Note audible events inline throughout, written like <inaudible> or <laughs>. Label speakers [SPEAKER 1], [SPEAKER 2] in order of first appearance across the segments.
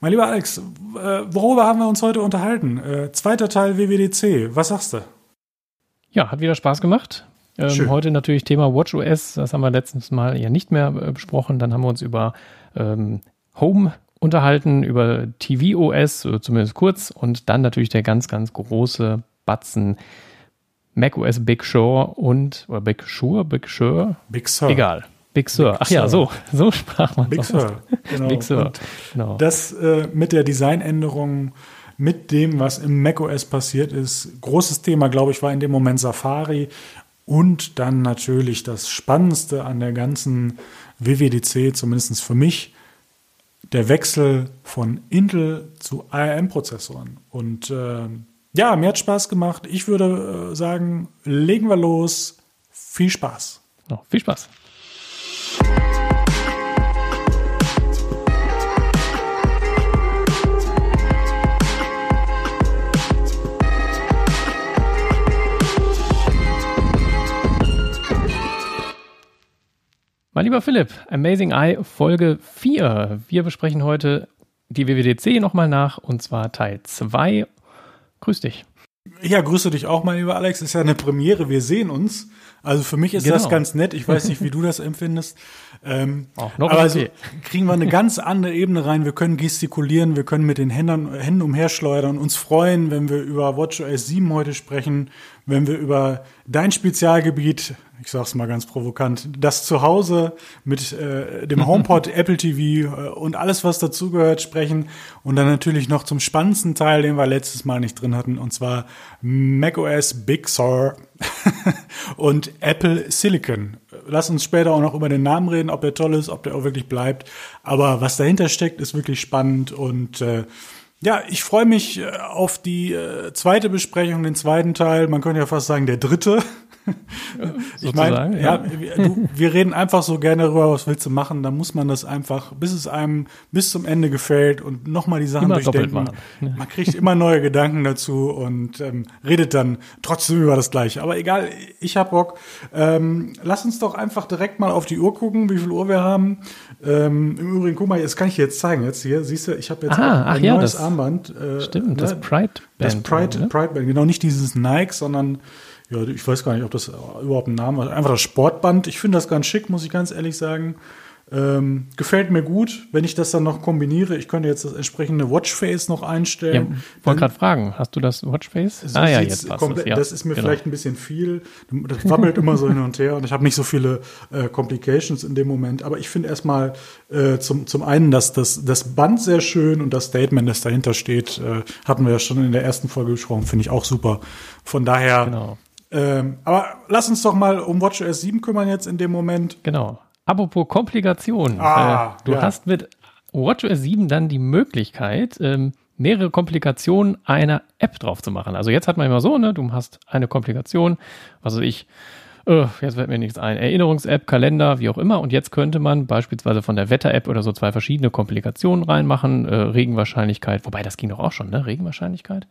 [SPEAKER 1] Mein lieber Alex, äh, worüber haben wir uns heute unterhalten? Äh, zweiter Teil WWDC. Was sagst du?
[SPEAKER 2] Ja, hat wieder Spaß gemacht. Ähm, heute natürlich Thema WatchOS. Das haben wir letztes Mal ja nicht mehr äh, besprochen. Dann haben wir uns über ähm, Home unterhalten, über tvOS, zumindest kurz. Und dann natürlich der ganz, ganz große Batzen macOS Big Sur und, oder Big Sur, Big Sur?
[SPEAKER 1] Big Sur.
[SPEAKER 2] Egal. Big Sur. Big Ach ja, so, so sprach man.
[SPEAKER 1] Big Sur.
[SPEAKER 2] Genau. Big Sur.
[SPEAKER 1] Genau. Das äh, mit der Designänderung, mit dem, was im macOS passiert ist, großes Thema, glaube ich, war in dem Moment Safari und dann natürlich das Spannendste an der ganzen WWDC, zumindest für mich, der Wechsel von Intel zu ARM-Prozessoren. Und äh, ja, mir hat Spaß gemacht. Ich würde äh, sagen, legen wir los. Viel Spaß.
[SPEAKER 2] Oh, viel Spaß. Mein lieber Philipp, Amazing Eye Folge 4. Wir besprechen heute die WWDC nochmal nach und zwar Teil 2. Grüß dich.
[SPEAKER 1] Ja, grüße dich auch, mein lieber Alex. Ist ja eine Premiere. Wir sehen uns. Also für mich ist genau. das ganz nett. Ich weiß nicht, wie du das <laughs> empfindest. Ähm,
[SPEAKER 2] Auch noch
[SPEAKER 1] aber also kriegen wir eine ganz andere Ebene rein. Wir können gestikulieren, wir können mit den Händen, Händen umherschleudern, uns freuen, wenn wir über WatchOS 7 heute sprechen, wenn wir über dein Spezialgebiet ich sag's mal ganz provokant, das Zuhause mit äh, dem HomePod, <laughs> Apple TV äh, und alles, was dazugehört, sprechen und dann natürlich noch zum spannendsten Teil, den wir letztes Mal nicht drin hatten, und zwar macOS Big Sur <laughs> und Apple Silicon. Lass uns später auch noch über den Namen reden, ob der toll ist, ob der auch wirklich bleibt. Aber was dahinter steckt, ist wirklich spannend und äh, ja, ich freue mich äh, auf die äh, zweite Besprechung, den zweiten Teil. Man könnte ja fast sagen, der dritte. <laughs> ich meine, ja, ja du, wir reden einfach so gerne darüber, was willst du machen. Da muss man das einfach, bis es einem bis zum Ende gefällt und nochmal die Sachen immer durchdenken. Man kriegt immer neue Gedanken dazu und ähm, redet dann trotzdem über das Gleiche. Aber egal, ich hab Bock. Ähm, lass uns doch einfach direkt mal auf die Uhr gucken, wie viel Uhr wir haben. Ähm, Im Übrigen, guck mal, das kann ich dir jetzt zeigen. Jetzt hier, siehst du, ich habe jetzt
[SPEAKER 2] ah, ein
[SPEAKER 1] neues
[SPEAKER 2] das,
[SPEAKER 1] Armband.
[SPEAKER 2] Äh, stimmt, das Pride Band.
[SPEAKER 1] Das Pride, oder? Pride Band, genau, nicht dieses Nike, sondern ja, ich weiß gar nicht, ob das überhaupt ein Name ist. Einfach das Sportband. Ich finde das ganz schick, muss ich ganz ehrlich sagen. Ähm, gefällt mir gut, wenn ich das dann noch kombiniere. Ich könnte jetzt das entsprechende Watchface noch einstellen.
[SPEAKER 2] Ja, wollte gerade fragen, hast du das Watchface?
[SPEAKER 1] So ah ja, jetzt passt komplett, ja, Das ist mir genau. vielleicht ein bisschen viel. Das wabbelt immer so hin und her und ich habe nicht so viele äh, Complications in dem Moment. Aber ich finde erstmal äh, zum, zum einen, dass das, das Band sehr schön und das Statement, das dahinter steht, äh, hatten wir ja schon in der ersten Folge besprochen, finde ich auch super. Von daher. Genau. Ähm, aber lass uns doch mal um WatchOS 7 kümmern jetzt in dem Moment.
[SPEAKER 2] Genau. Apropos Komplikationen. Ah, äh, du ja. hast mit WatchOS 7 dann die Möglichkeit, ähm, mehrere Komplikationen einer App drauf zu machen. Also jetzt hat man immer so, ne, du hast eine Komplikation, was weiß ich, äh, jetzt fällt mir nichts ein, Erinnerungs-App, Kalender, wie auch immer. Und jetzt könnte man beispielsweise von der Wetter-App oder so zwei verschiedene Komplikationen reinmachen. Äh, Regenwahrscheinlichkeit, wobei das ging doch auch schon, ne? Regenwahrscheinlichkeit?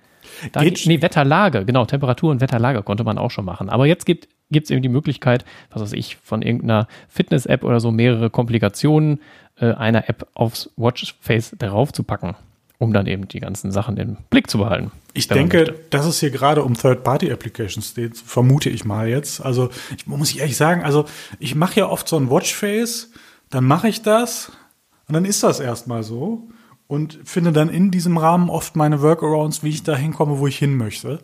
[SPEAKER 2] Da Geht, nee, Wetterlage, genau, Temperatur und Wetterlage konnte man auch schon machen. Aber jetzt gibt es eben die Möglichkeit, was weiß ich, von irgendeiner Fitness-App oder so mehrere Komplikationen äh, einer App aufs Watchface darauf zu packen um dann eben die ganzen Sachen im Blick zu behalten.
[SPEAKER 1] Ich denke, dass es hier gerade um Third-Party-Applications geht, vermute ich mal jetzt. Also ich muss ich ehrlich sagen, also ich mache ja oft so ein Watchface, dann mache ich das und dann ist das erstmal so und finde dann in diesem Rahmen oft meine Workarounds, wie ich da hinkomme, wo ich hin möchte.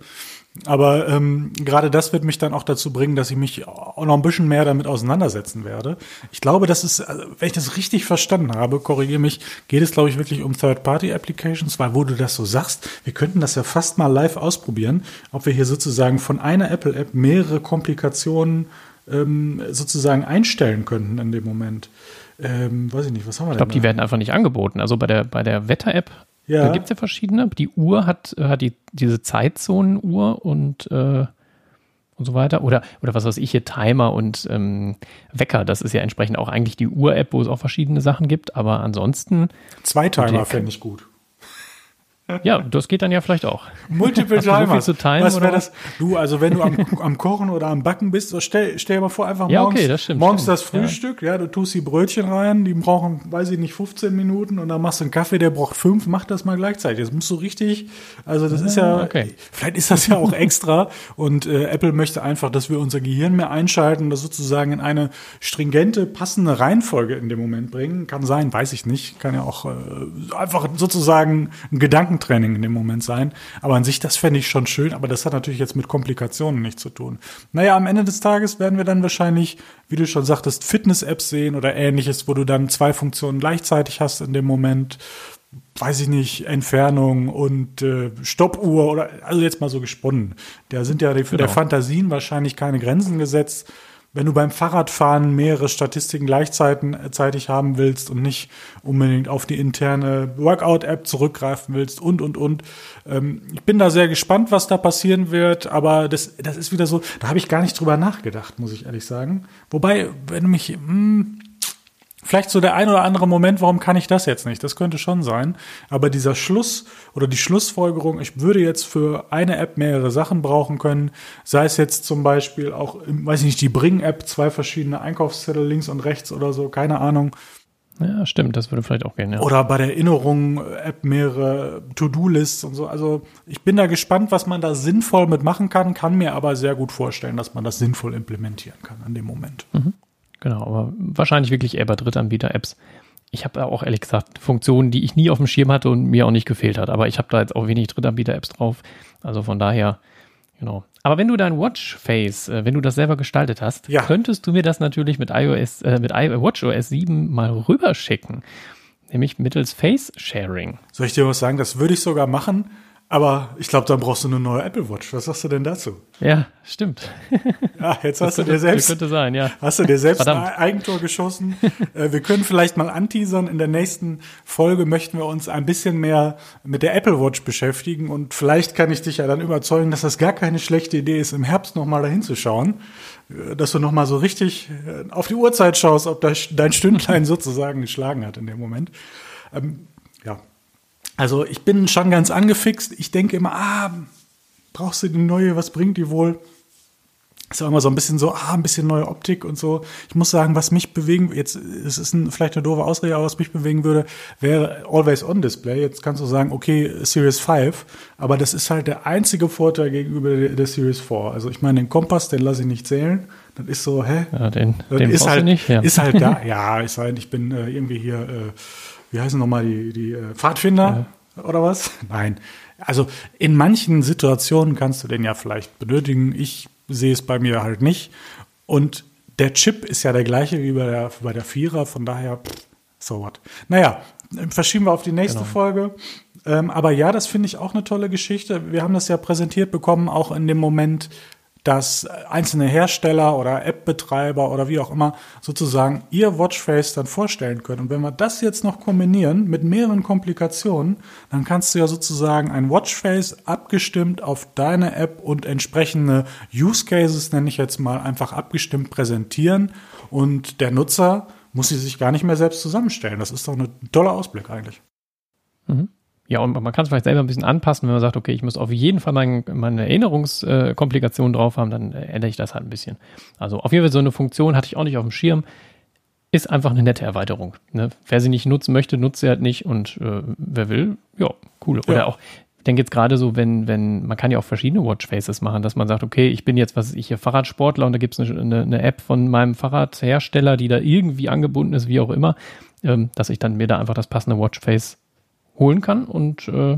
[SPEAKER 1] Aber ähm, gerade das wird mich dann auch dazu bringen, dass ich mich auch noch ein bisschen mehr damit auseinandersetzen werde. Ich glaube, das ist, also, wenn ich das richtig verstanden habe, korrigiere mich, geht es, glaube ich, wirklich um Third-Party-Applications, weil wo du das so sagst, wir könnten das ja fast mal live ausprobieren, ob wir hier sozusagen von einer Apple-App mehrere Komplikationen ähm, sozusagen einstellen könnten in dem Moment. Ähm, weiß ich nicht, was haben wir
[SPEAKER 2] ich glaub, denn? Ich glaube, die werden einfach nicht angeboten. Also bei der, bei der Wetter-App ja. Da gibt es ja verschiedene. Die Uhr hat, äh, hat die, diese Zeitzonenuhr und, äh, und so weiter. Oder, oder was weiß ich hier, Timer und ähm, Wecker. Das ist ja entsprechend auch eigentlich die Uhr-App, wo es auch verschiedene Sachen gibt. Aber ansonsten.
[SPEAKER 1] Zwei Timer fände ich gut.
[SPEAKER 2] Ja, das geht dann ja vielleicht auch.
[SPEAKER 1] Multiple Timers. So Was wäre das? Du, also wenn du am, <laughs> am, Kochen oder am Backen bist, so stell, stell dir mal vor, einfach
[SPEAKER 2] ja,
[SPEAKER 1] morgens,
[SPEAKER 2] okay, das stimmt,
[SPEAKER 1] morgens
[SPEAKER 2] stimmt.
[SPEAKER 1] das Frühstück, ja. ja. du tust die Brötchen rein, die brauchen, weiß ich nicht, 15 Minuten und dann machst du einen Kaffee, der braucht fünf, mach das mal gleichzeitig. Das musst du richtig, also das ist ja, okay. vielleicht ist das ja auch extra und äh, Apple möchte einfach, dass wir unser Gehirn mehr einschalten, das sozusagen in eine stringente, passende Reihenfolge in dem Moment bringen. Kann sein, weiß ich nicht. Kann ja auch äh, einfach sozusagen ein Gedankentraining in dem Moment sein. Aber an sich, das fände ich schon schön. Aber das hat natürlich jetzt mit Komplikationen nichts zu tun. Naja, am Ende des Tages werden wir dann wahrscheinlich, wie du schon sagtest, Fitness-Apps sehen oder ähnliches, wo du dann zwei Funktionen gleichzeitig hast in dem Moment weiß ich nicht, Entfernung und äh, Stoppuhr oder also jetzt mal so gesponnen. Da sind ja die, genau. der Fantasien wahrscheinlich keine Grenzen gesetzt wenn du beim Fahrradfahren mehrere Statistiken gleichzeitig haben willst und nicht unbedingt auf die interne Workout-App zurückgreifen willst und, und, und. Ähm, ich bin da sehr gespannt, was da passieren wird, aber das, das ist wieder so, da habe ich gar nicht drüber nachgedacht, muss ich ehrlich sagen. Wobei, wenn du mich, mh, hm, Vielleicht so der ein oder andere Moment, warum kann ich das jetzt nicht? Das könnte schon sein. Aber dieser Schluss oder die Schlussfolgerung, ich würde jetzt für eine App mehrere Sachen brauchen können, sei es jetzt zum Beispiel auch, weiß ich nicht, die Bring-App, zwei verschiedene Einkaufszettel links und rechts oder so, keine Ahnung.
[SPEAKER 2] Ja, stimmt, das würde vielleicht auch gehen, ja.
[SPEAKER 1] Oder bei der Erinnerung-App mehrere To-Do-Lists und so. Also ich bin da gespannt, was man da sinnvoll mitmachen kann, kann mir aber sehr gut vorstellen, dass man das sinnvoll implementieren kann an dem Moment.
[SPEAKER 2] Mhm. Genau, aber wahrscheinlich wirklich eher bei Drittanbieter-Apps. Ich habe auch ehrlich gesagt Funktionen, die ich nie auf dem Schirm hatte und mir auch nicht gefehlt hat. Aber ich habe da jetzt auch wenig Drittanbieter-Apps drauf. Also von daher, genau. Aber wenn du dein Watchface, äh, wenn du das selber gestaltet hast, ja. könntest du mir das natürlich mit iOS, äh, mit WatchOS 7 mal rüberschicken. Nämlich mittels Face Sharing.
[SPEAKER 1] Soll ich dir was sagen? Das würde ich sogar machen aber ich glaube, dann brauchst du eine neue Apple Watch. Was sagst du denn dazu?
[SPEAKER 2] Ja, stimmt. <laughs>
[SPEAKER 1] Ja, jetzt hast das du dir selbst,
[SPEAKER 2] könnte sein, ja.
[SPEAKER 1] hast du dir selbst Verdammt. ein Eigentor geschossen. Äh, wir können vielleicht mal anteasern. In der nächsten Folge möchten wir uns ein bisschen mehr mit der Apple Watch beschäftigen und vielleicht kann ich dich ja dann überzeugen, dass das gar keine schlechte Idee ist, im Herbst nochmal dahin zu schauen, äh, dass du nochmal so richtig äh, auf die Uhrzeit schaust, ob dein Stündlein <laughs> sozusagen geschlagen hat in dem Moment. Ähm, also ich bin schon ganz angefixt. Ich denke immer, ah, brauchst du die neue, was bringt die wohl? Ist auch immer so ein bisschen so, ah, ein bisschen neue Optik und so. Ich muss sagen, was mich bewegen, jetzt, es ist ein, vielleicht eine doofe Ausrede, aber was mich bewegen würde, wäre Always-On-Display. Jetzt kannst du sagen, okay, Series 5, aber das ist halt der einzige Vorteil gegenüber der, der Series 4. Also ich meine, den Kompass, den lasse ich nicht zählen. Das ist so, hä?
[SPEAKER 2] Ja, den, den
[SPEAKER 1] ist halt,
[SPEAKER 2] nicht,
[SPEAKER 1] ja. ist halt da. <laughs> Ja, ist halt, ich bin äh, irgendwie hier, äh, wie heißen nochmal die, die äh, Pfadfinder ja. oder was? <laughs> Nein. Also in manchen Situationen kannst du den ja vielleicht benötigen. Ich sehe es bei mir halt nicht. Und der Chip ist ja der gleiche wie bei der, bei der Vierer, von daher, pff, so what. Naja, verschieben wir auf die nächste genau. Folge. Ähm, aber ja, das finde ich auch eine tolle Geschichte. Wir haben das ja präsentiert bekommen, auch in dem Moment, dass einzelne Hersteller oder App-Betreiber oder wie auch immer sozusagen ihr Watchface dann vorstellen können. Und wenn wir das jetzt noch kombinieren mit mehreren Komplikationen, dann kannst du ja sozusagen ein Watchface abgestimmt auf deine App und entsprechende Use Cases, nenne ich jetzt mal, einfach abgestimmt präsentieren. Und der Nutzer muss sie sich gar nicht mehr selbst zusammenstellen. Das ist doch ein toller Ausblick eigentlich.
[SPEAKER 2] Mhm. Ja, und man kann es vielleicht selber ein bisschen anpassen, wenn man sagt, okay, ich muss auf jeden Fall mein, meine Erinnerungskomplikation drauf haben, dann ändere ich das halt ein bisschen. Also auf jeden Fall so eine Funktion hatte ich auch nicht auf dem Schirm. Ist einfach eine nette Erweiterung. Ne? Wer sie nicht nutzen möchte, nutzt sie halt nicht und äh, wer will, ja, cool. Oder ja. auch, ich denke jetzt gerade so, wenn, wenn, man kann ja auch verschiedene Watchfaces machen, dass man sagt, okay, ich bin jetzt, was ich hier, Fahrradsportler und da gibt es eine, eine, eine, App von meinem Fahrradhersteller, die da irgendwie angebunden ist, wie auch immer, ähm, dass ich dann mir da einfach das passende Watchface holen kann und äh,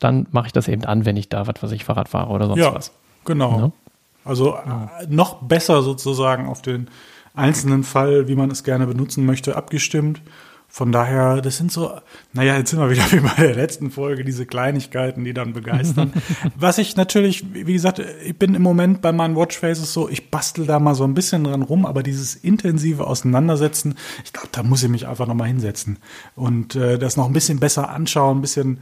[SPEAKER 2] dann mache ich das eben an, wenn ich da was, was ich Fahrrad fahre oder sonst
[SPEAKER 1] ja,
[SPEAKER 2] was.
[SPEAKER 1] Genau. Ja? Also äh, noch besser sozusagen auf den einzelnen Fall, wie man es gerne benutzen möchte, abgestimmt. Von daher, das sind so, naja, jetzt sind wir wieder <laughs> wie bei der letzten Folge, diese Kleinigkeiten, die dann begeistern. <laughs> Was ich natürlich, wie gesagt, ich bin im Moment bei meinen Watchfaces so, ich bastel da mal so ein bisschen dran rum, aber dieses intensive Auseinandersetzen, ich glaube, da muss ich mich einfach nochmal hinsetzen und äh, das noch ein bisschen besser anschauen, ein bisschen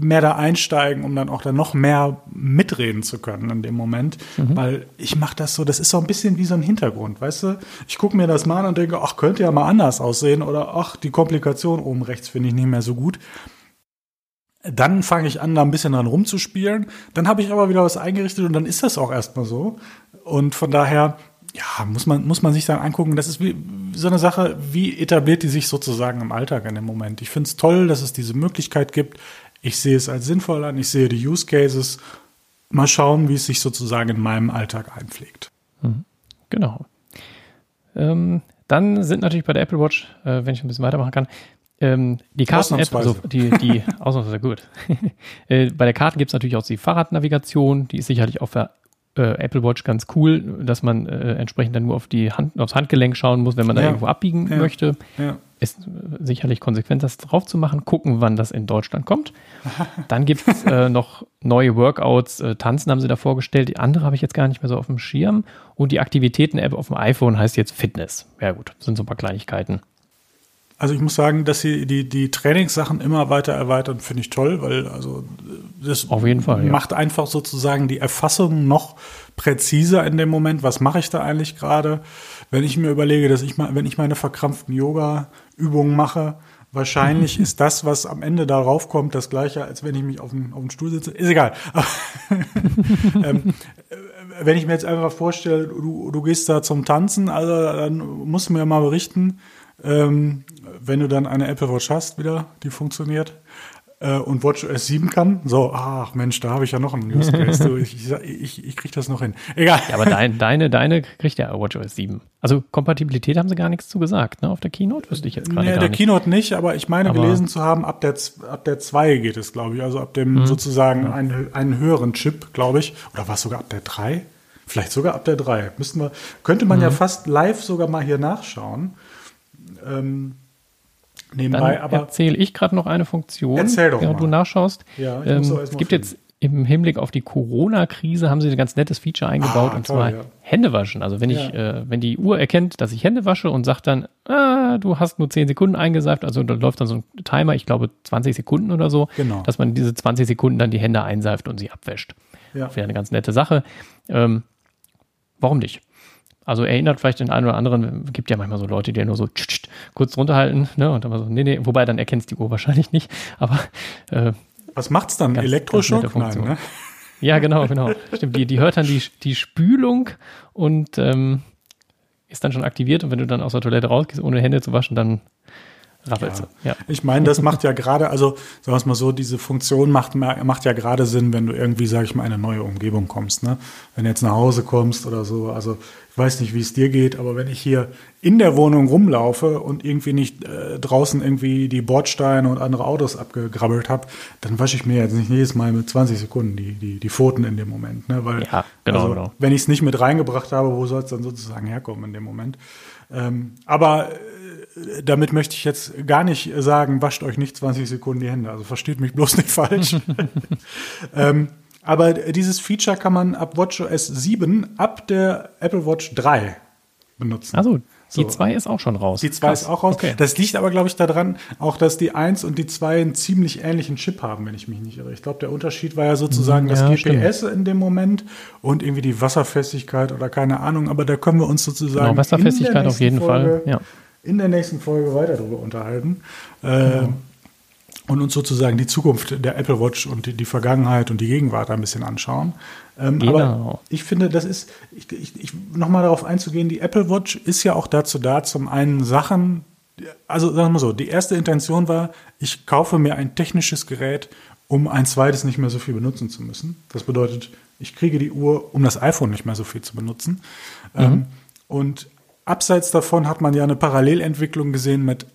[SPEAKER 1] mehr da einsteigen, um dann auch dann noch mehr mitreden zu können in dem Moment. Mhm. Weil ich mache das so, das ist so ein bisschen wie so ein Hintergrund, weißt du? Ich gucke mir das mal an und denke, ach, könnte ja mal anders aussehen oder ach, die Komplikation oben rechts finde ich nicht mehr so gut. dann fange ich an, da ein bisschen dran rumzuspielen. Dann habe ich aber wieder was eingerichtet und dann ist das auch erstmal so. Und von daher, ja, muss man, muss man sich dann angucken. Das ist wie so eine Sache, wie etabliert die sich sozusagen im Alltag in dem Moment. Ich finde es toll, dass es diese Möglichkeit gibt. Ich sehe es als sinnvoll an, ich sehe die Use Cases. Mal schauen, wie es sich sozusagen in meinem Alltag einpflegt.
[SPEAKER 2] Mhm. Genau. Ähm, dann sind natürlich bei der Apple Watch, äh, wenn ich ein bisschen weitermachen kann, ähm, die Karten-App, also die, die <laughs> ausnahmsweise gut. <laughs> äh, bei der Karten gibt es natürlich auch die Fahrradnavigation, die ist sicherlich auf der äh, Apple Watch ganz cool, dass man äh, entsprechend dann nur auf die Hand, aufs Handgelenk schauen muss, wenn man ja. da irgendwo abbiegen ja. möchte. Ja. Ist sicherlich konsequent, das drauf zu machen. Gucken, wann das in Deutschland kommt. <laughs> Dann gibt es äh, noch neue Workouts. Äh, Tanzen haben sie da vorgestellt. Die andere habe ich jetzt gar nicht mehr so auf dem Schirm. Und die Aktivitäten-App auf dem iPhone heißt jetzt Fitness. Ja gut, sind so ein paar Kleinigkeiten.
[SPEAKER 1] Also ich muss sagen, dass sie die, die Trainingssachen immer weiter erweitern, finde ich toll, weil also das
[SPEAKER 2] Auf jeden Fall,
[SPEAKER 1] ja. macht einfach sozusagen die Erfassung noch präziser in dem Moment. Was mache ich da eigentlich gerade? Wenn ich mir überlege, dass ich mal, wenn ich meine verkrampften Yoga-Übungen mache, wahrscheinlich ist das, was am Ende darauf kommt, das gleiche, als wenn ich mich auf dem, auf dem Stuhl sitze. Ist egal. <laughs> ähm, wenn ich mir jetzt einfach vorstelle, du, du gehst da zum Tanzen, also dann musst du mir mal berichten, ähm, wenn du dann eine Apple Watch hast, wieder, die funktioniert, äh, und WatchOS 7 kann, so, ach Mensch, da habe ich ja noch einen Use Case. du, ich, ich, ich kriege das noch hin. Egal.
[SPEAKER 2] Ja, aber dein, deine, deine kriegt ja WatchOS 7. Also Kompatibilität haben sie gar nichts zu gesagt, ne? Auf der Keynote wüsste ich jetzt gerade nee, gar
[SPEAKER 1] der
[SPEAKER 2] nicht.
[SPEAKER 1] Keynote nicht, aber ich meine aber gelesen zu haben, ab der, ab der 2 geht es, glaube ich. Also ab dem mhm. sozusagen mhm. einen, einen höheren Chip, glaube ich. Oder war es sogar ab der 3? Vielleicht sogar ab der 3. Müssten wir, könnte man mhm. ja fast live sogar mal hier nachschauen. Ähm,
[SPEAKER 2] nebenbei. Dann aber erzähle ich gerade noch eine Funktion,
[SPEAKER 1] erzähl doch
[SPEAKER 2] während
[SPEAKER 1] mal.
[SPEAKER 2] du nachschaust.
[SPEAKER 1] Ja,
[SPEAKER 2] ähm, es gibt jetzt im Hinblick auf die Corona-Krise haben sie ein ganz nettes Feature eingebaut ah, und toll, zwar ja. Hände waschen. Also wenn ja. ich, äh, wenn die Uhr erkennt, dass ich Hände wasche und sagt dann, ah, du hast nur 10 Sekunden eingeseift, also da läuft dann so ein Timer, ich glaube 20 Sekunden oder so,
[SPEAKER 1] genau.
[SPEAKER 2] dass man diese 20 Sekunden dann die Hände einseift und sie abwäscht. Ja. Wäre eine ganz nette Sache. Ähm, warum nicht? Also erinnert vielleicht den einen oder anderen, gibt ja manchmal so Leute, die ja nur so tsch, tsch, kurz runterhalten, ne? Und dann mal so, nee, nee, wobei dann erkennst die Uhr wahrscheinlich nicht. <laughs> Aber äh,
[SPEAKER 1] was macht's dann? Ganz, Elektroschock?
[SPEAKER 2] Ganz Nein, ne? Ja, genau, genau. Stimmt, die, die hört dann die, die Spülung und ähm, ist dann schon aktiviert und wenn du dann aus der Toilette rausgehst, ohne Hände zu waschen, dann
[SPEAKER 1] Raffelt. Ja. ja. Ich meine, das macht ja gerade, also sagen wir es mal so, diese Funktion macht, macht ja gerade Sinn, wenn du irgendwie, sage ich mal, in eine neue Umgebung kommst. Ne? Wenn du jetzt nach Hause kommst oder so. Also weiß nicht, wie es dir geht, aber wenn ich hier in der Wohnung rumlaufe und irgendwie nicht äh, draußen irgendwie die Bordsteine und andere Autos abgegrabbelt habe, dann wasche ich mir jetzt nicht jedes Mal mit 20 Sekunden die, die, die Pfoten in dem Moment. Ne? Weil,
[SPEAKER 2] ja, genau,
[SPEAKER 1] also,
[SPEAKER 2] genau.
[SPEAKER 1] Wenn ich es nicht mit reingebracht habe, wo soll es dann sozusagen herkommen in dem Moment? Ähm, aber damit möchte ich jetzt gar nicht sagen, wascht euch nicht 20 Sekunden die Hände. Also versteht mich bloß nicht falsch. <laughs> ähm, aber dieses Feature kann man ab WatchOS 7 ab der Apple Watch 3 benutzen.
[SPEAKER 2] Also die 2 ist auch schon raus.
[SPEAKER 1] Die 2 ist auch raus. Okay. Das liegt aber, glaube ich, daran, auch dass die 1 und die 2 einen ziemlich ähnlichen Chip haben, wenn ich mich nicht irre. Ich glaube, der Unterschied war ja sozusagen ja, das GPS stimmt. in dem Moment und irgendwie die Wasserfestigkeit oder keine Ahnung. Aber da können wir uns sozusagen. Genau,
[SPEAKER 2] Wasserfestigkeit auf jeden Folge,
[SPEAKER 1] Fall. Ja in der nächsten Folge weiter darüber unterhalten. Genau. Und uns sozusagen die Zukunft der Apple Watch und die, Vergangenheit und die Gegenwart ein bisschen anschauen. Ähm, genau. Aber ich finde, das ist, ich, ich, ich nochmal darauf einzugehen, die Apple Watch ist ja auch dazu da, zum einen Sachen, also sagen wir mal so, die erste Intention war, ich kaufe mir ein technisches Gerät, um ein zweites nicht mehr so viel benutzen zu müssen. Das bedeutet, ich kriege die Uhr, um das iPhone nicht mehr so viel zu benutzen. Mhm. Ähm, und Abseits davon hat man ja eine Parallelentwicklung gesehen mit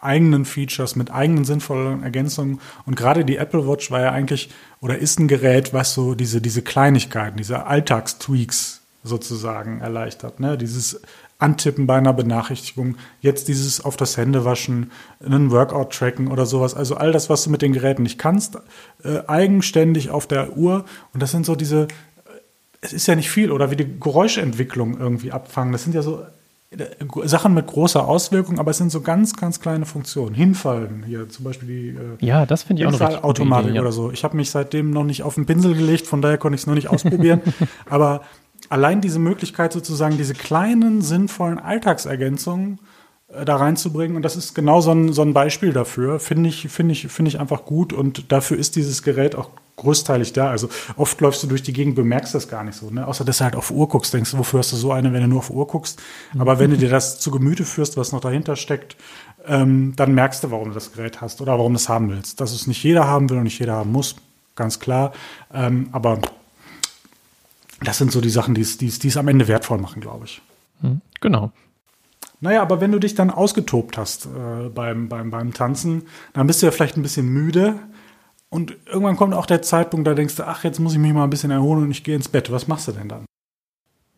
[SPEAKER 1] eigenen Features, mit eigenen sinnvollen Ergänzungen. Und gerade die Apple Watch war ja eigentlich oder ist ein Gerät, was so diese, diese Kleinigkeiten, diese Alltagstweaks sozusagen erleichtert. Ne? Dieses Antippen bei einer Benachrichtigung, jetzt dieses auf das Händewaschen, einen Workout tracken oder sowas. Also all das, was du mit den Geräten nicht kannst, äh, eigenständig auf der Uhr. Und das sind so diese, es ist ja nicht viel, oder wie die Geräuschentwicklung irgendwie abfangen. Das sind ja so äh, Sachen mit großer Auswirkung, aber es sind so ganz, ganz kleine Funktionen. Hinfallen, hier zum Beispiel die
[SPEAKER 2] äh, Ja, das finde ich auch
[SPEAKER 1] eine Automatik ja. oder so. Ich habe mich seitdem noch nicht auf den Pinsel gelegt, von daher konnte ich es noch nicht ausprobieren. <laughs> aber allein diese Möglichkeit sozusagen, diese kleinen, sinnvollen Alltagsergänzungen äh, da reinzubringen. Und das ist genau so ein, so ein Beispiel dafür. Finde ich, finde ich, finde ich einfach gut. Und dafür ist dieses Gerät auch großteilig da. Also oft läufst du durch die Gegend, bemerkst das gar nicht so. Ne? Außer dass du halt auf Uhr guckst, denkst du, wofür hast du so eine, wenn du nur auf Uhr guckst. Aber wenn du dir das zu Gemüte führst, was noch dahinter steckt, ähm, dann merkst du, warum du das Gerät hast oder warum du es haben willst. Dass es nicht jeder haben will und nicht jeder haben muss, ganz klar. Ähm, aber das sind so die Sachen, die es am Ende wertvoll machen, glaube ich.
[SPEAKER 2] Hm, genau.
[SPEAKER 1] Naja, aber wenn du dich dann ausgetobt hast äh, beim, beim, beim Tanzen, dann bist du ja vielleicht ein bisschen müde. Und irgendwann kommt auch der Zeitpunkt, da denkst du, ach, jetzt muss ich mich mal ein bisschen erholen und ich gehe ins Bett. Was machst du denn dann?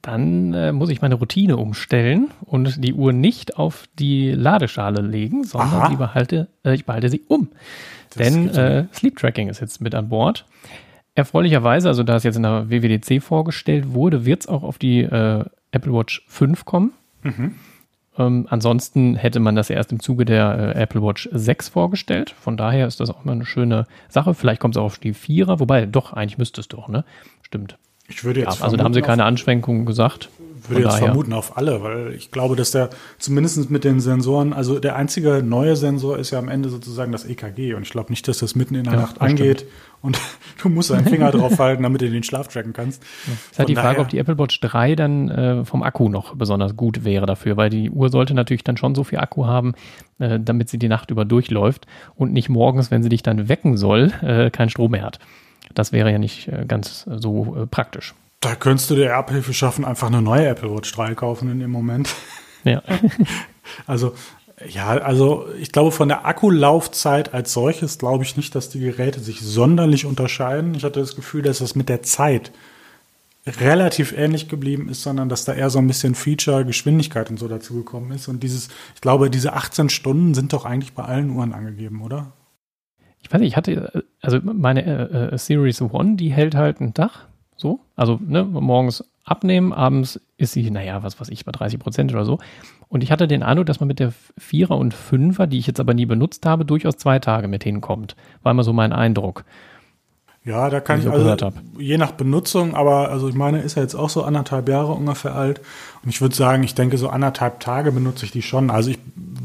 [SPEAKER 2] Dann äh, muss ich meine Routine umstellen und die Uhr nicht auf die Ladeschale legen, sondern ich behalte, äh, ich behalte sie um. Das Denn äh, Sleep Tracking ist jetzt mit an Bord. Erfreulicherweise, also da es jetzt in der WWDC vorgestellt wurde, wird es auch auf die äh, Apple Watch 5 kommen. Mhm. Ähm, ansonsten hätte man das erst im Zuge der äh, Apple Watch 6 vorgestellt. Von daher ist das auch mal eine schöne Sache. Vielleicht kommt es auch auf die 4er, wobei doch, eigentlich müsste es doch, ne? Stimmt.
[SPEAKER 1] Ich würde jetzt
[SPEAKER 2] ja, also da haben sie keine Anschränkungen gesagt
[SPEAKER 1] würde jetzt vermuten auf alle, weil ich glaube, dass der zumindest mit den Sensoren, also der einzige neue Sensor ist ja am Ende sozusagen das EKG und ich glaube nicht, dass das mitten in der ja, Nacht angeht stimmt. und <laughs> du musst deinen Finger drauf halten, damit du den Schlaf tracken kannst.
[SPEAKER 2] Ja. ist halt die Frage, ob die Apple Watch 3 dann äh, vom Akku noch besonders gut wäre dafür, weil die Uhr sollte natürlich dann schon so viel Akku haben, äh, damit sie die Nacht über durchläuft und nicht morgens, wenn sie dich dann wecken soll, äh, keinen Strom mehr hat. Das wäre ja nicht äh, ganz so äh, praktisch.
[SPEAKER 1] Da könntest du der Abhilfe schaffen, einfach eine neue Apple Watch 3 kaufen in dem Moment. <laughs>
[SPEAKER 2] Ja. <laughs>
[SPEAKER 1] also, ja, also ich glaube, von der Akkulaufzeit als solches glaube ich nicht, dass die Geräte sich sonderlich unterscheiden. Ich hatte das Gefühl, dass das mit der Zeit relativ ähnlich geblieben ist, sondern dass da eher so ein bisschen Feature, Geschwindigkeit und so dazu gekommen ist. Und dieses, ich glaube, diese 18 Stunden sind doch eigentlich bei allen Uhren angegeben, oder?
[SPEAKER 2] Ich weiß nicht, ich hatte, also meine äh, äh Series One, die hält halt einen Tag so, also ne, morgens abnehmen, abends ist sie, naja, was weiß ich, bei 30 Prozent oder so. Und ich hatte den Eindruck, dass man mit der Vierer und Fünfer, die ich jetzt aber nie benutzt habe, durchaus zwei Tage mit hinkommt. War immer so mein Eindruck.
[SPEAKER 1] Ja, da kann ich, ich also, je nach Benutzung, aber also ich meine, ist ja jetzt auch so anderthalb Jahre ungefähr alt. Und ich würde sagen, ich denke, so anderthalb Tage benutze ich die schon. Also ich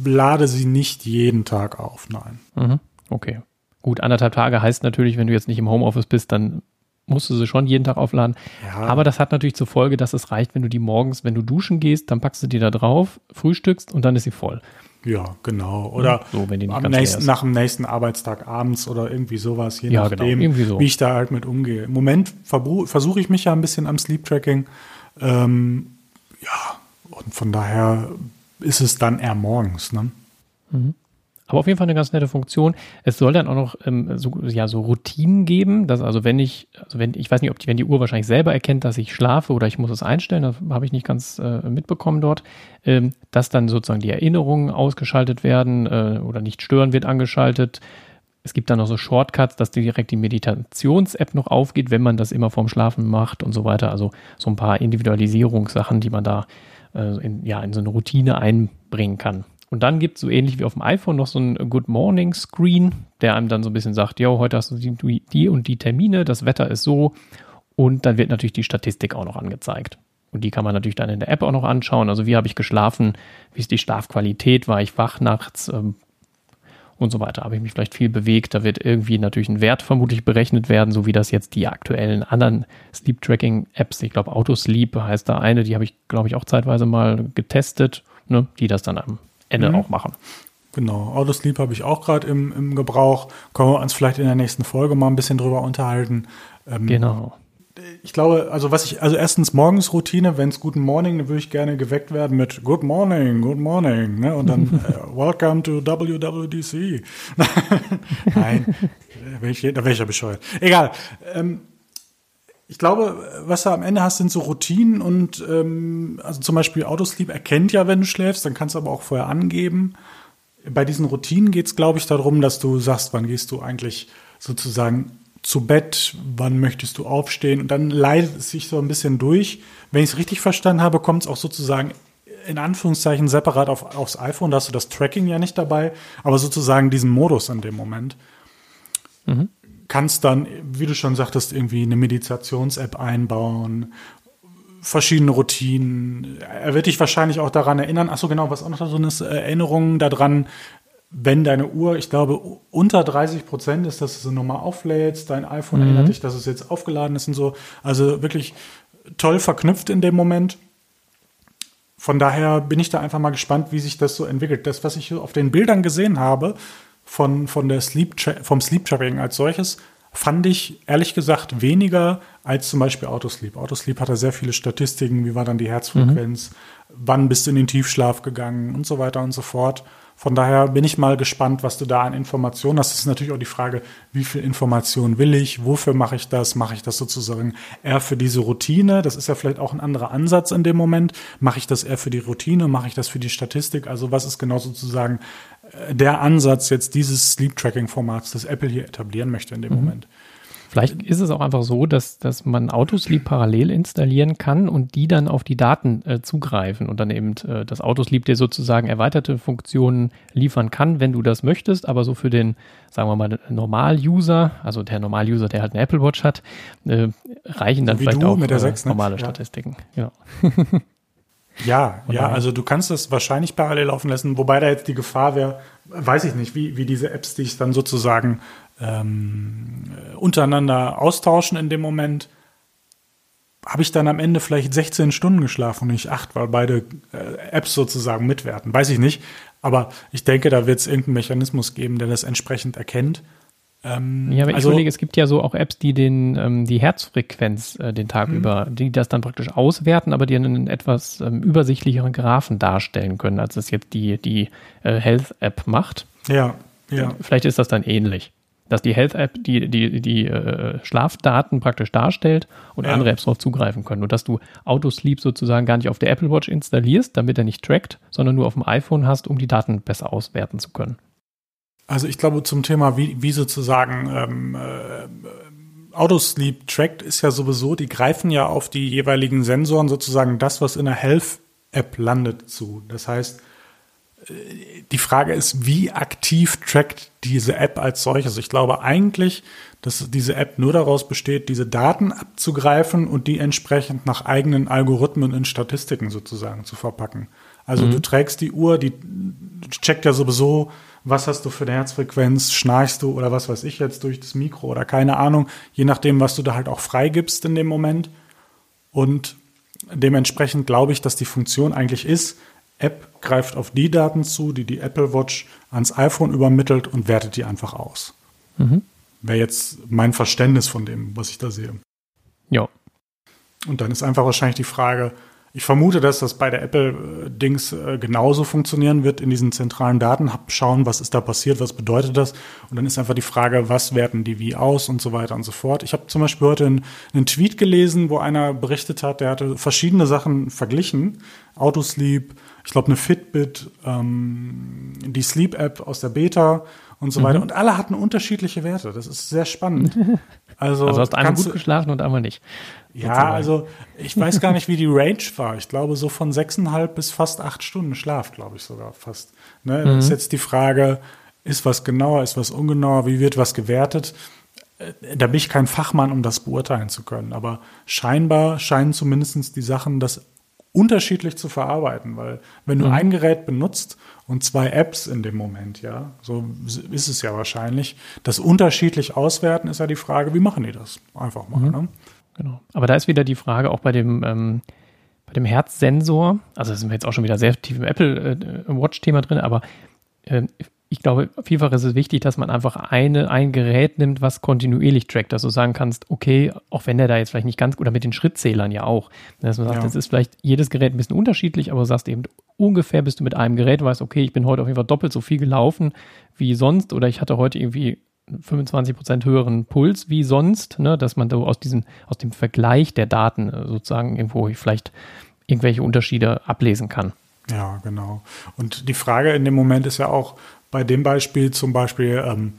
[SPEAKER 1] lade sie nicht jeden Tag auf, nein.
[SPEAKER 2] Mhm. Okay. Gut, anderthalb Tage heißt natürlich, wenn du jetzt nicht im Homeoffice bist, dann musst du sie schon jeden Tag aufladen. Ja. Aber das hat natürlich zur Folge, dass es reicht, wenn du die morgens, wenn du duschen gehst, dann packst du die da drauf, frühstückst und dann ist sie voll.
[SPEAKER 1] Ja, genau. Oder so, die am nächsten, nach dem nächsten Arbeitstag abends oder irgendwie sowas, je ja, genau, nachdem, genau, so. wie ich da halt mit umgehe. Im Moment versuche ich mich ja ein bisschen am Sleep Tracking. Ähm, ja, und von daher ist es dann eher morgens. Ne?
[SPEAKER 2] Mhm. Aber auf jeden Fall eine ganz nette Funktion. Es soll dann auch noch ähm, so, ja, so Routinen geben, dass also wenn ich, also wenn, ich weiß nicht, ob die, wenn die Uhr wahrscheinlich selber erkennt, dass ich schlafe oder ich muss es einstellen, das habe ich nicht ganz äh, mitbekommen dort, ähm, dass dann sozusagen die Erinnerungen ausgeschaltet werden äh, oder nicht stören wird angeschaltet. Es gibt dann noch so Shortcuts, dass direkt die Meditations-App noch aufgeht, wenn man das immer vorm Schlafen macht und so weiter. Also so ein paar Individualisierungssachen, die man da äh, in, ja, in so eine Routine einbringen kann. Und dann gibt es so ähnlich wie auf dem iPhone noch so einen Good Morning Screen, der einem dann so ein bisschen sagt, jo, heute hast du die, die und die Termine, das Wetter ist so. Und dann wird natürlich die Statistik auch noch angezeigt. Und die kann man natürlich dann in der App auch noch anschauen. Also wie habe ich geschlafen, wie ist die Schlafqualität, war ich wach nachts ähm, und so weiter. Habe ich mich vielleicht viel bewegt. Da wird irgendwie natürlich ein Wert vermutlich berechnet werden, so wie das jetzt die aktuellen anderen Sleep-Tracking-Apps, ich glaube Autosleep heißt da eine, die habe ich, glaube ich, auch zeitweise mal getestet, ne, die das dann Ende mhm. auch machen.
[SPEAKER 1] Genau, Autosleep habe ich auch gerade im, im Gebrauch. Können wir uns vielleicht in der nächsten Folge mal ein bisschen drüber unterhalten.
[SPEAKER 2] Ähm, genau.
[SPEAKER 1] Ich glaube, also was ich, also erstens morgens Routine, wenn es Guten Morning, dann würde ich gerne geweckt werden mit Good Morning, Good Morning, ne? Und dann <laughs> äh, Welcome to WWDC. <laughs> Nein, da wäre ich, da wär ich ja bescheuert. Egal. Ähm, ich glaube, was du am Ende hast, sind so Routinen und ähm, also zum Beispiel Autosleep erkennt ja, wenn du schläfst, dann kannst du aber auch vorher angeben. Bei diesen Routinen geht es, glaube ich, darum, dass du sagst, wann gehst du eigentlich sozusagen zu Bett, wann möchtest du aufstehen und dann leidet es sich so ein bisschen durch. Wenn ich es richtig verstanden habe, kommt es auch sozusagen in Anführungszeichen separat auf, aufs iPhone, da hast du das Tracking ja nicht dabei, aber sozusagen diesen Modus in dem Moment. Mhm kannst dann, wie du schon sagtest, irgendwie eine Meditations-App einbauen. verschiedene Routinen. Er wird dich wahrscheinlich auch daran erinnern. Ach so, genau, was auch noch so ist, Erinnerungen daran, wenn deine Uhr, ich glaube, unter 30 Prozent ist, dass du sie nochmal auflädst, dein iPhone mhm. erinnert dich, dass es jetzt aufgeladen ist und so. Also wirklich toll verknüpft in dem Moment. Von daher bin ich da einfach mal gespannt, wie sich das so entwickelt. Das, was ich auf den Bildern gesehen habe von, von der Sleep vom Sleep Tracking als solches, fand ich ehrlich gesagt weniger als zum Beispiel Autosleep. Autosleep hatte sehr viele Statistiken, wie war dann die Herzfrequenz, mhm. wann bist du in den Tiefschlaf gegangen und so weiter und so fort. Von daher bin ich mal gespannt, was du da an Informationen hast. Das ist natürlich auch die Frage, wie viel Information will ich? Wofür mache ich das? Mache ich das sozusagen eher für diese Routine? Das ist ja vielleicht auch ein anderer Ansatz in dem Moment. Mache ich das eher für die Routine? Mache ich das für die Statistik? Also was ist genau sozusagen der Ansatz jetzt dieses Sleep Tracking Formats, das Apple hier etablieren möchte in dem mhm. Moment?
[SPEAKER 2] Vielleicht ist es auch einfach so, dass, dass man Autosleep parallel installieren kann und die dann auf die Daten äh, zugreifen und dann eben äh, das Autosleep dir sozusagen erweiterte Funktionen liefern kann, wenn du das möchtest, aber so für den, sagen wir mal, Normal-User, also der Normal-User, der halt eine Apple Watch hat, äh, reichen dann Wie vielleicht auch 6, äh, ne? normale Statistiken.
[SPEAKER 1] Genau. <laughs> Ja, ja, also du kannst es wahrscheinlich parallel laufen lassen, wobei da jetzt die Gefahr wäre, weiß ich nicht, wie, wie diese Apps dich dann sozusagen ähm, untereinander austauschen in dem Moment, habe ich dann am Ende vielleicht 16 Stunden geschlafen und nicht 8, weil beide äh, Apps sozusagen mitwerten. Weiß ich nicht. Aber ich denke, da wird es irgendeinen Mechanismus geben, der das entsprechend erkennt.
[SPEAKER 2] Ähm, ja, aber also, ich überlege, es gibt ja so auch Apps, die den, ähm, die Herzfrequenz äh, den Tag mhm. über, die das dann praktisch auswerten, aber die einen etwas ähm, übersichtlicheren Graphen darstellen können, als es jetzt die, die äh, Health-App macht.
[SPEAKER 1] Ja, ja.
[SPEAKER 2] Vielleicht ist das dann ähnlich dass die Health App die, die, die äh, Schlafdaten praktisch darstellt und ja. andere Apps darauf zugreifen können. Und dass du Autosleep sozusagen gar nicht auf der Apple Watch installierst, damit er nicht trackt, sondern nur auf dem iPhone hast, um die Daten besser auswerten zu können.
[SPEAKER 1] Also ich glaube zum Thema, wie, wie sozusagen ähm, äh, Autosleep trackt, ist ja sowieso, die greifen ja auf die jeweiligen Sensoren sozusagen das, was in der Health App landet, zu. Das heißt, die Frage ist, wie aktiv trackt diese App als solches? Ich glaube eigentlich, dass diese App nur daraus besteht, diese Daten abzugreifen und die entsprechend nach eigenen Algorithmen in Statistiken sozusagen zu verpacken. Also mhm. du trägst die Uhr, die checkt ja sowieso, was hast du für eine Herzfrequenz, schnarchst du oder was weiß ich jetzt durch das Mikro oder keine Ahnung, je nachdem, was du da halt auch freigibst in dem Moment. Und dementsprechend glaube ich, dass die Funktion eigentlich ist, App greift auf die Daten zu, die die Apple Watch ans iPhone übermittelt und wertet die einfach aus. Mhm. Wäre jetzt mein Verständnis von dem, was ich da sehe.
[SPEAKER 2] Ja.
[SPEAKER 1] Und dann ist einfach wahrscheinlich die Frage, ich vermute, dass das bei der Apple-Dings äh, genauso funktionieren wird in diesen zentralen Daten. Hab schauen, was ist da passiert, was bedeutet das? Und dann ist einfach die Frage, was werten die wie aus und so weiter und so fort. Ich habe zum Beispiel heute einen, einen, Tweet gelesen, wo einer berichtet hat, der hatte verschiedene Sachen verglichen. Autosleep, ich glaube eine Fitbit, ähm, die Sleep-App aus der Beta und so mhm. weiter. Und alle hatten unterschiedliche Werte. Das ist sehr spannend. <laughs>
[SPEAKER 2] Also, also hast einmal gut geschlafen und einmal nicht.
[SPEAKER 1] Ja, also ich weiß gar nicht, wie die Range war. Ich glaube, so von sechseinhalb bis fast acht Stunden Schlaf, glaube ich sogar fast. Ne? Mhm. ist jetzt die Frage, ist was genauer, ist was ungenauer, wie wird was gewertet? Äh, da bin ich kein Fachmann, um das beurteilen zu können. Aber scheinbar scheinen zumindest die Sachen das unterschiedlich zu verarbeiten, weil wenn du mhm. ein Gerät benutzt und zwei Apps in dem Moment, ja, so ist es ja wahrscheinlich, das unterschiedlich auswerten, ist ja die Frage, wie machen die das? Einfach mal. Mhm. Ne?
[SPEAKER 2] Genau. Aber da ist wieder die Frage auch bei dem, ähm, bei dem Herzsensor, also sind wir jetzt auch schon wieder sehr tief im Apple äh, Watch-Thema drin, aber äh, ich glaube, vielfach ist es wichtig, dass man einfach eine, ein Gerät nimmt, was kontinuierlich trackt, dass du sagen kannst, okay, auch wenn der da jetzt vielleicht nicht ganz, oder mit den Schrittzählern ja auch, dass man sagt, ja. das ist vielleicht jedes Gerät ein bisschen unterschiedlich, aber du sagst eben, ungefähr bist du mit einem Gerät, weißt, okay, ich bin heute auf jeden Fall doppelt so viel gelaufen wie sonst, oder ich hatte heute irgendwie 25 Prozent höheren Puls wie sonst, ne, dass man da aus diesem, aus dem Vergleich der Daten äh, sozusagen irgendwo vielleicht irgendwelche Unterschiede ablesen kann.
[SPEAKER 1] Ja, genau. Und die Frage in dem Moment ist ja auch, bei dem Beispiel zum Beispiel ähm,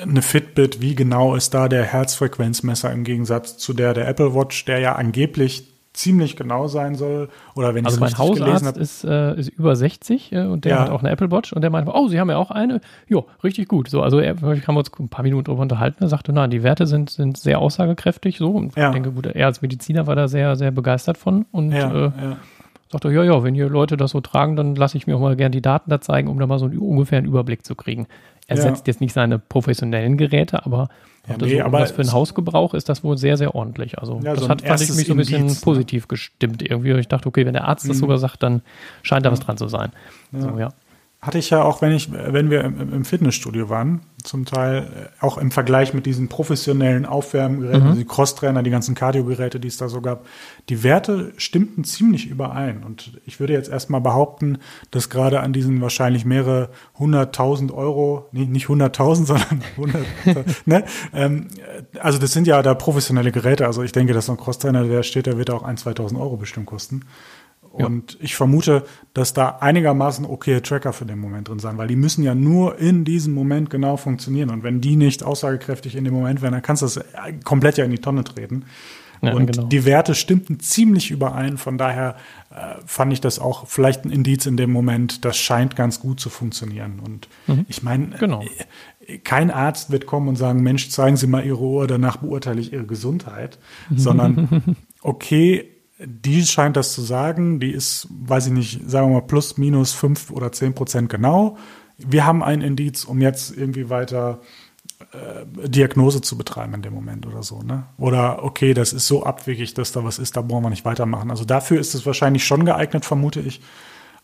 [SPEAKER 1] eine Fitbit, wie genau ist da der Herzfrequenzmesser im Gegensatz zu der der Apple Watch, der ja angeblich ziemlich genau sein soll. Oder wenn
[SPEAKER 2] also mein Hausarzt ist, äh, ist über 60 äh, und der ja. hat auch eine Apple Watch und der meinte, oh, Sie haben ja auch eine. Jo, richtig gut. So, also er, haben wir uns ein paar Minuten darüber unterhalten. Er sagte, nein, die Werte sind, sind sehr aussagekräftig. So, und ja. ich denke, gut, er als Mediziner war da sehr, sehr begeistert von und ja, äh, ja. sagte, ja, ja, wenn hier Leute das so tragen, dann lasse ich mir auch mal gerne die Daten da zeigen, um da mal so einen ungefähren Überblick zu kriegen. Er setzt jetzt nicht seine professionellen Geräte, aber ja, nee, aber was für einen Hausgebrauch ist das wohl sehr, sehr ordentlich. Also ja, das so hat, fand ich mich so ein bisschen Indiz, ne? positiv gestimmt irgendwie. Ich dachte, okay, wenn der Arzt das mhm. sogar sagt, dann scheint da was dran zu sein. So, ja
[SPEAKER 1] hatte ich ja auch, wenn ich, wenn wir im, Fitnessstudio waren, zum Teil äh, auch im Vergleich mit diesen professionellen Aufwärmgeräten, mhm. die Crosstrainer, die ganzen Cardio-Geräte, die es da so gab, die Werte stimmten ziemlich überein. Und ich würde jetzt erstmal behaupten, dass gerade an diesen wahrscheinlich mehrere hunderttausend Euro, nee, nicht hunderttausend, <laughs> sondern hundert, ne? Ähm, also das sind ja da professionelle Geräte. Also ich denke, dass so ein Crosstrainer, der steht, der wird auch ein, 2000 Euro bestimmt kosten. Und ja. ich vermute, dass da einigermaßen okay Tracker für den Moment drin sein, weil die müssen ja nur in diesem Moment genau funktionieren. Und wenn die nicht aussagekräftig in dem Moment wären, dann kannst du das komplett ja in die Tonne treten. Ja, und genau. die Werte stimmten ziemlich überein. Von daher äh, fand ich das auch vielleicht ein Indiz in dem Moment, das scheint ganz gut zu funktionieren. Und mhm. ich meine, genau. Äh, kein Arzt wird kommen und sagen, Mensch, zeigen Sie mal Ihre Uhr, danach beurteile ich Ihre Gesundheit, <laughs> sondern okay, die scheint das zu sagen. Die ist, weiß ich nicht, sagen wir mal plus, minus fünf oder zehn Prozent genau. Wir haben ein Indiz, um jetzt irgendwie weiter äh, Diagnose zu betreiben in dem Moment oder so. Ne? Oder okay, das ist so abwegig, dass da was ist, da brauchen wir nicht weitermachen. Also dafür ist es wahrscheinlich schon geeignet, vermute ich.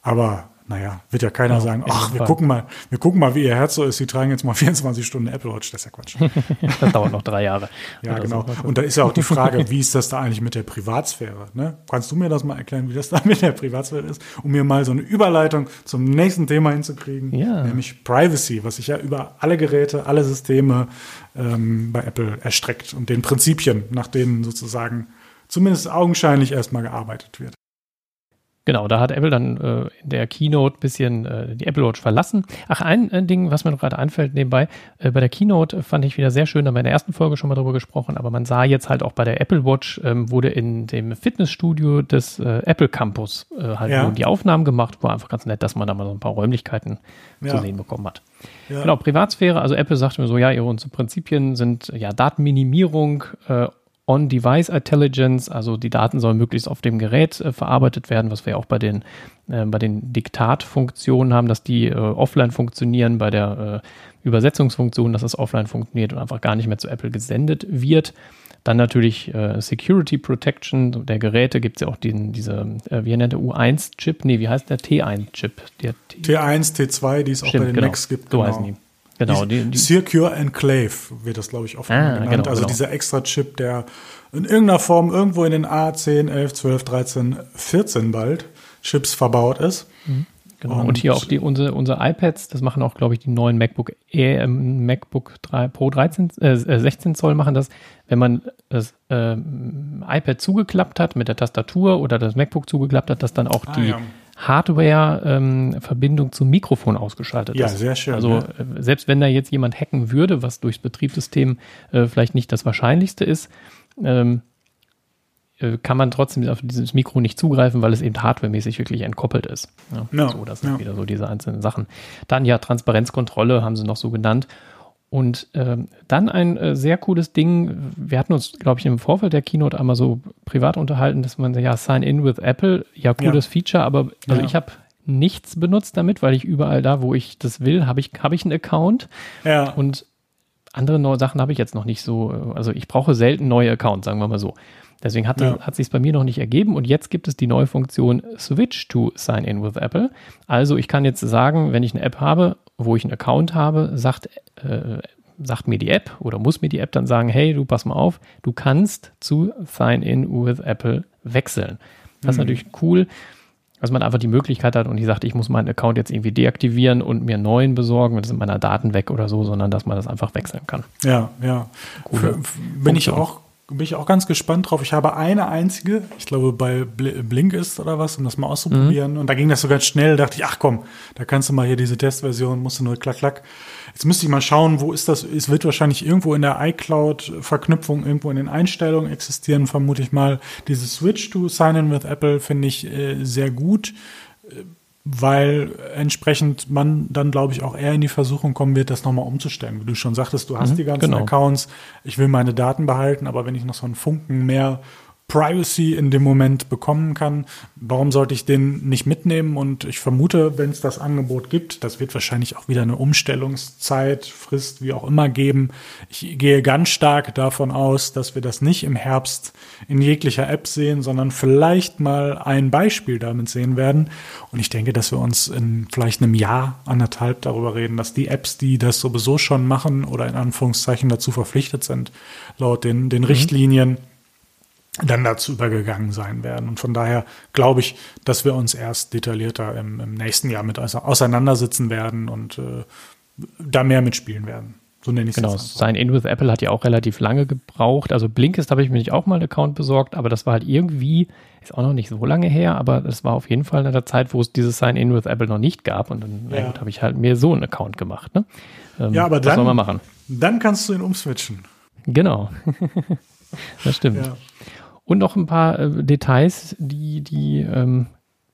[SPEAKER 1] Aber naja, wird ja keiner ja, sagen, ach, wir Fall. gucken mal, wir gucken mal, wie ihr Herz so ist, sie tragen jetzt mal <laughs> 24 Stunden Apple Watch, das ist ja Quatsch. <laughs>
[SPEAKER 2] das dauert noch drei Jahre.
[SPEAKER 1] Ja, genau. Und da ist ja auch die Frage, wie ist das da eigentlich mit der Privatsphäre? Ne? Kannst du mir das mal erklären, wie das da <laughs> mit der Privatsphäre ist, um mir mal so eine Überleitung zum nächsten Thema hinzukriegen, ja. nämlich Privacy, was sich ja über alle Geräte, alle Systeme ähm, bei Apple erstreckt und den Prinzipien, nach denen sozusagen zumindest augenscheinlich erstmal gearbeitet wird.
[SPEAKER 2] Genau, da hat Apple dann äh, in der Keynote ein bisschen äh, die Apple Watch verlassen. Ach, ein äh, Ding, was mir gerade einfällt nebenbei, äh, bei der Keynote fand ich wieder sehr schön, da haben wir in der ersten Folge schon mal drüber gesprochen, aber man sah jetzt halt auch bei der Apple Watch, ähm, wurde in dem Fitnessstudio des äh, Apple Campus äh, halt ja. die Aufnahmen gemacht. War einfach ganz nett, dass man da mal so ein paar Räumlichkeiten ja. zu sehen bekommen hat. Ja. Genau, Privatsphäre, also Apple sagte mir so, ja, ihre unsere Prinzipien sind ja Datenminimierung, äh, On-Device Intelligence, also die Daten sollen möglichst auf dem Gerät äh, verarbeitet werden, was wir auch bei den, äh, bei den Diktatfunktionen haben, dass die äh, offline funktionieren, bei der äh, Übersetzungsfunktion, dass das offline funktioniert und einfach gar nicht mehr zu Apple gesendet wird. Dann natürlich äh, Security Protection der Geräte gibt es ja auch den, diese, äh, wie nennt der U1-Chip? Nee, wie heißt der T1-Chip?
[SPEAKER 1] T1, T2, die es auch bei den genau. Macs gibt.
[SPEAKER 2] So genau. heißen die.
[SPEAKER 1] Genau, die, die Secure Enclave wird das, glaube ich, oft ah, genannt. Genau, also genau. dieser extra Chip, der in irgendeiner Form irgendwo in den A10, 11, 12, 13, 14 bald Chips verbaut ist.
[SPEAKER 2] Mhm. Genau. Und, und, hier auch die, unsere, unsere iPads, das machen auch, glaube ich, die neuen MacBook Air, ähm, MacBook 3, Pro 13, äh, 16 Zoll machen das, wenn man das äh, iPad zugeklappt hat mit der Tastatur oder das MacBook zugeklappt hat, dass dann auch ah, die ja. Hardware-Verbindung ähm, zum Mikrofon ausgeschaltet
[SPEAKER 1] ja, ist. Ja, sehr schön.
[SPEAKER 2] Also
[SPEAKER 1] ja.
[SPEAKER 2] Äh, selbst wenn da jetzt jemand hacken würde, was durchs Betriebssystem äh, vielleicht nicht das Wahrscheinlichste ist, ähm, äh, kann man trotzdem auf dieses Mikro nicht zugreifen, weil es eben hardwaremäßig wirklich entkoppelt ist. Ja, no, so, das sind no. wieder so diese einzelnen Sachen. Dann ja, Transparenzkontrolle haben sie noch so genannt. Und ähm, dann ein äh, sehr cooles Ding. Wir hatten uns, glaube ich, im Vorfeld der Keynote einmal so privat unterhalten, dass man ja Sign in with Apple, ja cooles ja. Feature, aber also ja. ich habe nichts benutzt damit, weil ich überall da, wo ich das will, habe ich habe ich einen Account. Ja. Und andere neue Sachen habe ich jetzt noch nicht so. Äh, also ich brauche selten neue Accounts, sagen wir mal so. Deswegen hat, ja. hat sich bei mir noch nicht ergeben und jetzt gibt es die neue Funktion Switch to Sign in with Apple. Also ich kann jetzt sagen, wenn ich eine App habe, wo ich einen Account habe, sagt, äh, sagt mir die App oder muss mir die App dann sagen, hey, du pass mal auf, du kannst zu Sign in with Apple wechseln. Das mhm. ist natürlich cool, dass man einfach die Möglichkeit hat und die sagt, ich muss meinen Account jetzt irgendwie deaktivieren und mir einen neuen besorgen, das sind meine Daten weg oder so, sondern dass man das einfach wechseln kann.
[SPEAKER 1] Ja, ja. Cool. Bin ich auch bin ich auch ganz gespannt drauf. Ich habe eine einzige, ich glaube bei Blink ist oder was, um das mal auszuprobieren. Mhm. Und da ging das so ganz schnell, da dachte ich, ach komm, da kannst du mal hier diese Testversion, musst du nur klack, klack. Jetzt müsste ich mal schauen, wo ist das? Es wird wahrscheinlich irgendwo in der iCloud-Verknüpfung, irgendwo in den Einstellungen existieren, vermute ich mal. Diese Switch to Sign-In with Apple finde ich äh, sehr gut weil entsprechend man dann, glaube ich, auch eher in die Versuchung kommen wird, das nochmal umzustellen. Wie du schon sagtest, du hast mhm, die ganzen genau. Accounts, ich will meine Daten behalten, aber wenn ich noch so einen Funken mehr Privacy in dem Moment bekommen kann. Warum sollte ich den nicht mitnehmen? Und ich vermute, wenn es das Angebot gibt, das wird wahrscheinlich auch wieder eine Umstellungszeit, Frist, wie auch immer geben. Ich gehe ganz stark davon aus, dass wir das nicht im Herbst in jeglicher App sehen, sondern vielleicht mal ein Beispiel damit sehen werden. Und ich denke, dass wir uns in vielleicht einem Jahr, anderthalb darüber reden, dass die Apps, die das sowieso schon machen oder in Anführungszeichen dazu verpflichtet sind, laut den, den mhm. Dann dazu übergegangen sein werden. Und von daher glaube ich, dass wir uns erst detaillierter im, im nächsten Jahr mit auseinandersetzen werden und äh, da mehr mitspielen werden.
[SPEAKER 2] So nenne ich es. Genau, sein In with Apple hat ja auch relativ lange gebraucht. Also Blinkist habe ich mir nicht auch mal einen Account besorgt, aber das war halt irgendwie, ist auch noch nicht so lange her, aber das war auf jeden Fall in der Zeit, wo es dieses Sign In with Apple noch nicht gab. Und dann ja. habe ich halt mir so einen Account gemacht. Ne?
[SPEAKER 1] Ähm, ja, aber dann, soll man machen? dann kannst du ihn umswitchen.
[SPEAKER 2] Genau. <laughs> das stimmt. Ja. Und noch ein paar äh, Details, die, die ähm,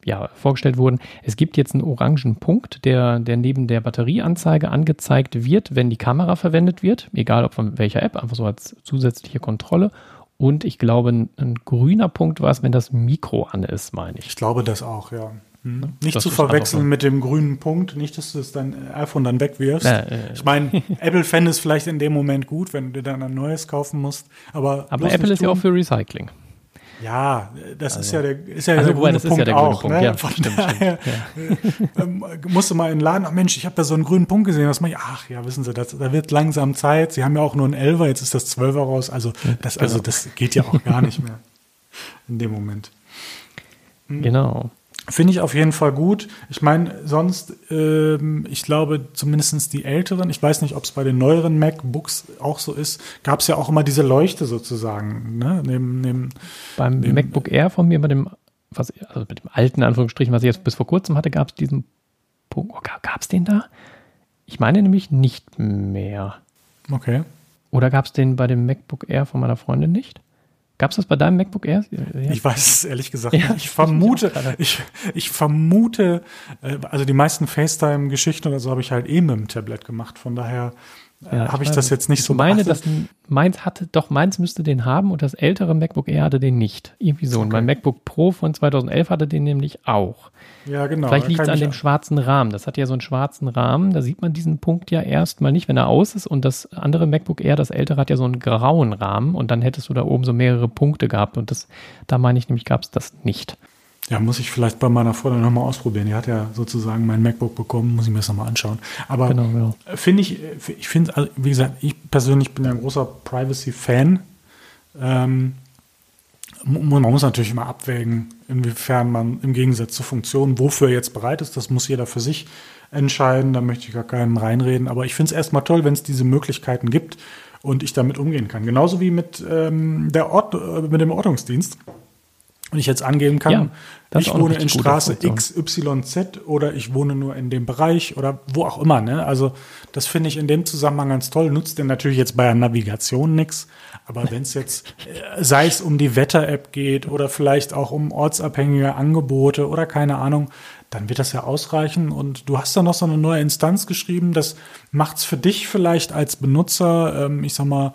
[SPEAKER 2] ja, vorgestellt wurden. Es gibt jetzt einen orangen Punkt, der, der neben der Batterieanzeige angezeigt wird, wenn die Kamera verwendet wird, egal ob von welcher App, einfach so als zusätzliche Kontrolle. Und ich glaube, ein, ein grüner Punkt war es, wenn das Mikro an ist, meine ich.
[SPEAKER 1] Ich glaube das auch, ja. Hm. Nicht das zu verwechseln mit dem grünen Punkt, nicht, dass du dein iPhone dann wegwirfst. Äh, äh, ich meine, <laughs> Apple fände es vielleicht in dem Moment gut, wenn du dir dann ein neues kaufen musst. Aber,
[SPEAKER 2] aber Apple ist ja auch für Recycling.
[SPEAKER 1] Ja, das also, ist ja der, ist ja also, der grüne das Punkt ja der auch. Punkt. Ne? Ja, Von stimmt, daher stimmt. Ja. <laughs> Ähm, musste mal in den Laden, oh Mensch, ich habe da so einen grünen Punkt gesehen. Was mache ich? Ach ja, wissen Sie, das, da wird langsam Zeit. Sie haben ja auch nur einen Elfer, jetzt ist das Zwölfer raus. Also das, genau. also das geht ja auch gar nicht mehr in dem Moment. <laughs>
[SPEAKER 2] Hm. Genau.
[SPEAKER 1] Finde ich auf jeden Fall gut. Ich meine, sonst, ähm, ich glaube, zumindest die älteren, ich weiß nicht, ob es bei den neueren MacBooks auch so ist, gab es ja auch immer diese Leuchte sozusagen. Ne? Neben, neben,
[SPEAKER 2] Beim neben, MacBook Air von mir, bei dem, was, also mit dem alten Anführungsstrichen, was ich jetzt bis vor kurzem hatte, gab es diesen Punkt. Oh, gab es den da? Ich meine nämlich nicht mehr.
[SPEAKER 1] Okay.
[SPEAKER 2] Oder gab es den bei dem MacBook Air von meiner Freundin nicht? Gab es das bei deinem MacBook Air?
[SPEAKER 1] Ja. Ich weiß es ehrlich gesagt ja, nicht. Ich vermute, ich, ich vermute, äh, also die meisten FaceTime-Geschichten oder so habe ich halt eben mit dem Tablet gemacht. Von daher ja, habe ich das jetzt nicht
[SPEAKER 2] ich
[SPEAKER 1] so
[SPEAKER 2] Ich meine, dass meins hatte, doch meins müsste den haben und das ältere MacBook Air hatte den nicht. Irgendwie so. Okay. Und mein MacBook Pro von 2011 hatte den nämlich auch.
[SPEAKER 1] Ja, genau.
[SPEAKER 2] Vielleicht liegt es an dem schwarzen Rahmen. Das hat ja so einen schwarzen Rahmen. Da sieht man diesen Punkt ja erstmal nicht, wenn er aus ist. Und das andere MacBook Air, das ältere, hat ja so einen grauen Rahmen. Und dann hättest du da oben so mehrere Punkte gehabt. Und das, da meine ich nämlich, gab es das nicht.
[SPEAKER 1] Ja, muss ich vielleicht bei meiner Freundin nochmal ausprobieren. Die hat ja sozusagen mein MacBook bekommen, muss ich mir das nochmal anschauen. Aber genau, genau. finde ich, ich finde, also, wie gesagt, ich persönlich bin ja ein großer Privacy-Fan. Ähm, man muss natürlich immer abwägen, inwiefern man im Gegensatz zur Funktion, wofür jetzt bereit ist. Das muss jeder für sich entscheiden. Da möchte ich gar keinem reinreden. Aber ich finde es erstmal toll, wenn es diese Möglichkeiten gibt und ich damit umgehen kann. Genauso wie mit, ähm, der Ort, äh, mit dem Ordnungsdienst. Und ich jetzt angeben kann, ja, ich wohne in Straße XYZ oder ich wohne nur in dem Bereich oder wo auch immer. Ne? Also das finde ich in dem Zusammenhang ganz toll. Nutzt denn natürlich jetzt bei der Navigation nichts. Aber wenn es jetzt, äh, sei es um die Wetter-App geht oder vielleicht auch um ortsabhängige Angebote oder keine Ahnung, dann wird das ja ausreichen. Und du hast da noch so eine neue Instanz geschrieben. Das macht es für dich vielleicht als Benutzer, ähm, ich sag mal,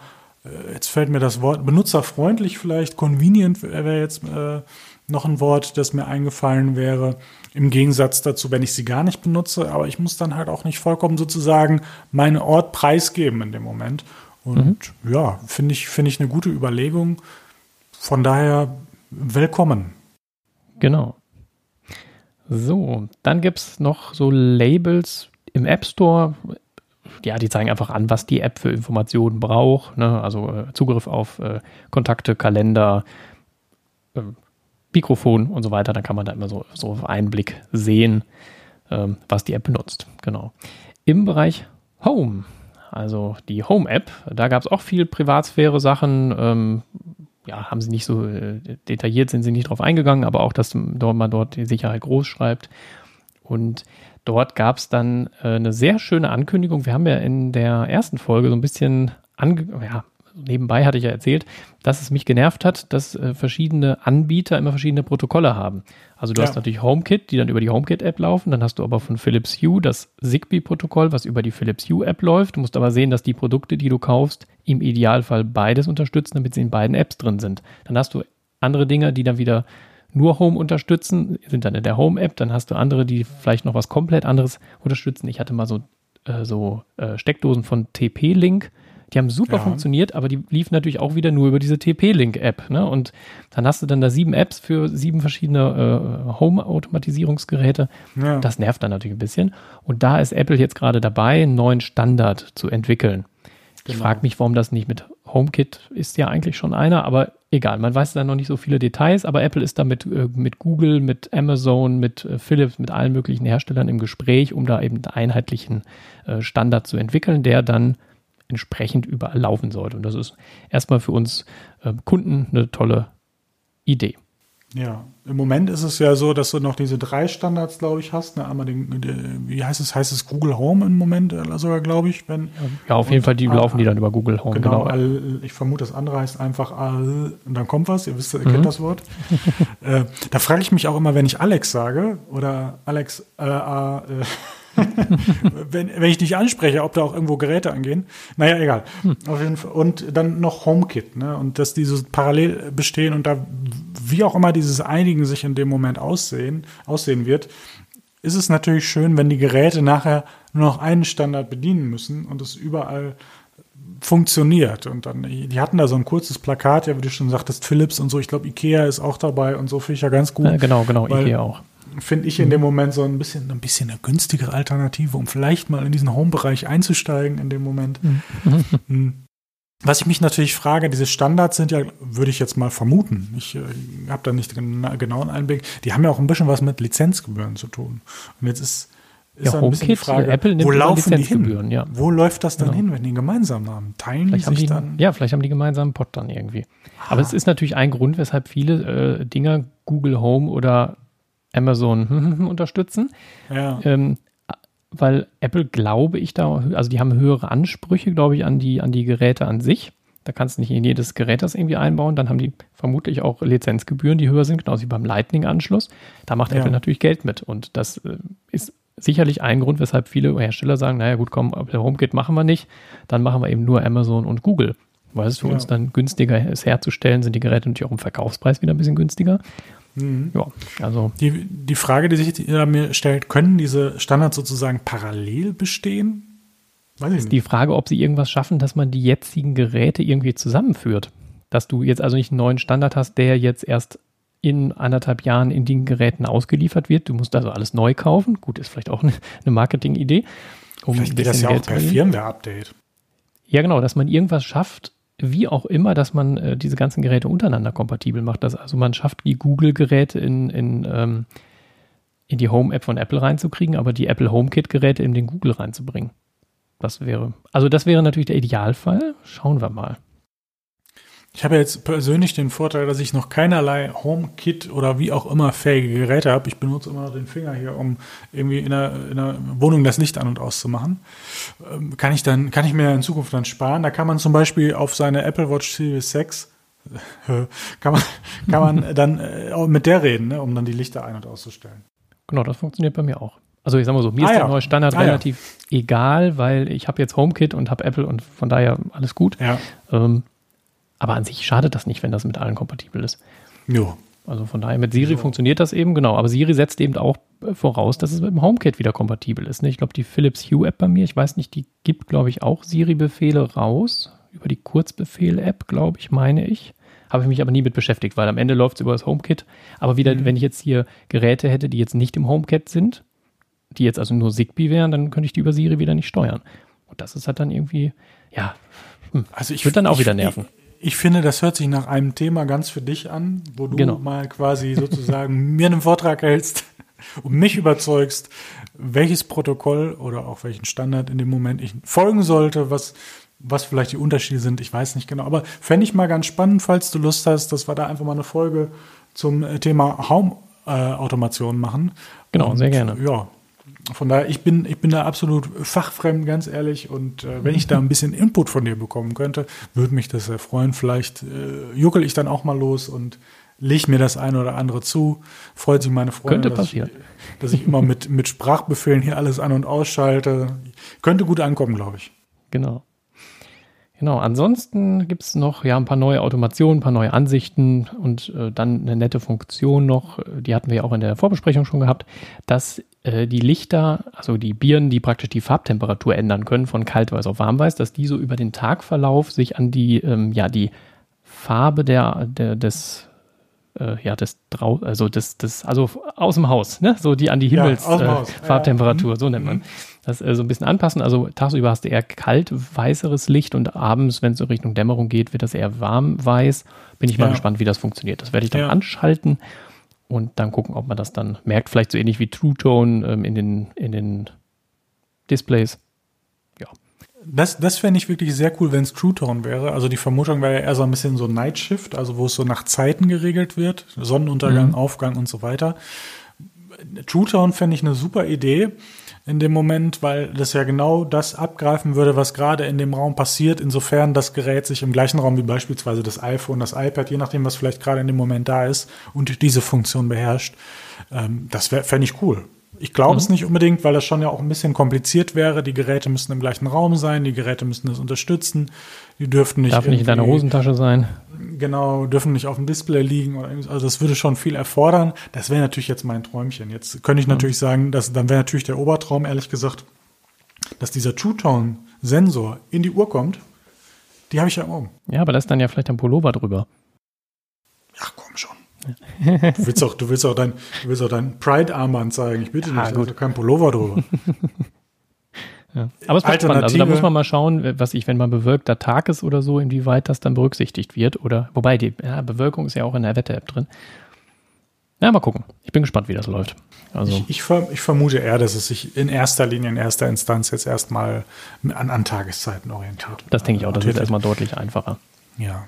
[SPEAKER 1] jetzt fällt mir das Wort, benutzerfreundlich vielleicht, convenient wäre jetzt äh, noch ein Wort, das mir eingefallen wäre. Im Gegensatz dazu, wenn ich sie gar nicht benutze, aber ich muss dann halt auch nicht vollkommen sozusagen meinen Ort preisgeben in dem Moment. Und mhm. ja, finde ich, finde ich eine gute Überlegung. Von daher willkommen.
[SPEAKER 2] Genau. So, dann gibt es noch so Labels im App Store. Ja, die zeigen einfach an, was die App für Informationen braucht. Ne? Also äh, Zugriff auf äh, Kontakte, Kalender, äh, Mikrofon und so weiter. Dann kann man da immer so, so einen Blick sehen, ähm, was die App benutzt. Genau. Im Bereich Home also die Home-App. Da gab es auch viel Privatsphäre-Sachen. Ähm, ja, haben sie nicht so äh, detailliert, sind sie nicht drauf eingegangen, aber auch, dass man dort die Sicherheit groß schreibt. Und dort gab es dann äh, eine sehr schöne Ankündigung. Wir haben ja in der ersten Folge so ein bisschen ange ja, nebenbei hatte ich ja erzählt, dass es mich genervt hat, dass äh, verschiedene Anbieter immer verschiedene Protokolle haben. Also du ja. hast natürlich HomeKit, die dann über die HomeKit-App laufen. Dann hast du aber von Philips Hue das Zigbee-Protokoll, was über die Philips Hue-App läuft. Du musst aber sehen, dass die Produkte, die du kaufst, im Idealfall beides unterstützen, damit sie in beiden Apps drin sind. Dann hast du andere Dinge, die dann wieder nur Home unterstützen, sind dann in der Home-App. Dann hast du andere, die vielleicht noch was komplett anderes unterstützen. Ich hatte mal so, äh, so äh, Steckdosen von TP-Link die haben super ja. funktioniert, aber die liefen natürlich auch wieder nur über diese TP-Link-App. Ne? Und dann hast du dann da sieben Apps für sieben verschiedene äh, Home-Automatisierungsgeräte. Ja. Das nervt dann natürlich ein bisschen. Und da ist Apple jetzt gerade dabei, einen neuen Standard zu entwickeln. Genau. Ich frage mich, warum das nicht mit HomeKit ist ja eigentlich schon einer, aber egal, man weiß da noch nicht so viele Details, aber Apple ist da mit, äh, mit Google, mit Amazon, mit äh, Philips, mit allen möglichen Herstellern im Gespräch, um da eben einen einheitlichen äh, Standard zu entwickeln, der dann entsprechend überall laufen sollte. Und das ist erstmal für uns Kunden eine tolle Idee.
[SPEAKER 1] Ja, im Moment ist es ja so, dass du noch diese drei Standards, glaube ich, hast. Ne? Einmal den, wie heißt es, heißt es Google Home im Moment äh, sogar, glaube ich. Wenn,
[SPEAKER 2] ja, auf jeden Fall, die laufen die dann über Google Home.
[SPEAKER 1] Genau, genau. Ich vermute, das andere heißt einfach all, und dann kommt was, ihr wisst, ihr mhm. kennt das Wort. <laughs> äh, da frage ich mich auch immer, wenn ich Alex sage oder Alex äh, äh, <laughs> wenn, wenn ich dich anspreche, ob da auch irgendwo Geräte angehen. Naja, egal. Hm. Auf jeden Fall. Und dann noch HomeKit, ne? Und dass diese parallel bestehen und da, wie auch immer dieses Einigen sich in dem Moment aussehen, aussehen wird, ist es natürlich schön, wenn die Geräte nachher nur noch einen Standard bedienen müssen und es überall funktioniert. Und dann, die hatten da so ein kurzes Plakat, ja, wie du schon sagtest, Philips und so. Ich glaube, Ikea ist auch dabei und so finde ich ja ganz gut. Ja,
[SPEAKER 2] genau, genau, Ikea auch
[SPEAKER 1] finde ich in dem Moment so ein bisschen, ein bisschen eine günstigere Alternative, um vielleicht mal in diesen Home-Bereich einzusteigen in dem Moment. Mhm. Was ich mich natürlich frage, diese Standards sind ja, würde ich jetzt mal vermuten, ich äh, habe da nicht den genauen Einblick, die haben ja auch ein bisschen was mit Lizenzgebühren zu tun. Und jetzt ist, ist
[SPEAKER 2] ja, HomeKit, die Frage, Apple
[SPEAKER 1] wo laufen die hin?
[SPEAKER 2] Ja.
[SPEAKER 1] Wo läuft das dann genau. hin, wenn die gemeinsam haben? Teilen
[SPEAKER 2] vielleicht
[SPEAKER 1] die sich
[SPEAKER 2] die,
[SPEAKER 1] dann?
[SPEAKER 2] Ja, vielleicht haben die gemeinsam einen Pod dann irgendwie. Aber es ist natürlich ein Grund, weshalb viele äh, Dinger Google Home oder Amazon <laughs> unterstützen. Ja. Ähm, weil Apple, glaube ich, da, also die haben höhere Ansprüche, glaube ich, an die, an die Geräte an sich. Da kannst du nicht in jedes Gerät das irgendwie einbauen. Dann haben die vermutlich auch Lizenzgebühren, die höher sind, genauso wie beim Lightning-Anschluss. Da macht ja. Apple natürlich Geld mit. Und das äh, ist sicherlich ein Grund, weshalb viele Hersteller sagen, naja gut, komm, Apple HomeKit machen wir nicht. Dann machen wir eben nur Amazon und Google. Weil es für ja. uns dann günstiger ist herzustellen, sind die Geräte natürlich auch im Verkaufspreis wieder ein bisschen günstiger.
[SPEAKER 1] Mhm. Ja, also. Die, die Frage, die sich mir stellt, können diese Standards sozusagen parallel bestehen?
[SPEAKER 2] Weiß ich ist nicht. die Frage, ob sie irgendwas schaffen, dass man die jetzigen Geräte irgendwie zusammenführt. Dass du jetzt also nicht einen neuen Standard hast, der jetzt erst in anderthalb Jahren in den Geräten ausgeliefert wird. Du musst also alles neu kaufen. Gut, ist vielleicht auch eine, eine Marketing-Idee.
[SPEAKER 1] Um vielleicht geht das ja Geld auch per Firmware-Update.
[SPEAKER 2] Ja, genau, dass man irgendwas schafft, wie auch immer, dass man äh, diese ganzen Geräte untereinander kompatibel macht. Dass also man schafft, die Google-Geräte in, in, ähm, in die Home-App von Apple reinzukriegen, aber die Apple HomeKit-Geräte in den Google reinzubringen. Das wäre, also das wäre natürlich der Idealfall. Schauen wir mal.
[SPEAKER 1] Ich habe jetzt persönlich den Vorteil, dass ich noch keinerlei HomeKit oder wie auch immer fähige Geräte habe. Ich benutze immer noch den Finger hier, um irgendwie in der, in der Wohnung das Licht an und aus zu machen. Ähm, kann ich dann, kann ich mir in Zukunft dann sparen. Da kann man zum Beispiel auf seine Apple Watch Series 6 <laughs> kann man, kann man dann äh, mit der reden, ne, um dann die Lichter ein- und auszustellen.
[SPEAKER 2] Genau, das funktioniert bei mir auch. Also ich sag mal so, mir ah, ist der neue Standard ah, relativ ja. egal, weil ich habe jetzt HomeKit und habe Apple und von daher alles gut. Ja. Ähm, aber an sich schadet das nicht, wenn das mit allen kompatibel ist. Ja. Also von daher, mit Siri so. funktioniert das eben, genau. Aber Siri setzt eben auch äh, voraus, dass es mit dem HomeKit wieder kompatibel ist. Ne? Ich glaube, die Philips Hue App bei mir, ich weiß nicht, die gibt, glaube ich, auch Siri-Befehle raus. Über die Kurzbefehl-App, glaube ich, meine ich. Habe ich mich aber nie mit beschäftigt, weil am Ende läuft es über das HomeKit. Aber wieder, mhm. wenn ich jetzt hier Geräte hätte, die jetzt nicht im HomeKit sind, die jetzt also nur Zigbee wären, dann könnte ich die über Siri wieder nicht steuern. Und das ist halt dann irgendwie, ja, hm, also ich würde dann auch ich, wieder nerven.
[SPEAKER 1] Ich, ich finde, das hört sich nach einem Thema ganz für dich an, wo du genau. mal quasi sozusagen <laughs> mir einen Vortrag hältst <laughs> und mich überzeugst, welches Protokoll oder auch welchen Standard in dem Moment ich folgen sollte, was was vielleicht die Unterschiede sind, ich weiß nicht genau. Aber fände ich mal ganz spannend, falls du Lust hast, dass wir da einfach mal eine Folge zum äh, Thema Home-Automation machen.
[SPEAKER 2] Genau, und, sehr gerne.
[SPEAKER 1] Ja, von daher, ich bin, ich bin da absolut fachfremd, ganz ehrlich. Und äh, wenn ich da ein bisschen Input von dir bekommen könnte, würde mich das sehr freuen. Vielleicht äh, juckel ich dann auch mal los und lege mir das eine oder andere zu. Freut sich meine Freunde,
[SPEAKER 2] Könnte passieren.
[SPEAKER 1] Dass ich, dass ich immer mit, mit Sprachbefehlen hier alles an- und ausschalte. Könnte gut ankommen, glaube ich.
[SPEAKER 2] Genau. Genau, ansonsten gibt es noch ja ein paar neue Automationen, ein paar neue Ansichten und äh, dann eine nette Funktion noch, die hatten wir ja auch in der Vorbesprechung schon gehabt, dass äh, die Lichter, also die Birnen, die praktisch die Farbtemperatur ändern können von kaltweiß auf warmweiß, dass die so über den Tagverlauf sich an die, ähm, ja, die Farbe der, der des äh, ja, das Drau also das, das, also aus dem Haus, ne? So die an die Himmelsfarbtemperatur, ja, äh, so nennt man. Mhm. Das äh, so ein bisschen anpassen. Also tagsüber hast du eher kalt weißeres Licht und abends, wenn es in Richtung Dämmerung geht, wird das eher warm weiß. Bin ich mal gespannt, wie das funktioniert. Das werde ich dann anschalten und dann gucken, ob man das dann merkt. Vielleicht so ähnlich wie True Tone ähm, in, den, in den Displays.
[SPEAKER 1] Das, das fände ich wirklich sehr cool, wenn es True Tone wäre. Also die Vermutung wäre ja eher so ein bisschen so Night Shift, also wo es so nach Zeiten geregelt wird. Sonnenuntergang, mhm. Aufgang und so weiter. True Tone fände ich eine super Idee in dem Moment, weil das ja genau das abgreifen würde, was gerade in dem Raum passiert, insofern das Gerät sich im gleichen Raum wie beispielsweise das iPhone, das iPad, je nachdem, was vielleicht gerade in dem Moment da ist und diese Funktion beherrscht. Ähm, das fände ich cool. Ich glaube mhm. es nicht unbedingt, weil das schon ja auch ein bisschen kompliziert wäre. Die Geräte müssen im gleichen Raum sein, die Geräte müssen das unterstützen. Die dürften nicht.
[SPEAKER 2] Darf nicht in deiner Hosentasche sein.
[SPEAKER 1] Genau, dürfen nicht auf dem Display liegen. Also das würde schon viel erfordern. Das wäre natürlich jetzt mein Träumchen. Jetzt könnte ich mhm. natürlich sagen, dass dann wäre natürlich der Obertraum, ehrlich gesagt, dass dieser Two-Tone-Sensor in die Uhr kommt. Die habe ich ja im Augen.
[SPEAKER 2] Ja, aber da ist dann ja vielleicht ein Pullover drüber.
[SPEAKER 1] Ach komm schon. Du willst auch, du willst auch dein, du willst auch dein Pride-Armband zeigen. Ich bitte ja, nicht, gut. kein Pullover drüber. <laughs>
[SPEAKER 2] ja. Aber es wird spannend. Also da muss man mal schauen, was ich, wenn man bewölkter Tag ist oder so, inwieweit das dann berücksichtigt wird. Oder wobei die ja, Bewölkung ist ja auch in der Wetter-App drin. Ja, mal gucken. Ich bin gespannt, wie das läuft.
[SPEAKER 1] Also. Ich, ich, ich, vermute eher, dass es sich in erster Linie, in erster Instanz jetzt erstmal an, an Tageszeiten orientiert.
[SPEAKER 2] Das denke ich auch, das wird erstmal deutlich einfacher.
[SPEAKER 1] Ja.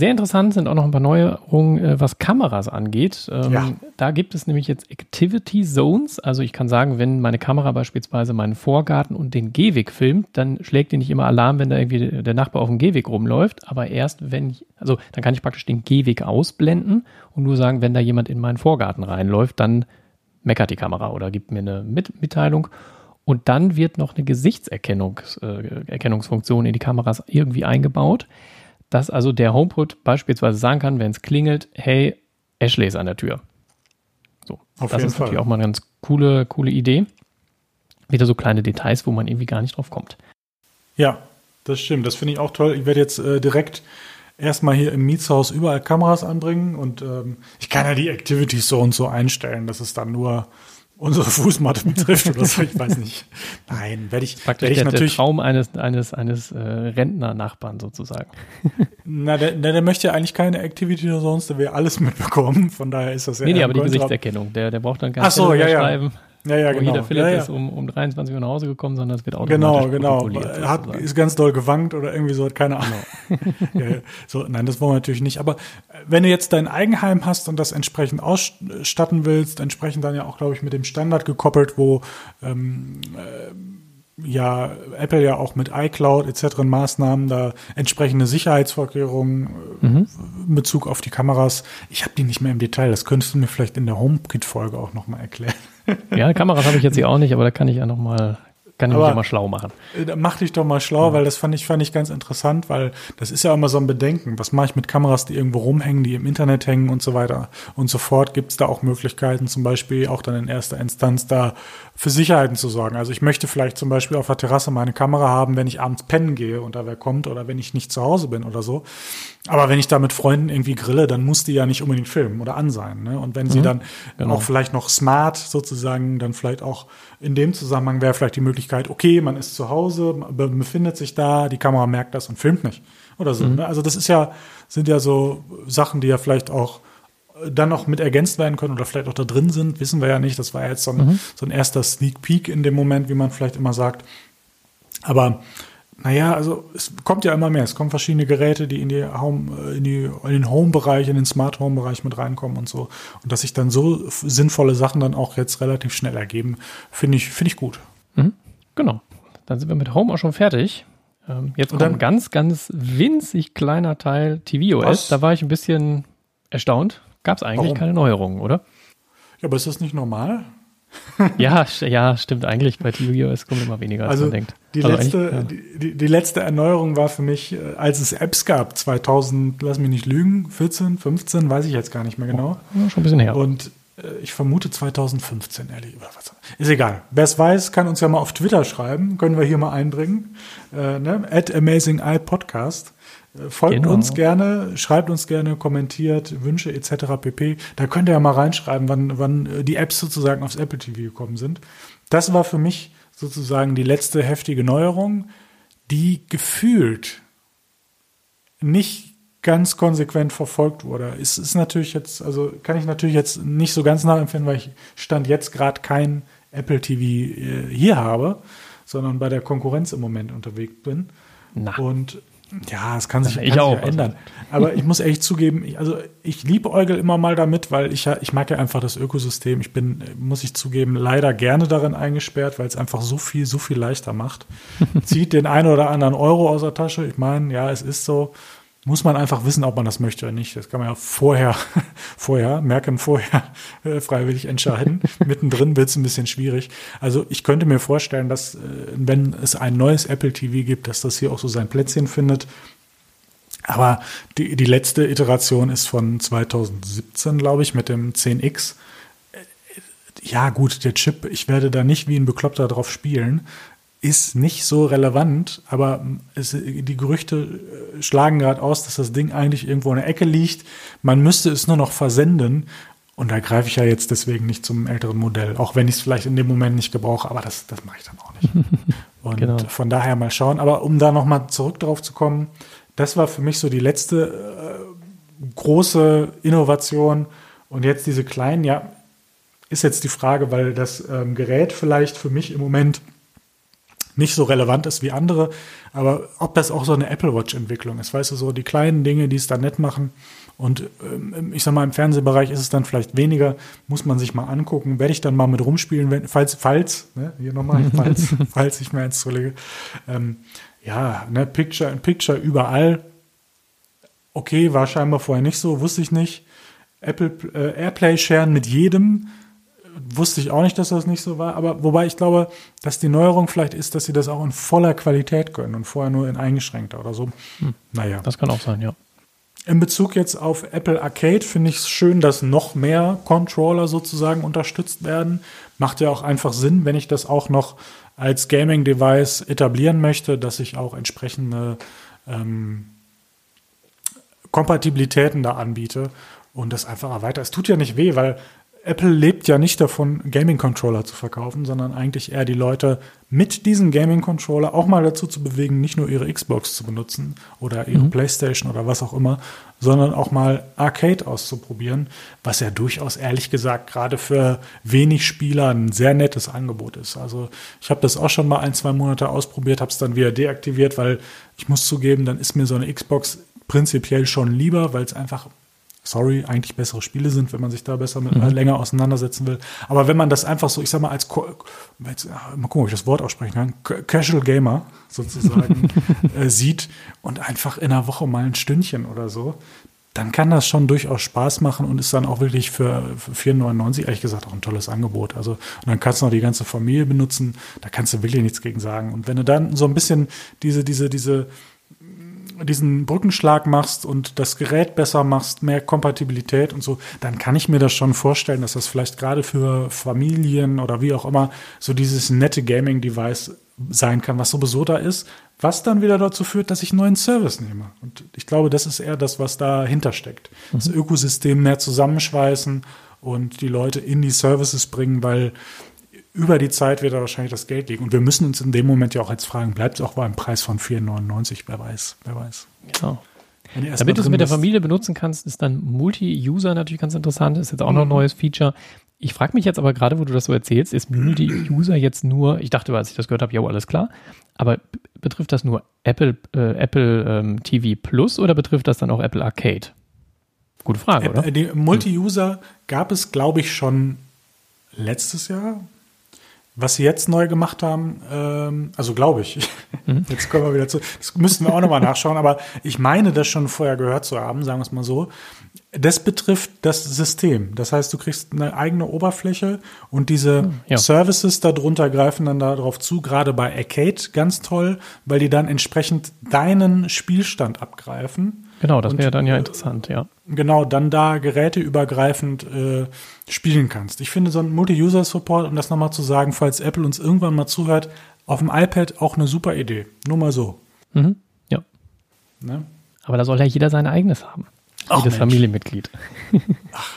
[SPEAKER 2] Sehr interessant sind auch noch ein paar Neuerungen, äh, was Kameras angeht. Ähm, ja. Da gibt es nämlich jetzt Activity Zones. Also ich kann sagen, wenn meine Kamera beispielsweise meinen Vorgarten und den Gehweg filmt, dann schlägt die nicht immer Alarm, wenn da irgendwie der Nachbar auf dem Gehweg rumläuft. Aber erst wenn ich, also dann kann ich praktisch den Gehweg ausblenden und nur sagen, wenn da jemand in meinen Vorgarten reinläuft, dann meckert die Kamera oder gibt mir eine Mit Mitteilung. Und dann wird noch eine Gesichtserkennungsfunktion äh, in die Kameras irgendwie eingebaut dass also der HomePod beispielsweise sagen kann, wenn es klingelt, hey, Ashley ist an der Tür. So, Auf das ist Fall. natürlich auch mal eine ganz coole, coole Idee. Wieder so kleine Details, wo man irgendwie gar nicht drauf kommt.
[SPEAKER 1] Ja, das stimmt. Das finde ich auch toll. Ich werde jetzt äh, direkt erstmal hier im Mietshaus überall Kameras anbringen und ähm, ich kann ja die Activities so und so einstellen, dass es dann nur unsere Fußmatte betrifft oder so, ich weiß nicht. <laughs> Nein, werde ich,
[SPEAKER 2] werd ich der, natürlich. Der Traum eines, eines, eines äh, Rentner-Nachbarn sozusagen. <laughs>
[SPEAKER 1] Na, der, der, der möchte ja eigentlich keine Activity oder sonst, der will alles mitbekommen, von daher ist das
[SPEAKER 2] ja. Nee, nee, aber die Gesichtserkennung, der, der braucht dann gar
[SPEAKER 1] nicht so, ja,
[SPEAKER 2] schreiben.
[SPEAKER 1] Ja. Ja, ja,
[SPEAKER 2] genau. Jeder Philipp ja, ja. ist um, um 23 Uhr nach Hause gekommen, sondern es wird
[SPEAKER 1] automatisch Genau, genau. Hat, ist ganz doll gewankt oder irgendwie so, keine Ahnung. <laughs> ja, so, nein, das wollen wir natürlich nicht. Aber wenn du jetzt dein Eigenheim hast und das entsprechend ausstatten willst, entsprechend dann ja auch, glaube ich, mit dem Standard gekoppelt, wo ähm, äh, ja Apple ja auch mit iCloud etc. Maßnahmen da entsprechende Sicherheitsvorkehrungen äh, mhm. in Bezug auf die Kameras. Ich habe die nicht mehr im Detail. Das könntest du mir vielleicht in der HomeKit-Folge auch nochmal erklären.
[SPEAKER 2] Ja, Kameras habe ich jetzt hier auch nicht, aber da kann ich ja noch mal kann ich aber, mich mal schlau machen.
[SPEAKER 1] Äh, mach dich doch mal schlau, ja. weil das fand ich, fand ich ganz interessant, weil das ist ja immer so ein Bedenken. Was mache ich mit Kameras, die irgendwo rumhängen, die im Internet hängen und so weiter und so fort? Gibt es da auch Möglichkeiten, zum Beispiel auch dann in erster Instanz da für Sicherheiten zu sorgen? Also ich möchte vielleicht zum Beispiel auf der Terrasse meine Kamera haben, wenn ich abends pennen gehe und da wer kommt oder wenn ich nicht zu Hause bin oder so. Aber wenn ich da mit Freunden irgendwie grille, dann muss die ja nicht unbedingt filmen oder an sein. Ne? Und wenn mhm, sie dann genau. auch vielleicht noch smart sozusagen, dann vielleicht auch in dem Zusammenhang wäre vielleicht die Möglichkeit, okay, man ist zu Hause, man befindet sich da, die Kamera merkt das und filmt nicht. Oder so. Mhm. Ne? Also das ist ja, sind ja so Sachen, die ja vielleicht auch dann noch mit ergänzt werden können oder vielleicht auch da drin sind, wissen wir ja nicht. Das war ja jetzt so ein, mhm. so ein erster Sneak Peek in dem Moment, wie man vielleicht immer sagt. Aber Naja, also es kommt ja immer mehr. Es kommen verschiedene Geräte, die in, die Home, äh, in, die, in den Home-Bereich, in den Smart Home-Bereich mit reinkommen und so. Und dass sich dann so sinnvolle Sachen dann auch jetzt relativ schnell ergeben, finde ich, finde ich gut.
[SPEAKER 2] Mhm, genau. Dann sind wir mit Home auch schon fertig. Ähm, jetzt kommt ein ganz, ganz winzig kleiner Teil tvOS. Was? Da war ich ein bisschen erstaunt. Gab es eigentlich Warum? keine Neuerungen, oder?
[SPEAKER 1] Ja, aber ist das nicht normal? <laughs>
[SPEAKER 2] ja, ja, stimmt. Eigentlich bei tvOS kommt immer weniger, als
[SPEAKER 1] also
[SPEAKER 2] man denkt.
[SPEAKER 1] Die, also letzte, ja. die, die, letzte Erneuerung war für mich, äh, als es Apps gab, 2000, lass mich nicht lügen, 14, 15, weiß ich jetzt gar nicht mehr genau.
[SPEAKER 2] Oh, schon ein bisschen her.
[SPEAKER 1] Und äh, ich vermute 2015, ehrlich. Ist egal. Wer es weiß, kann uns ja mal auf Twitter schreiben. Können wir hier mal einbringen. Äh, ne? At Amazing Eye Podcast. Folgt genau. uns gerne, schreibt uns gerne, kommentiert, Wünsche etc. pp. Da könnt ihr ja mal reinschreiben, wann, wann äh, die Apps sozusagen aufs Apple TV gekommen sind. Das war für mich sozusagen die letzte heftige Neuerung, die gefühlt nicht ganz konsequent verfolgt wurde. Es ist natürlich jetzt, also kann ich natürlich jetzt nicht so ganz nachempfinden, weil ich stand jetzt gerade kein Apple TV äh, hier habe, sondern bei der Konkurrenz im Moment unterwegs bin. Na. Und ja, es kann sich,
[SPEAKER 2] ich kann auch, sich
[SPEAKER 1] ja ändern. Aber ich muss echt zugeben, ich, also ich liebe Eugel immer mal damit, weil ich ja, ich mag ja einfach das Ökosystem. Ich bin, muss ich zugeben, leider gerne darin eingesperrt, weil es einfach so viel, so viel leichter macht. Zieht den einen oder anderen Euro aus der Tasche. Ich meine, ja, es ist so muss man einfach wissen, ob man das möchte oder nicht. Das kann man ja vorher, <laughs> vorher, merken vorher <laughs> äh, freiwillig entscheiden. <laughs> Mittendrin wird es ein bisschen schwierig. Also ich könnte mir vorstellen, dass äh, wenn es ein neues Apple TV gibt, dass das hier auch so sein Plätzchen findet. Aber die, die letzte Iteration ist von 2017, glaube ich, mit dem 10X. Äh, ja, gut, der Chip, ich werde da nicht wie ein Bekloppter drauf spielen ist nicht so relevant, aber es, die Gerüchte äh, schlagen gerade aus, dass das Ding eigentlich irgendwo in der Ecke liegt. Man müsste es nur noch versenden. Und da greife ich ja jetzt deswegen nicht zum älteren Modell, auch wenn ich es vielleicht in dem Moment nicht gebrauche, aber das, das mache ich dann auch nicht. <laughs> Und genau. von daher mal schauen. Aber um da nochmal zurück drauf zu kommen, das war für mich so die letzte äh, große Innovation. Und jetzt diese kleinen, ja, ist jetzt die Frage, weil das ähm, Gerät vielleicht für mich im Moment nicht so relevant ist wie andere. Aber ob das auch so eine Apple Watch-Entwicklung ist, weißt du, so die kleinen Dinge, die es da nett machen. Und ähm, ich sag mal, im Fernsehbereich ist es dann vielleicht weniger, muss man sich mal angucken. Werde ich dann mal mit rumspielen, wenn, falls, falls, ne, hier nochmal, <laughs> falls, falls ich mir eins zulege. Ähm, ja, ne, Picture in Picture überall. Okay, war scheinbar vorher nicht so, wusste ich nicht. Apple äh, Airplay sharen mit jedem wusste ich auch nicht, dass das nicht so war. Aber wobei ich glaube, dass die Neuerung vielleicht ist, dass sie das auch in voller Qualität können und vorher nur in eingeschränkter oder so.
[SPEAKER 2] Hm. Naja. Das kann auch sein, ja.
[SPEAKER 1] In Bezug jetzt auf Apple Arcade finde ich es schön, dass noch mehr Controller sozusagen unterstützt werden. Macht ja auch einfach Sinn, wenn ich das auch noch als Gaming-Device etablieren möchte, dass ich auch entsprechende ähm, Kompatibilitäten da anbiete und das einfach erweitere. Es tut ja nicht weh, weil Apple lebt ja nicht davon, Gaming-Controller zu verkaufen, sondern eigentlich eher die Leute mit diesem Gaming-Controller auch mal dazu zu bewegen, nicht nur ihre Xbox zu benutzen oder ihre mhm. Playstation oder was auch immer, sondern auch mal Arcade auszuprobieren, was ja durchaus ehrlich gesagt gerade für wenig Spieler ein sehr nettes Angebot ist. Also ich habe das auch schon mal ein, zwei Monate ausprobiert, habe es dann wieder deaktiviert, weil ich muss zugeben, dann ist mir so eine Xbox prinzipiell schon lieber, weil es einfach sorry, eigentlich bessere Spiele sind, wenn man sich da besser mit mhm. länger auseinandersetzen will. Aber wenn man das einfach so, ich sag mal, als jetzt, mal gucken, ob ich das Wort aussprechen kann, Casual Gamer sozusagen <laughs> äh, sieht und einfach in einer Woche mal ein Stündchen oder so, dann kann das schon durchaus Spaß machen und ist dann auch wirklich für, für 4,99 ehrlich gesagt auch ein tolles Angebot. Also, und dann kannst du noch die ganze Familie benutzen, da kannst du wirklich nichts gegen sagen. Und wenn du dann so ein bisschen diese, diese, diese, diesen Brückenschlag machst und das Gerät besser machst, mehr Kompatibilität und so, dann kann ich mir das schon vorstellen, dass das vielleicht gerade für Familien oder wie auch immer so dieses nette Gaming-Device sein kann, was sowieso da ist, was dann wieder dazu führt, dass ich einen neuen Service nehme. Und ich glaube, das ist eher das, was dahinter steckt. Mhm. Das Ökosystem mehr zusammenschweißen und die Leute in die Services bringen, weil über die Zeit wird da wahrscheinlich das Geld liegen. Und wir müssen uns in dem Moment ja auch jetzt fragen, bleibt es auch beim Preis von 4,99? Wer weiß, wer weiß.
[SPEAKER 2] Genau. Damit du es mit der Familie benutzen kannst, ist dann Multi-User natürlich ganz interessant. Ist jetzt auch mhm. noch ein neues Feature. Ich frage mich jetzt aber gerade, wo du das so erzählst, ist Multi-User jetzt nur, ich dachte, als ich das gehört habe, ja, alles klar, aber betrifft das nur Apple, äh, Apple ähm, TV Plus oder betrifft das dann auch Apple Arcade? Gute Frage, App, oder?
[SPEAKER 1] Die Multi-User gab es, glaube ich, schon letztes Jahr. Was sie jetzt neu gemacht haben, ähm, also glaube ich, mhm. <laughs> jetzt kommen wir wieder zu, das müssten wir auch nochmal nachschauen, aber ich meine das schon vorher gehört zu haben, sagen wir es mal so. Das betrifft das System. Das heißt, du kriegst eine eigene Oberfläche und diese hm, ja. Services darunter greifen dann darauf zu, gerade bei Arcade ganz toll, weil die dann entsprechend deinen Spielstand abgreifen.
[SPEAKER 2] Genau, das wäre dann ja interessant, ja.
[SPEAKER 1] Genau, dann da geräteübergreifend äh, spielen kannst. Ich finde so ein Multi-User-Support, um das nochmal zu sagen, falls Apple uns irgendwann mal zuhört, auf dem iPad auch eine super Idee. Nur mal so.
[SPEAKER 2] Mhm, ja. Ne? Aber da soll ja jeder sein eigenes haben. Ach, jedes Mensch. Familienmitglied. <laughs> Ach.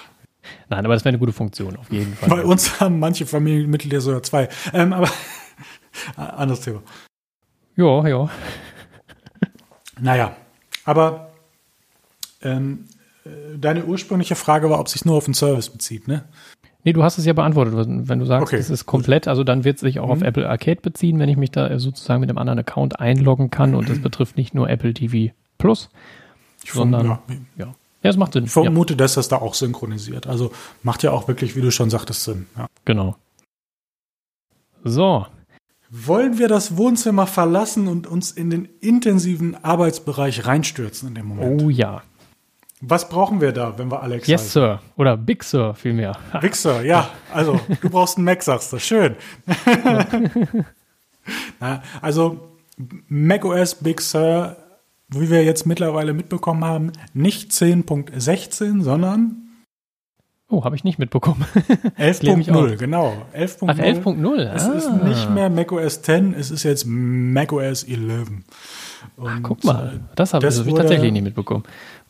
[SPEAKER 2] Nein, aber das wäre eine gute Funktion, auf jeden Fall.
[SPEAKER 1] Bei uns haben manche Familienmitglieder sogar zwei. Ähm, aber <laughs> anderes Thema.
[SPEAKER 2] Ja, ja.
[SPEAKER 1] Naja, aber ähm, äh, deine ursprüngliche Frage war, ob sich nur auf den Service bezieht, ne?
[SPEAKER 2] Nee, du hast es ja beantwortet. Wenn du sagst, okay, es ist komplett, also dann wird es sich auch mhm. auf Apple Arcade beziehen, wenn ich mich da sozusagen mit einem anderen Account einloggen kann mhm. und das betrifft nicht nur Apple TV Plus, ich sondern ja. ja. Ja, es macht Sinn.
[SPEAKER 1] Ich vermute, ja. dass das da auch synchronisiert. Also macht ja auch wirklich, wie du schon sagtest, Sinn. Ja.
[SPEAKER 2] Genau. So.
[SPEAKER 1] Wollen wir das Wohnzimmer verlassen und uns in den intensiven Arbeitsbereich reinstürzen in dem Moment?
[SPEAKER 2] Oh ja.
[SPEAKER 1] Was brauchen wir da, wenn wir Alex
[SPEAKER 2] Yes, heißen? Sir. Oder Big Sir vielmehr. <laughs>
[SPEAKER 1] Big Sir, ja. Also, du brauchst einen Mac, sagst du. Schön. <laughs> Na, also, macOS Big Sur wie wir jetzt mittlerweile mitbekommen haben, nicht 10.16, sondern
[SPEAKER 2] Oh, habe ich nicht mitbekommen. <laughs>
[SPEAKER 1] 11.0, genau.
[SPEAKER 2] 11.0. Ach, 11.0.
[SPEAKER 1] Es ist ah. nicht mehr macOS 10, es ist jetzt macOS 11.
[SPEAKER 2] Und Ach, guck mal, das habe ich tatsächlich nicht mitbekommen.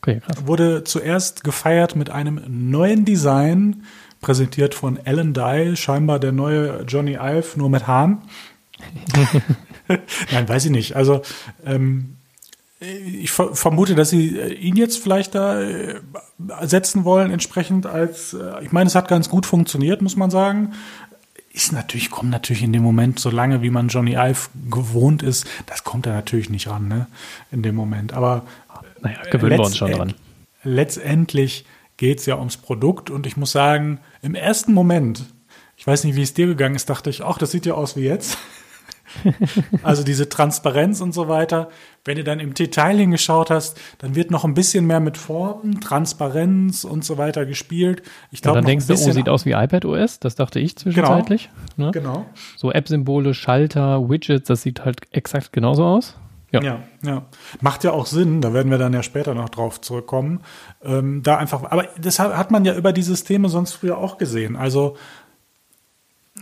[SPEAKER 1] Okay, krass. Wurde zuerst gefeiert mit einem neuen Design, präsentiert von Alan Dye, scheinbar der neue Johnny Ive, nur mit Haaren. <laughs> Nein, weiß ich nicht. Also ähm, ich vermute, dass sie äh, ihn jetzt vielleicht da äh, setzen wollen, entsprechend als, äh, ich meine, es hat ganz gut funktioniert, muss man sagen. Ist natürlich, kommt natürlich in dem Moment, so lange wie man Johnny Ive gewohnt ist, das kommt er natürlich nicht ran, ne, in dem Moment. Aber
[SPEAKER 2] naja, gewöhnen wir uns schon dran.
[SPEAKER 1] Letztendlich geht es ja ums Produkt und ich muss sagen, im ersten Moment, ich weiß nicht, wie es dir gegangen ist, dachte ich, ach, das sieht ja aus wie jetzt. <laughs> also diese Transparenz und so weiter. Wenn du dann im Detail hingeschaut hast, dann wird noch ein bisschen mehr mit Formen, Transparenz und so weiter gespielt.
[SPEAKER 2] Ich glaube, ja, dann denkst du, oh, sieht aus wie iPad OS. Das dachte ich zwischenzeitlich.
[SPEAKER 1] Genau. Ne? genau.
[SPEAKER 2] So App-Symbole, Schalter, Widgets, das sieht halt exakt genauso aus.
[SPEAKER 1] Ja. ja, ja. Macht ja auch Sinn, da werden wir dann ja später noch drauf zurückkommen. Ähm, da einfach, aber das hat man ja über die Systeme sonst früher auch gesehen. Also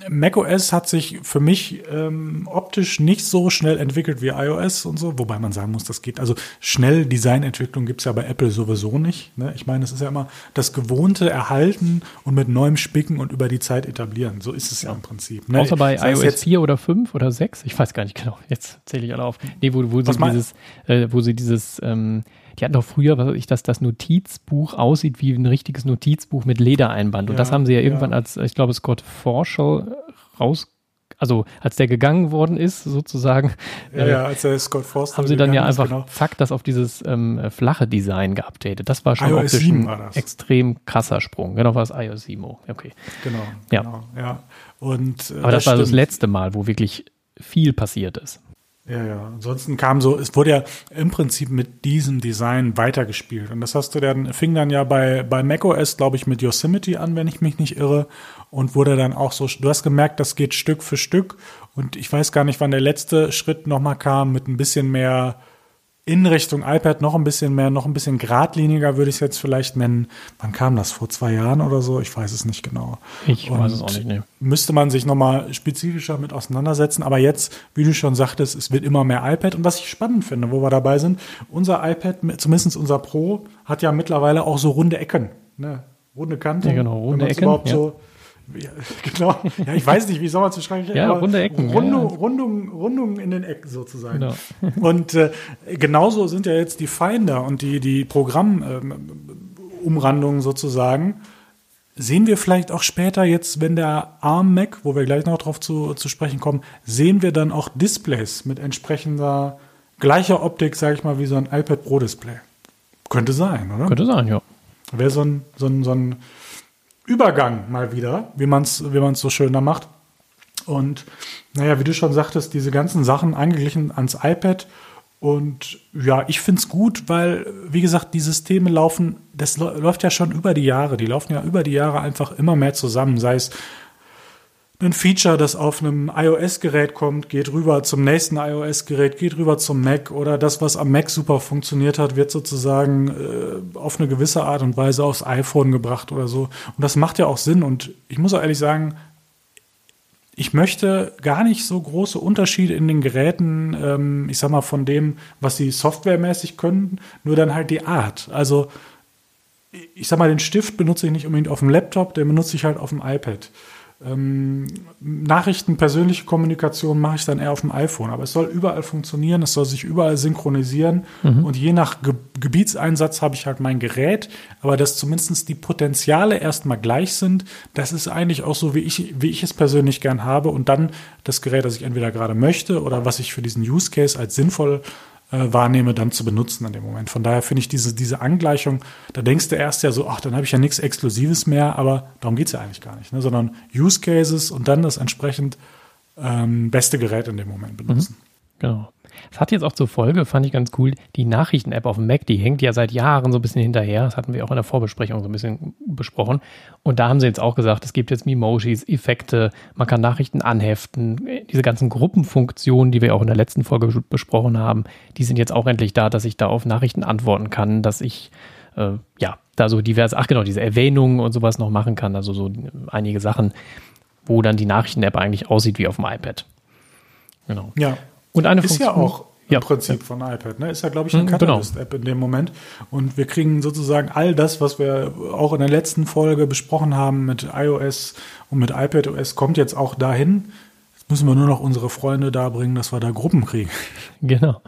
[SPEAKER 1] macOS hat sich für mich ähm, optisch nicht so schnell entwickelt wie iOS und so, wobei man sagen muss, das geht. Also schnell Designentwicklung gibt es ja bei Apple sowieso nicht. Ne? Ich meine, es ist ja immer das Gewohnte erhalten und mit neuem spicken und über die Zeit etablieren. So ist es ja, im Prinzip.
[SPEAKER 2] Ne? Außer bei iOS 4 oder 5 oder 6, ich weiß gar nicht genau, jetzt zähle ich alle auf. Nee, wo, wo sie dieses, äh, wo sie dieses ähm, die hatten doch früher, was weiß ich, dass das Notizbuch aussieht wie ein richtiges Notizbuch mit Ledereinband. Und ja, das haben sie ja irgendwann ja. als, ich glaube, Scott Forshall raus also als der gegangen worden ist, sozusagen,
[SPEAKER 1] ja, äh, ja, als der Scott Forster
[SPEAKER 2] haben sie dann ja einfach genau. zack das auf dieses ähm, flache Design geupdatet. Das war schon iOS optisch ein extrem krasser Sprung. Genau, war es iOS 7. Okay.
[SPEAKER 1] Genau, ja. Genau, ja. Und,
[SPEAKER 2] äh, Aber das, das war das letzte Mal, wo wirklich viel passiert ist.
[SPEAKER 1] Ja, ja. Ansonsten kam so, es wurde ja im Prinzip mit diesem Design weitergespielt. Und das hast du dann, fing dann ja bei, bei macOS, glaube ich, mit Yosemite an, wenn ich mich nicht irre. Und wurde dann auch so, du hast gemerkt, das geht Stück für Stück. Und ich weiß gar nicht, wann der letzte Schritt nochmal kam, mit ein bisschen mehr in Richtung iPad noch ein bisschen mehr, noch ein bisschen geradliniger würde ich es jetzt vielleicht nennen. Wann kam das? Vor zwei Jahren oder so? Ich weiß es nicht genau.
[SPEAKER 2] Ich Und weiß es auch nicht. Nee.
[SPEAKER 1] Müsste man sich nochmal spezifischer mit auseinandersetzen. Aber jetzt, wie du schon sagtest, es wird immer mehr iPad. Und was ich spannend finde, wo wir dabei sind, unser iPad, zumindest unser Pro, hat ja mittlerweile auch so runde Ecken. Ne? Runde Kanten.
[SPEAKER 2] Ja, genau, runde Ecken.
[SPEAKER 1] Überhaupt ja. so Ja, <laughs> genau. Ja, ich weiß nicht, wie soll man zu schreiben?
[SPEAKER 2] Ja, runde Ecken.
[SPEAKER 1] Rundung, ja. Rundung, Rundung in den Ecken sozusagen. Genau. <laughs> und äh, genauso sind ja jetzt die Finder und die, die Programmumrandungen ähm, sozusagen. Sehen wir vielleicht auch später jetzt, wenn der ARM Mac, wo wir gleich noch drauf zu, zu sprechen kommen, sehen wir dann auch Displays mit entsprechender gleicher Optik, sage ich mal, wie so ein iPad Pro Display. Könnte sein, oder?
[SPEAKER 2] Könnte sein, ja.
[SPEAKER 1] Wäre so ein, so ein, so ein Übergang mal wieder, wie man es wie man's so schön da macht. Und naja, wie du schon sagtest, diese ganzen Sachen angeglichen ans iPad. Und ja, ich finde es gut, weil, wie gesagt, die Systeme laufen, das läuft ja schon über die Jahre. Die laufen ja über die Jahre einfach immer mehr zusammen. Sei es ein Feature, das auf einem iOS-Gerät kommt, geht rüber zum nächsten iOS-Gerät, geht rüber zum Mac oder das, was am Mac super funktioniert hat, wird sozusagen äh, auf eine gewisse Art und Weise aufs iPhone gebracht oder so. Und das macht ja auch Sinn. Und ich muss auch ehrlich sagen, ich möchte gar nicht so große Unterschiede in den Geräten, ähm, ich sag mal, von dem, was sie softwaremäßig können, nur dann halt die Art. Also, ich sag mal, den Stift benutze ich nicht unbedingt auf dem Laptop, den benutze ich halt auf dem iPad. Ähm, Nachrichten, persönliche Kommunikation mache ich dann eher auf dem iPhone. Aber es soll überall funktionieren, es soll sich überall synchronisieren. Mhm. Und je nach Ge Gebietseinsatz habe ich halt mein Gerät. Aber dass zumindest die Potenziale erstmal gleich sind, das ist eigentlich auch so, wie ich, wie ich es persönlich gern habe. Und dann das Gerät, das ich entweder gerade möchte oder was ich für diesen Use Case als sinnvoll äh, wahrnehme, dann zu benutzen in dem Moment. Von daher finde ich diese, diese Angleichung, da denkst du erst ja so, ach, dann habe ich ja nichts Exklusives mehr, aber darum geht es ja eigentlich gar nicht, ne? sondern Use Cases und dann das entsprechend ähm, beste Gerät in dem Moment benutzen. Mhm.
[SPEAKER 2] Genau. Es hat jetzt auch zur Folge, fand ich ganz cool, die Nachrichten-App auf dem Mac, die hängt ja seit Jahren so ein bisschen hinterher. Das hatten wir auch in der Vorbesprechung so ein bisschen besprochen. Und da haben sie jetzt auch gesagt, es gibt jetzt Memojis, Effekte, man kann Nachrichten anheften. Diese ganzen Gruppenfunktionen, die wir auch in der letzten Folge besprochen haben, die sind jetzt auch endlich da, dass ich da auf Nachrichten antworten kann, dass ich äh, ja da so diverse, ach genau, diese Erwähnungen und sowas noch machen kann. Also so einige Sachen, wo dann die Nachrichten-App eigentlich aussieht wie auf dem iPad.
[SPEAKER 1] Genau. Ja. Und eine ist Funktion, ja auch im ja, Prinzip von iPad. Ne? Ist ja, glaube ich, eine mhm, genau. Catalyst-App genau. in dem Moment. Und wir kriegen sozusagen all das, was wir auch in der letzten Folge besprochen haben mit iOS und mit iPadOS, kommt jetzt auch dahin. Jetzt müssen wir nur noch unsere Freunde da bringen, dass wir da Gruppen kriegen. <laughs>
[SPEAKER 2] Genau.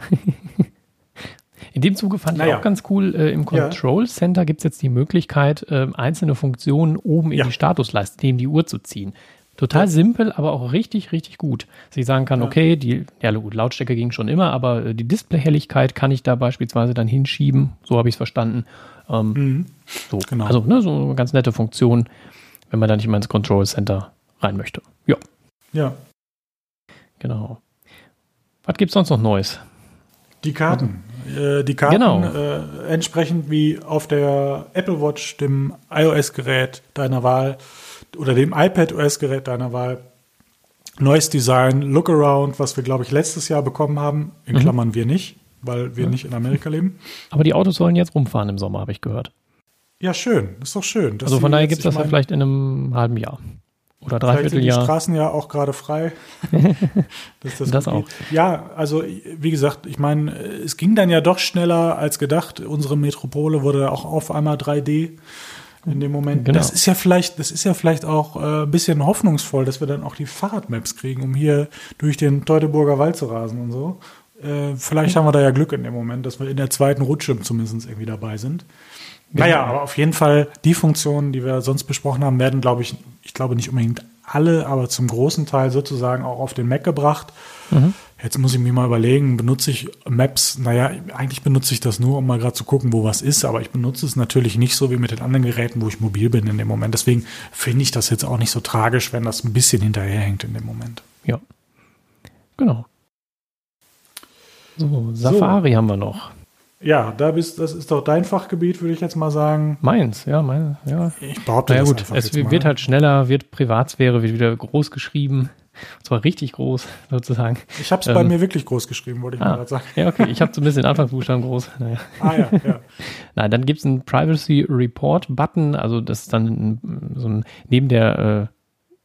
[SPEAKER 2] In dem Zuge fand naja. ich auch ganz cool, äh, im Control Center gibt es jetzt die Möglichkeit, äh, einzelne Funktionen oben in ja. die Statusleiste neben die Uhr zu ziehen. Total ja. simpel, aber auch richtig, richtig gut. Dass ich sagen kann, ja. okay, die ja, Lautstärke ging schon immer, aber äh, die Displayhelligkeit kann ich da beispielsweise dann hinschieben. So habe ich es verstanden. Ähm, mhm. so, genau. Also ne, so eine ganz nette Funktion, wenn man da nicht immer ins Control Center rein möchte. Ja.
[SPEAKER 1] Ja.
[SPEAKER 2] Genau. Was gibt es sonst noch Neues?
[SPEAKER 1] Die Karten. Äh, die Karten genau. äh, entsprechend wie auf der Apple Watch, dem iOS-Gerät deiner Wahl oder dem iPad OS-Gerät deiner Wahl. Neues Design, Lookaround, was wir, glaube ich, letztes Jahr bekommen haben. In mhm. Klammern wir nicht, weil wir ja. nicht in Amerika leben. <laughs>
[SPEAKER 2] Aber die Autos sollen jetzt rumfahren im Sommer, habe ich gehört.
[SPEAKER 1] Ja, schön. ist doch schön.
[SPEAKER 2] Also von daher gibt es das ja vielleicht in einem halben Jahr. Oder dreiviertel Jahr. Vielleicht sind
[SPEAKER 1] die Straßen ja auch gerade frei. <laughs>
[SPEAKER 2] das, das, das auch.
[SPEAKER 1] Ja, also wie gesagt, ich meine, es ging dann ja doch schneller als gedacht. Unsere Metropole wurde auch auf einmal 3D in dem Moment. Genau. Das ist ja vielleicht, das ist ja vielleicht auch äh, ein bisschen hoffnungsvoll, dass wir dann auch die Fahrradmaps kriegen, um hier durch den Teutoburger Wald zu rasen und so. Äh, vielleicht mhm. haben wir da ja Glück in dem Moment, dass wir in der zweiten Rutsche zumindest irgendwie dabei sind. Genau. Naja, aber auf jeden Fall die Funktionen, die wir sonst besprochen haben, werden, glaube ich, ich glaube nicht unbedingt alle, aber zum großen Teil sozusagen auch auf den Mac gebracht. Mhm. Jetzt muss ich mir mal überlegen, benutze ich Maps? Naja, eigentlich benutze ich das nur, um mal gerade zu gucken, wo was ist, aber ich benutze es natürlich nicht so wie mit den anderen Geräten, wo ich mobil bin in dem Moment. Deswegen finde ich das jetzt auch nicht so tragisch, wenn das ein bisschen hinterherhängt in dem Moment.
[SPEAKER 2] Ja. Genau. So, Safari so. haben wir noch.
[SPEAKER 1] Ja, da bist, das ist doch dein Fachgebiet, würde ich jetzt mal sagen.
[SPEAKER 2] Meins, ja, mein, ja.
[SPEAKER 1] Ich behaupte
[SPEAKER 2] naja, das gut, es wird halt schneller, wird Privatsphäre, wird wieder groß geschrieben. Zwar richtig groß, <laughs> sozusagen.
[SPEAKER 1] Ich habe es ähm, bei mir wirklich groß geschrieben, wollte ich ah, mal gerade sagen.
[SPEAKER 2] Ja, okay. Ich habe zumindest den Anfangsbuchstaben groß. <laughs> Naja.
[SPEAKER 1] Ah ja, ja. <laughs>
[SPEAKER 2] Nein, dann gibt es einen Privacy Report Button. Also das ist dann so ein, neben der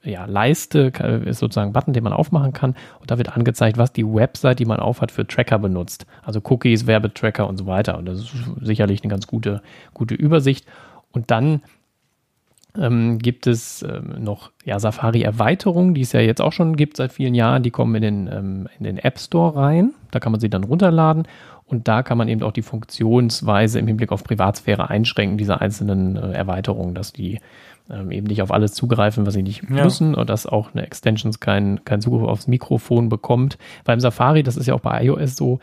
[SPEAKER 2] äh, ja, Leiste ist sozusagen ein Button, den man aufmachen kann. Und da wird angezeigt, was die Website, die man aufhat, für Tracker benutzt. Also Cookies, Werbetracker und so weiter. Und das ist sicherlich eine ganz gute, gute Übersicht. Und dann ähm, gibt es ähm, noch ja, Safari-Erweiterungen, die es ja jetzt auch schon gibt seit vielen Jahren. Die kommen in den, ähm, in den App Store rein. Da kann man sie dann runterladen. Und da kann man eben auch die Funktionsweise im Hinblick auf Privatsphäre einschränken, diese einzelnen äh, Erweiterungen, dass die ähm, eben nicht auf alles zugreifen, was sie nicht ja. müssen und dass auch eine Extensions keinen kein Zugriff aufs Mikrofon bekommt. Beim Safari, das ist ja auch bei iOS so,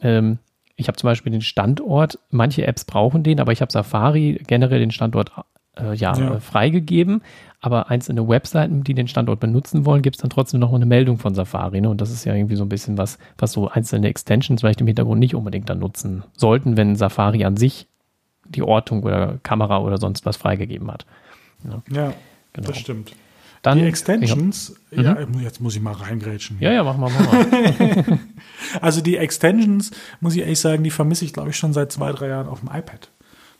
[SPEAKER 2] ähm, ich habe zum Beispiel den Standort, manche Apps brauchen den, aber ich habe Safari generell den Standort äh, ja, ja. Äh, freigegeben. Aber einzelne Webseiten, die den Standort benutzen wollen, gibt es dann trotzdem noch eine Meldung von Safari. Ne? Und das ist ja irgendwie so ein bisschen was, was so einzelne Extensions vielleicht im Hintergrund nicht unbedingt dann nutzen sollten, wenn Safari an sich die Ortung oder Kamera oder sonst was freigegeben hat.
[SPEAKER 1] Ja, ja genau. das stimmt. Dann, die Extensions, ja, ja mhm. jetzt muss ich mal reingrätschen.
[SPEAKER 2] Ja, ja, mach mal, mach mal. <laughs>
[SPEAKER 1] also die Extensions, muss ich ehrlich sagen, die vermisse ich, glaube ich, schon seit zwei, drei Jahren auf dem iPad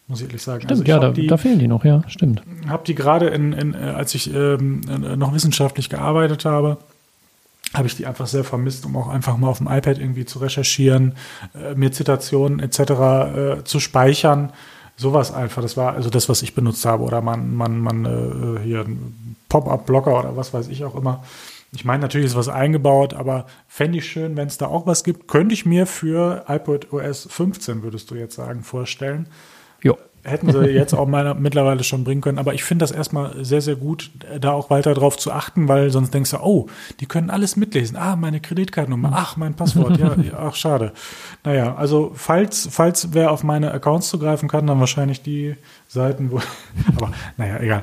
[SPEAKER 1] muss ich ehrlich sagen.
[SPEAKER 2] Stimmt, also ja, da, die, da, fehlen die noch, ja, stimmt.
[SPEAKER 1] Habe die gerade, in, in, äh, als ich ähm, äh, noch wissenschaftlich gearbeitet habe, habe ich die einfach sehr vermisst, um auch einfach mal auf dem iPad irgendwie zu recherchieren, äh, mir Zitationen etc. Äh, zu speichern. Sowas einfach. Das war also das, was ich benutzt habe. Oder man, man, man äh, hier Pop-up-Blocker oder was weiß ich auch immer. Ich meine, natürlich ist was eingebaut, aber fände ich schön, wenn es da auch was gibt. Könnte ich mir für iPad OS 15, würdest du jetzt sagen, vorstellen. Hätten sie jetzt auch mal mittlerweile schon bringen können. Aber ich finde das erstmal sehr, sehr gut, da auch weiter drauf zu achten, weil sonst denkst du, oh, die können alles mitlesen. Ah, meine Kreditkartennummer. Ach, mein Passwort. Ja, <laughs> ach, schade. Naja, also falls, falls wer auf meine Accounts zugreifen kann, dann wahrscheinlich die Seiten, wo. <laughs> aber naja, egal.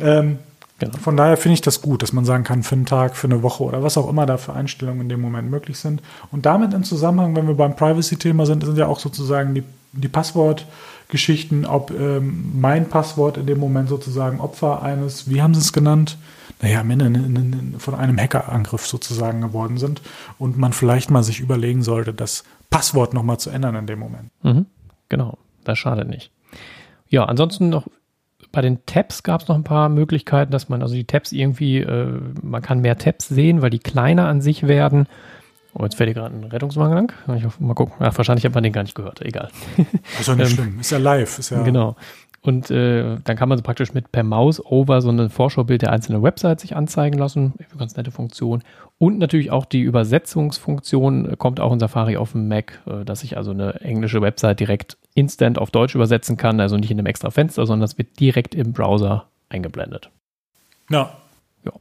[SPEAKER 1] Ähm, Genau. Von daher finde ich das gut, dass man sagen kann, für einen Tag, für eine Woche oder was auch immer da für Einstellungen in dem Moment möglich sind. Und damit im Zusammenhang, wenn wir beim Privacy-Thema sind, sind ja auch sozusagen die, die Passwort- Geschichten, ob ähm, mein Passwort in dem Moment sozusagen Opfer eines, wie haben sie es genannt? Naja, am Ende von einem Hackerangriff sozusagen geworden sind und man vielleicht mal sich überlegen sollte, das Passwort nochmal zu ändern in dem Moment.
[SPEAKER 2] Mhm, genau, das schadet nicht. Ja, ansonsten noch bei den Tabs gab es noch ein paar Möglichkeiten, dass man also die Tabs irgendwie, äh, man kann mehr Tabs sehen, weil die kleiner an sich werden Oh, jetzt fällt hier gerade ein Rettungswagen lang. Ich hoffe, mal gucken. Ach, wahrscheinlich hat man den gar nicht gehört. Egal. <laughs>
[SPEAKER 1] Ist ja nicht ähm, schlimm. Ist ja live. Ist ja
[SPEAKER 2] genau. Und äh, dann kann man so praktisch mit per Maus over so ein Vorschaubild der einzelnen Websites sich anzeigen lassen. Ganz nette Funktion. Und natürlich auch die Übersetzungsfunktion äh, kommt auch in Safari auf dem Mac, äh, dass ich also eine englische Website direkt instant auf Deutsch übersetzen kann. Also nicht in einem extra Fenster, sondern das wird direkt im Browser eingeblendet.
[SPEAKER 1] Ja.
[SPEAKER 2] Ja.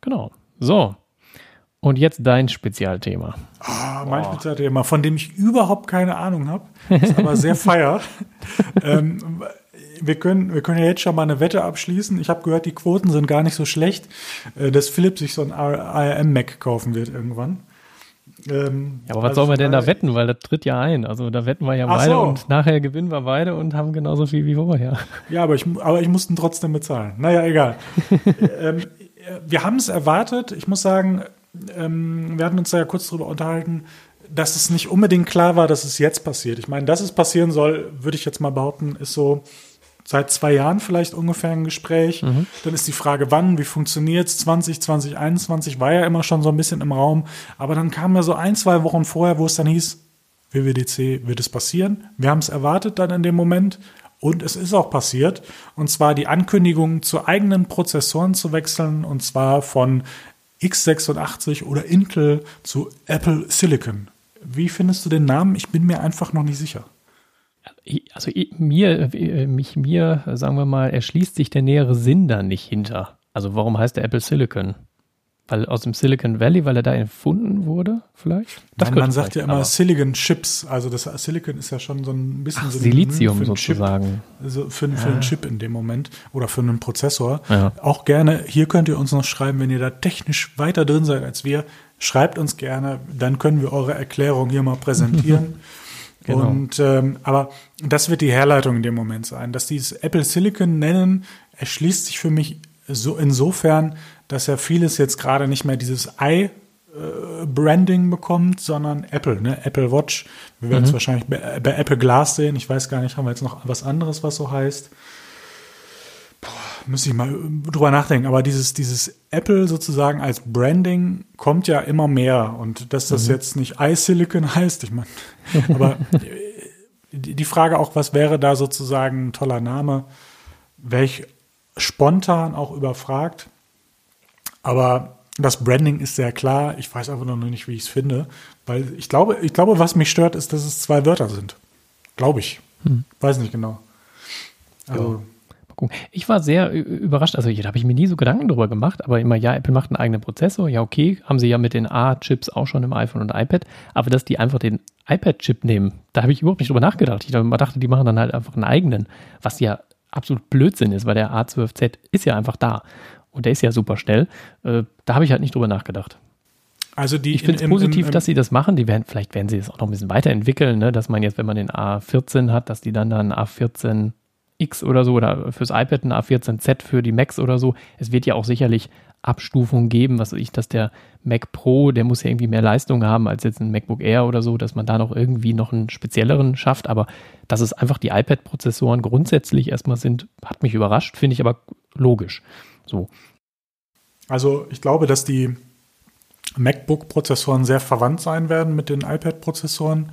[SPEAKER 2] Genau. So, und jetzt dein Spezialthema.
[SPEAKER 1] Ah, mein oh. Spezialthema, von dem ich überhaupt keine Ahnung habe, ist aber sehr <laughs> feier. ähm, wir können, wir können ja jetzt schon mal eine Wette abschließen. Ich habe gehört, die Quoten sind gar nicht so schlecht, äh, dass Philipp sich so ein ARM-Mac kaufen wird irgendwann.
[SPEAKER 2] Ähm, ja, aber was also soll man denn da wetten? Weil das tritt ja ein. Also da wetten wir ja beide so. und nachher gewinnen wir beide und haben genauso viel wie vorher.
[SPEAKER 1] Ja, aber ich, aber ich musste trotzdem bezahlen. Naja, egal. <laughs> ähm, wir haben es erwartet. Ich muss sagen, ähm, wir hatten uns da ja kurz drüber unterhalten, dass es nicht unbedingt klar war, dass es jetzt passiert. Ich meine, dass es passieren soll, würde ich jetzt mal behaupten, ist so seit zwei Jahren vielleicht ungefähr ein Gespräch. Mhm. Dann ist die Frage, wann, wie funktioniert es? 20, 2021 war ja immer schon so ein bisschen im Raum. Aber dann kam ja so ein, zwei Wochen vorher, wo es dann hieß, WWDC wird es passieren. Wir haben es erwartet dann in dem Moment. Und es ist auch passiert. Und zwar die Ankündigung, zu eigenen Prozessoren zu wechseln. Und zwar von x86 oder Intel zu Apple Silicon. Wie findest du den Namen? Ich bin mir einfach noch nicht sicher.
[SPEAKER 2] Also mir, äh, mich, mir, sagen wir mal, erschließt sich der nähere Sinn da nicht hinter. Also warum heißt der Apple Silicon? Weil aus dem Silicon Valley, weil er da erfunden wurde, vielleicht?
[SPEAKER 1] Das Nein, man sagt ja immer. Silicon Chips. Also das Silicon ist ja schon so ein bisschen Ach, so
[SPEAKER 2] Silizium für sozusagen.
[SPEAKER 1] Chip, also für, für ja. einen Chip in dem Moment oder für einen Prozessor. Ja. Auch gerne, hier könnt ihr uns noch schreiben, wenn ihr da technisch weiter drin seid als wir. Schreibt uns gerne, dann können wir eure Erklärung hier mal präsentieren. <laughs> genau. Und ähm, aber das wird die Herleitung in dem Moment sein. Dass die es Apple Silicon nennen, erschließt sich für mich so insofern, dass ja vieles jetzt gerade nicht mehr dieses i Branding bekommt, sondern Apple, ne? Apple Watch. Wir werden es mhm. wahrscheinlich bei, bei, Apple Glass sehen. Ich weiß gar nicht, haben wir jetzt noch was anderes, was so heißt? Boah, müsste ich mal drüber nachdenken. Aber dieses, dieses Apple sozusagen als Branding kommt ja immer mehr. Und dass das mhm. jetzt nicht iSilicon <laughs> heißt, ich meine, aber die Frage auch, was wäre da sozusagen ein toller Name? Welch spontan auch überfragt. Aber das Branding ist sehr klar. Ich weiß einfach noch nicht, wie ich es finde. Weil ich glaube, ich glaube, was mich stört, ist, dass es zwei Wörter sind. Glaube ich. Hm. Weiß nicht genau.
[SPEAKER 2] Also. Ich war sehr überrascht, also da habe ich mir nie so Gedanken drüber gemacht, aber immer, ja, Apple macht einen eigenen Prozessor, ja, okay, haben sie ja mit den A-Chips auch schon im iPhone und iPad, aber dass die einfach den iPad-Chip nehmen, da habe ich überhaupt nicht drüber nachgedacht. Ich dachte, die machen dann halt einfach einen eigenen, was ja absolut Blödsinn ist, weil der A12Z ist ja einfach da und der ist ja super schnell. Äh, da habe ich halt nicht drüber nachgedacht. Also die ich finde es positiv, im, dass sie das machen. Die werden, vielleicht werden sie es auch noch ein bisschen weiterentwickeln, ne? dass man jetzt, wenn man den A14 hat, dass die dann dann A14 X oder so oder fürs iPad ein A14Z für die Macs oder so. Es wird ja auch sicherlich Abstufungen geben, was weiß ich, dass der Mac Pro, der muss ja irgendwie mehr Leistung haben als jetzt ein MacBook Air oder so, dass man da noch irgendwie noch einen spezielleren schafft. Aber dass es einfach die iPad-Prozessoren grundsätzlich erstmal sind, hat mich überrascht, finde ich aber logisch. So.
[SPEAKER 1] Also ich glaube, dass die MacBook-Prozessoren sehr verwandt sein werden mit den iPad-Prozessoren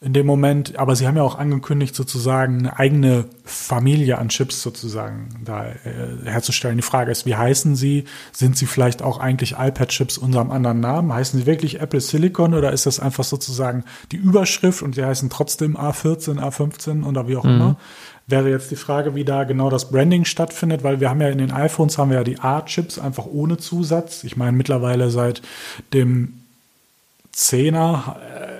[SPEAKER 1] in dem Moment, aber sie haben ja auch angekündigt, sozusagen eine eigene Familie an Chips sozusagen da äh, herzustellen. Die Frage ist, wie heißen sie? Sind sie vielleicht auch eigentlich iPad-Chips unter einem anderen Namen? Heißen sie wirklich Apple Silicon oder ist das einfach sozusagen die Überschrift und die heißen trotzdem A14, A15 oder wie auch mhm. immer? Wäre jetzt die Frage, wie da genau das Branding stattfindet, weil wir haben ja in den iPhones haben wir ja die A-Chips einfach ohne Zusatz. Ich meine, mittlerweile seit dem 10er,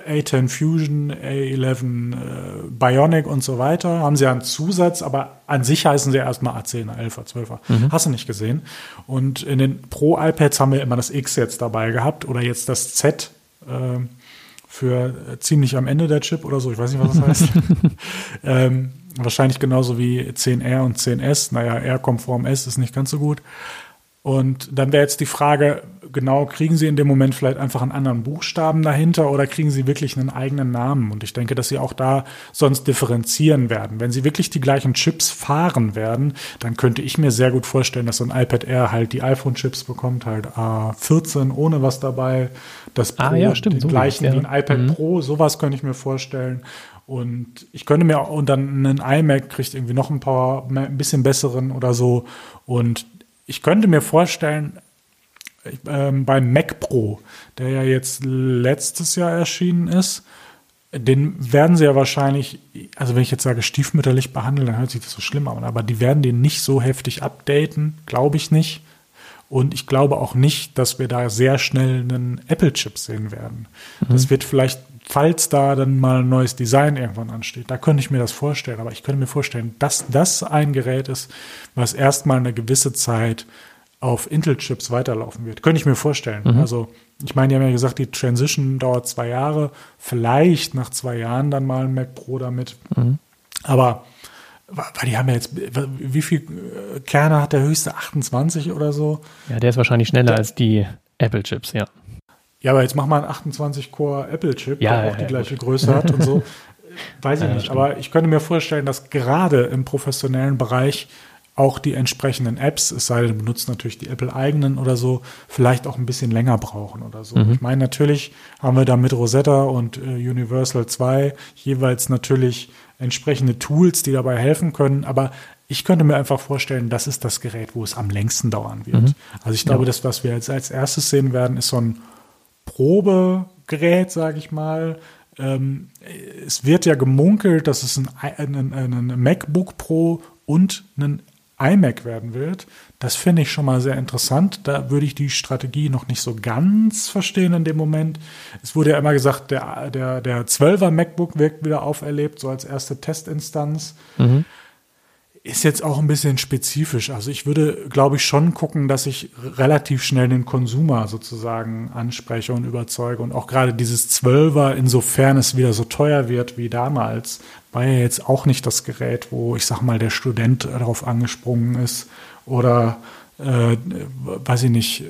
[SPEAKER 1] äh, A10 Fusion, A11 äh, Bionic und so weiter, haben sie ja einen Zusatz, aber an sich heißen sie erstmal A10er, 11er, 12er. Mhm. Hast du nicht gesehen? Und in den Pro-iPads haben wir immer das X jetzt dabei gehabt oder jetzt das Z äh, für ziemlich am Ende der Chip oder so, ich weiß nicht, was das heißt. <laughs> ähm, wahrscheinlich genauso wie 10R und 10S. Naja, R-konform S ist nicht ganz so gut. Und dann wäre jetzt die Frage, genau, kriegen Sie in dem Moment vielleicht einfach einen anderen Buchstaben dahinter oder kriegen Sie wirklich einen eigenen Namen? Und ich denke, dass Sie auch da sonst differenzieren werden. Wenn Sie wirklich die gleichen Chips fahren werden, dann könnte ich mir sehr gut vorstellen, dass so ein iPad Air halt die iPhone-Chips bekommt, halt A14 ohne was dabei, das
[SPEAKER 2] Pro, ah, ja, stimmt,
[SPEAKER 1] die so gleichen wie ein iPad mhm. Pro, sowas könnte ich mir vorstellen. Und ich könnte mir, und dann ein iMac kriegt irgendwie noch ein paar, ein bisschen besseren oder so. Und ich könnte mir vorstellen, ähm, beim Mac Pro, der ja jetzt letztes Jahr erschienen ist, den werden sie ja wahrscheinlich, also wenn ich jetzt sage stiefmütterlich behandeln, dann hört sich das so schlimm an, aber die werden den nicht so heftig updaten, glaube ich nicht. Und ich glaube auch nicht, dass wir da sehr schnell einen Apple-Chip sehen werden. Mhm. Das wird vielleicht, falls da dann mal ein neues Design irgendwann ansteht, da könnte ich mir das vorstellen. Aber ich könnte mir vorstellen, dass das ein Gerät ist, was erstmal eine gewisse Zeit auf Intel-Chips weiterlaufen wird. Könnte ich mir vorstellen. Mhm. Also, ich meine, die haben ja gesagt, die Transition dauert zwei Jahre, vielleicht nach zwei Jahren dann mal ein Mac Pro damit. Mhm. Aber weil die haben ja jetzt, wie viel äh, Kerne hat der höchste? 28 oder so?
[SPEAKER 2] Ja, der ist wahrscheinlich schneller der, als die Apple-Chips, ja.
[SPEAKER 1] Ja, aber jetzt mach mal einen 28-Core Apple-Chip, ja, der auch ja, die gleiche gut. Größe hat und so. <laughs> Weiß ich nicht. Stimmt. Aber ich könnte mir vorstellen, dass gerade im professionellen Bereich auch die entsprechenden Apps, es sei denn, du benutzt natürlich die Apple-eigenen oder so, vielleicht auch ein bisschen länger brauchen oder so. Mhm. Ich meine, natürlich haben wir da mit Rosetta und äh, Universal 2 jeweils natürlich entsprechende Tools, die dabei helfen können. Aber ich könnte mir einfach vorstellen, das ist das Gerät, wo es am längsten dauern wird. Mhm. Also ich glaube, ja. das, was wir jetzt als erstes sehen werden, ist so ein Probegerät, sage ich mal. Ähm, es wird ja gemunkelt, dass es ein, ein, ein, ein MacBook Pro und ein iMac werden wird. Das finde ich schon mal sehr interessant. Da würde ich die Strategie noch nicht so ganz verstehen in dem Moment. Es wurde ja immer gesagt, der, der, der 12er MacBook wird wieder auferlebt, so als erste Testinstanz. Mhm. Ist jetzt auch ein bisschen spezifisch. Also ich würde, glaube ich, schon gucken, dass ich relativ schnell den Konsumer sozusagen anspreche und überzeuge. Und auch gerade dieses Zwölfer, insofern es wieder so teuer wird wie damals, war ja jetzt auch nicht das Gerät, wo ich sag mal, der Student darauf angesprungen ist oder äh, weiß ich nicht,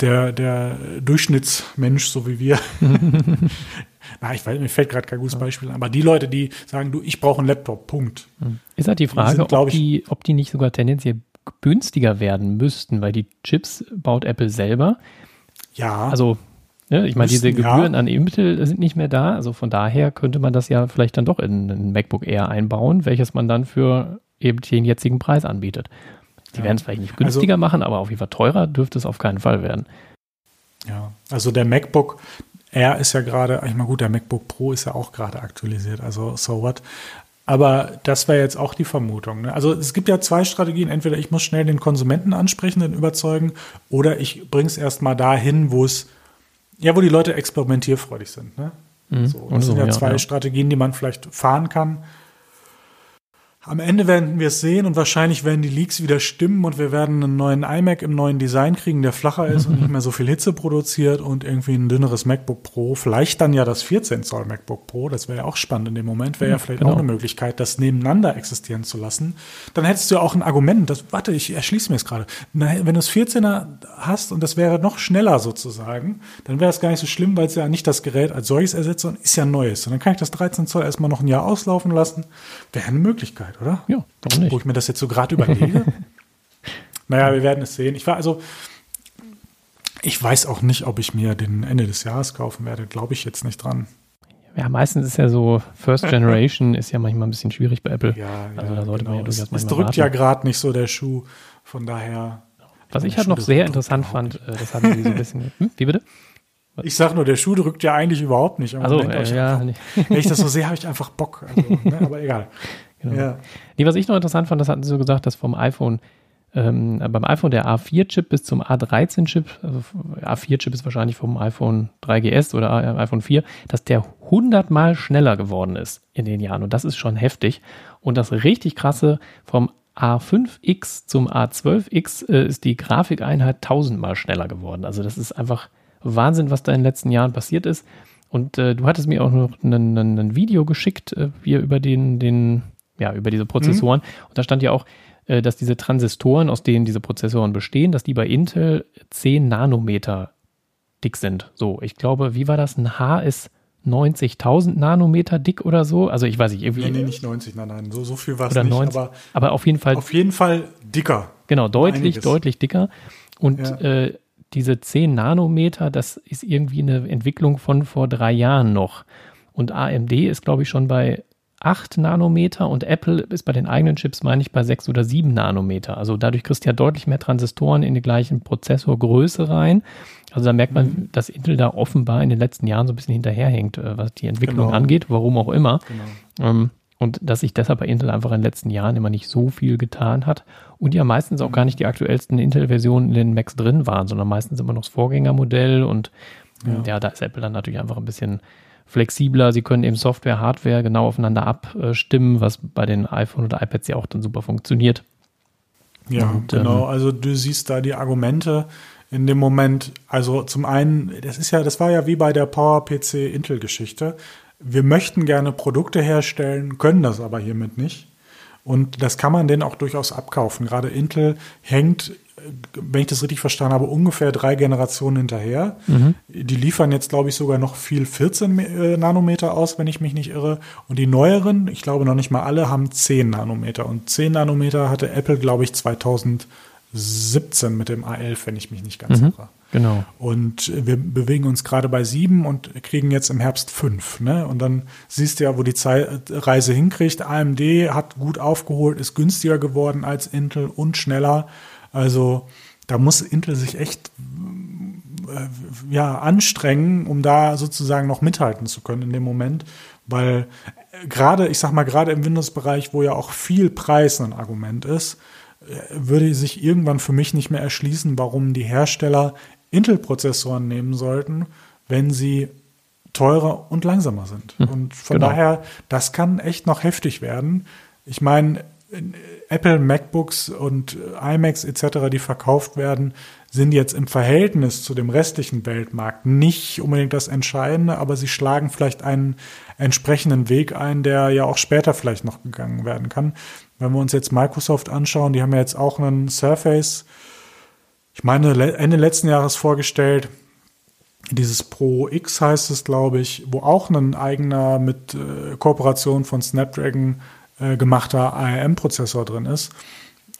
[SPEAKER 1] der, der Durchschnittsmensch, so wie wir. <laughs> Na, ich weiß, mir fällt gerade kein gutes Beispiel an, aber die Leute, die sagen, du, ich brauche einen Laptop, Punkt.
[SPEAKER 2] Ist halt die Frage, sind, ob, die, ob die nicht sogar tendenziell günstiger werden müssten, weil die Chips baut Apple selber.
[SPEAKER 1] Ja.
[SPEAKER 2] Also, ja, ich meine, diese Gebühren ja. an Intel sind nicht mehr da. Also von daher könnte man das ja vielleicht dann doch in ein MacBook Air einbauen, welches man dann für eben den jetzigen Preis anbietet. Die ja. werden es vielleicht nicht günstiger also, machen, aber auf jeden Fall teurer dürfte es auf keinen Fall werden.
[SPEAKER 1] Ja, also der MacBook Air ist ja gerade, ich meine, gut, der MacBook Pro ist ja auch gerade aktualisiert, also so what. Aber das wäre jetzt auch die Vermutung. Ne? Also es gibt ja zwei Strategien. Entweder ich muss schnell den Konsumenten ansprechen, den überzeugen, oder ich bringe es erstmal dahin, wo es, ja, wo die Leute experimentierfreudig sind. Ne? Mhm. So, das so, sind ja, ja zwei ja. Strategien, die man vielleicht fahren kann. Am Ende werden wir es sehen und wahrscheinlich werden die Leaks wieder stimmen und wir werden einen neuen iMac im neuen Design kriegen, der flacher ist und nicht mehr so viel Hitze produziert und irgendwie ein dünneres MacBook Pro. Vielleicht dann ja das 14 Zoll MacBook Pro. Das wäre ja auch spannend in dem Moment. Wäre ja vielleicht genau. auch eine Möglichkeit, das nebeneinander existieren zu lassen. Dann hättest du ja auch ein Argument. Das, warte, ich erschließe mir es gerade. Wenn du das 14er hast und das wäre noch schneller sozusagen, dann wäre es gar nicht so schlimm, weil es ja nicht das Gerät als solches ersetzt, sondern ist ja neues. Und dann kann ich das 13 Zoll erstmal noch ein Jahr auslaufen lassen. Wäre eine Möglichkeit oder?
[SPEAKER 2] Ja, warum nicht?
[SPEAKER 1] Wo ich mir das jetzt so gerade überlege. <laughs> naja, wir werden es sehen. Ich war also, ich weiß auch nicht, ob ich mir den Ende des Jahres kaufen werde. Glaube ich jetzt nicht dran.
[SPEAKER 2] Ja, meistens ist ja so First <laughs> Generation ist ja manchmal ein bisschen schwierig bei Apple.
[SPEAKER 1] Ja, also da sollte genau. man ja durchaus Es, es drückt warten. ja gerade nicht so der Schuh. Von daher.
[SPEAKER 2] Was ich halt noch sehr interessant fand, äh, das hatten Sie so ein bisschen. <laughs> Hm, wie bitte?
[SPEAKER 1] Ich sag nur, der Schuh drückt ja eigentlich überhaupt nicht.
[SPEAKER 2] Also, äh, ja,
[SPEAKER 1] einfach, wenn ich das so sehe, habe ich einfach Bock. Also, ne, aber egal.
[SPEAKER 2] Genau. Ja. Nee, was ich noch interessant fand, das hatten sie so gesagt, dass vom iPhone, ähm, beim iPhone der A4-Chip bis zum A13-Chip, also A4-Chip ist wahrscheinlich vom iPhone 3GS oder iPhone 4, dass der 100 mal schneller geworden ist in den Jahren. Und das ist schon heftig. Und das richtig krasse vom A5X zum A12X äh, ist die Grafikeinheit 1000 mal schneller geworden. Also das ist einfach Wahnsinn, was da in den letzten Jahren passiert ist. Und äh, du hattest mir auch noch ein Video geschickt, äh, wir über den, den ja, über diese Prozessoren. Mhm. Und da stand ja auch, äh, dass diese Transistoren, aus denen diese Prozessoren bestehen, dass die bei Intel 10 Nanometer dick sind. So, ich glaube, wie war das? Ein H ist 90.000 Nanometer dick oder so. Also ich weiß nicht, irgendwie.
[SPEAKER 1] Nee, nee, nicht 90, nein, nein, so, so viel war es nicht. 90,
[SPEAKER 2] aber, aber auf jeden Fall.
[SPEAKER 1] Auf jeden Fall dicker.
[SPEAKER 2] Genau, deutlich, Einiges. deutlich dicker. Und ja. äh, diese 10 Nanometer, das ist irgendwie eine Entwicklung von vor drei Jahren noch. Und AMD ist, glaube ich, schon bei 8 Nanometer und Apple ist bei den eigenen Chips, meine ich, bei 6 oder 7 Nanometer. Also dadurch kriegst du ja deutlich mehr Transistoren in die gleichen Prozessorgröße rein. Also da merkt man, mhm. dass Intel da offenbar in den letzten Jahren so ein bisschen hinterherhängt, äh, was die Entwicklung genau. angeht, warum auch immer. Genau. Ähm, und dass sich deshalb bei Intel einfach in den letzten Jahren immer nicht so viel getan hat und ja meistens auch gar nicht die aktuellsten Intel-Versionen in den Macs drin waren, sondern meistens immer noch das Vorgängermodell und ja. ja, da ist Apple dann natürlich einfach ein bisschen flexibler. Sie können eben Software, Hardware genau aufeinander abstimmen, was bei den iPhone oder iPads ja auch dann super funktioniert.
[SPEAKER 1] Ja, Und, genau. Ähm, also du siehst da die Argumente in dem Moment. Also zum einen, das ist ja, das war ja wie bei der PowerPC Intel Geschichte. Wir möchten gerne Produkte herstellen, können das aber hiermit nicht. Und das kann man denn auch durchaus abkaufen. Gerade Intel hängt wenn ich das richtig verstanden habe, ungefähr drei Generationen hinterher. Mhm. Die liefern jetzt, glaube ich, sogar noch viel 14 äh, Nanometer aus, wenn ich mich nicht irre. Und die neueren, ich glaube noch nicht mal alle, haben 10 Nanometer. Und 10 Nanometer hatte Apple, glaube ich, 2017 mit dem A11, wenn ich mich nicht ganz mhm. irre.
[SPEAKER 2] Genau.
[SPEAKER 1] Und wir bewegen uns gerade bei sieben und kriegen jetzt im Herbst fünf. Ne? Und dann siehst du ja, wo die Zeit, Reise hinkriegt. AMD hat gut aufgeholt, ist günstiger geworden als Intel und schneller. Also da muss Intel sich echt äh, ja, anstrengen, um da sozusagen noch mithalten zu können in dem Moment, weil äh, gerade, ich sag mal, gerade im Windows-Bereich, wo ja auch viel Preis ein Argument ist, äh, würde sich irgendwann für mich nicht mehr erschließen, warum die Hersteller Intel-Prozessoren nehmen sollten, wenn sie teurer und langsamer sind. Hm, und von genau. daher, das kann echt noch heftig werden. Ich meine, Apple MacBooks und iMacs etc., die verkauft werden, sind jetzt im Verhältnis zu dem restlichen Weltmarkt nicht unbedingt das Entscheidende, aber sie schlagen vielleicht einen entsprechenden Weg ein, der ja auch später vielleicht noch gegangen werden kann. Wenn wir uns jetzt Microsoft anschauen, die haben ja jetzt auch einen Surface, ich meine, Ende letzten Jahres vorgestellt. Dieses Pro X heißt es, glaube ich, wo auch ein eigener mit äh, Kooperation von Snapdragon äh, gemachter ARM-Prozessor drin ist.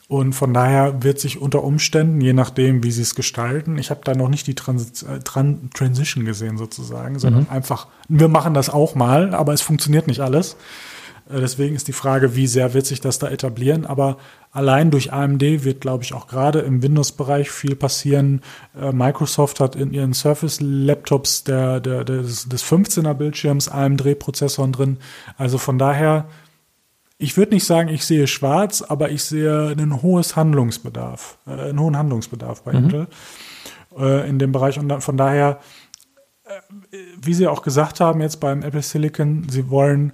[SPEAKER 1] Und von daher wird sich unter Umständen, je nachdem, wie sie es gestalten, ich habe da noch nicht die Trans äh, Tran Transition gesehen sozusagen, sondern mhm. einfach, wir machen das auch mal, aber es funktioniert nicht alles. Äh, deswegen ist die Frage, wie sehr wird sich das da etablieren. Aber allein durch AMD wird, glaube ich, auch gerade im Windows-Bereich viel passieren. Äh, Microsoft hat in ihren Surface-Laptops der, der, des, des 15er Bildschirms AMD-Prozessoren drin. Also von daher, ich würde nicht sagen, ich sehe schwarz, aber ich sehe einen hohes Handlungsbedarf, äh, einen hohen Handlungsbedarf bei mhm. Intel äh, in dem Bereich. Und von daher, äh, wie Sie auch gesagt haben jetzt beim Apple Silicon, Sie wollen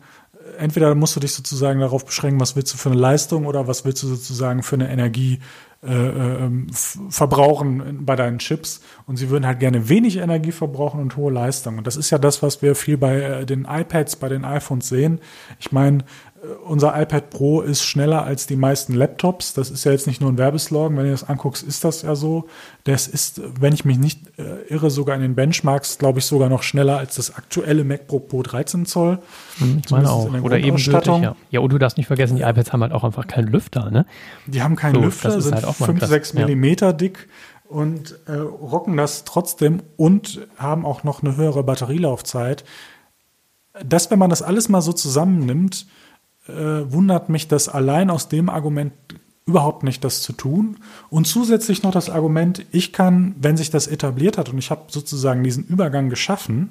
[SPEAKER 1] entweder musst du dich sozusagen darauf beschränken, was willst du für eine Leistung oder was willst du sozusagen für eine Energie äh, ähm, verbrauchen bei deinen Chips. Und sie würden halt gerne wenig Energie verbrauchen und hohe Leistung. Und das ist ja das, was wir viel bei äh, den iPads, bei den iPhones sehen. Ich meine, unser iPad Pro ist schneller als die meisten Laptops. Das ist ja jetzt nicht nur ein Werbeslogan. Wenn ihr das anguckst, ist das ja so. Das ist, wenn ich mich nicht äh, irre, sogar in den Benchmarks, glaube ich, sogar noch schneller als das aktuelle MacBook Pro 13 Zoll.
[SPEAKER 2] Hm, ich meine auch. Oder eben ja. ja, und du darfst nicht vergessen, die iPads haben halt auch einfach keinen Lüfter, ne?
[SPEAKER 1] Die haben keinen so, Lüfter, sind halt 5, 6 Millimeter dick und äh, rocken das trotzdem und haben auch noch eine höhere Batterielaufzeit. Das, wenn man das alles mal so zusammennimmt, äh, wundert mich das allein aus dem Argument überhaupt nicht, das zu tun. Und zusätzlich noch das Argument, ich kann, wenn sich das etabliert hat und ich habe sozusagen diesen Übergang geschaffen,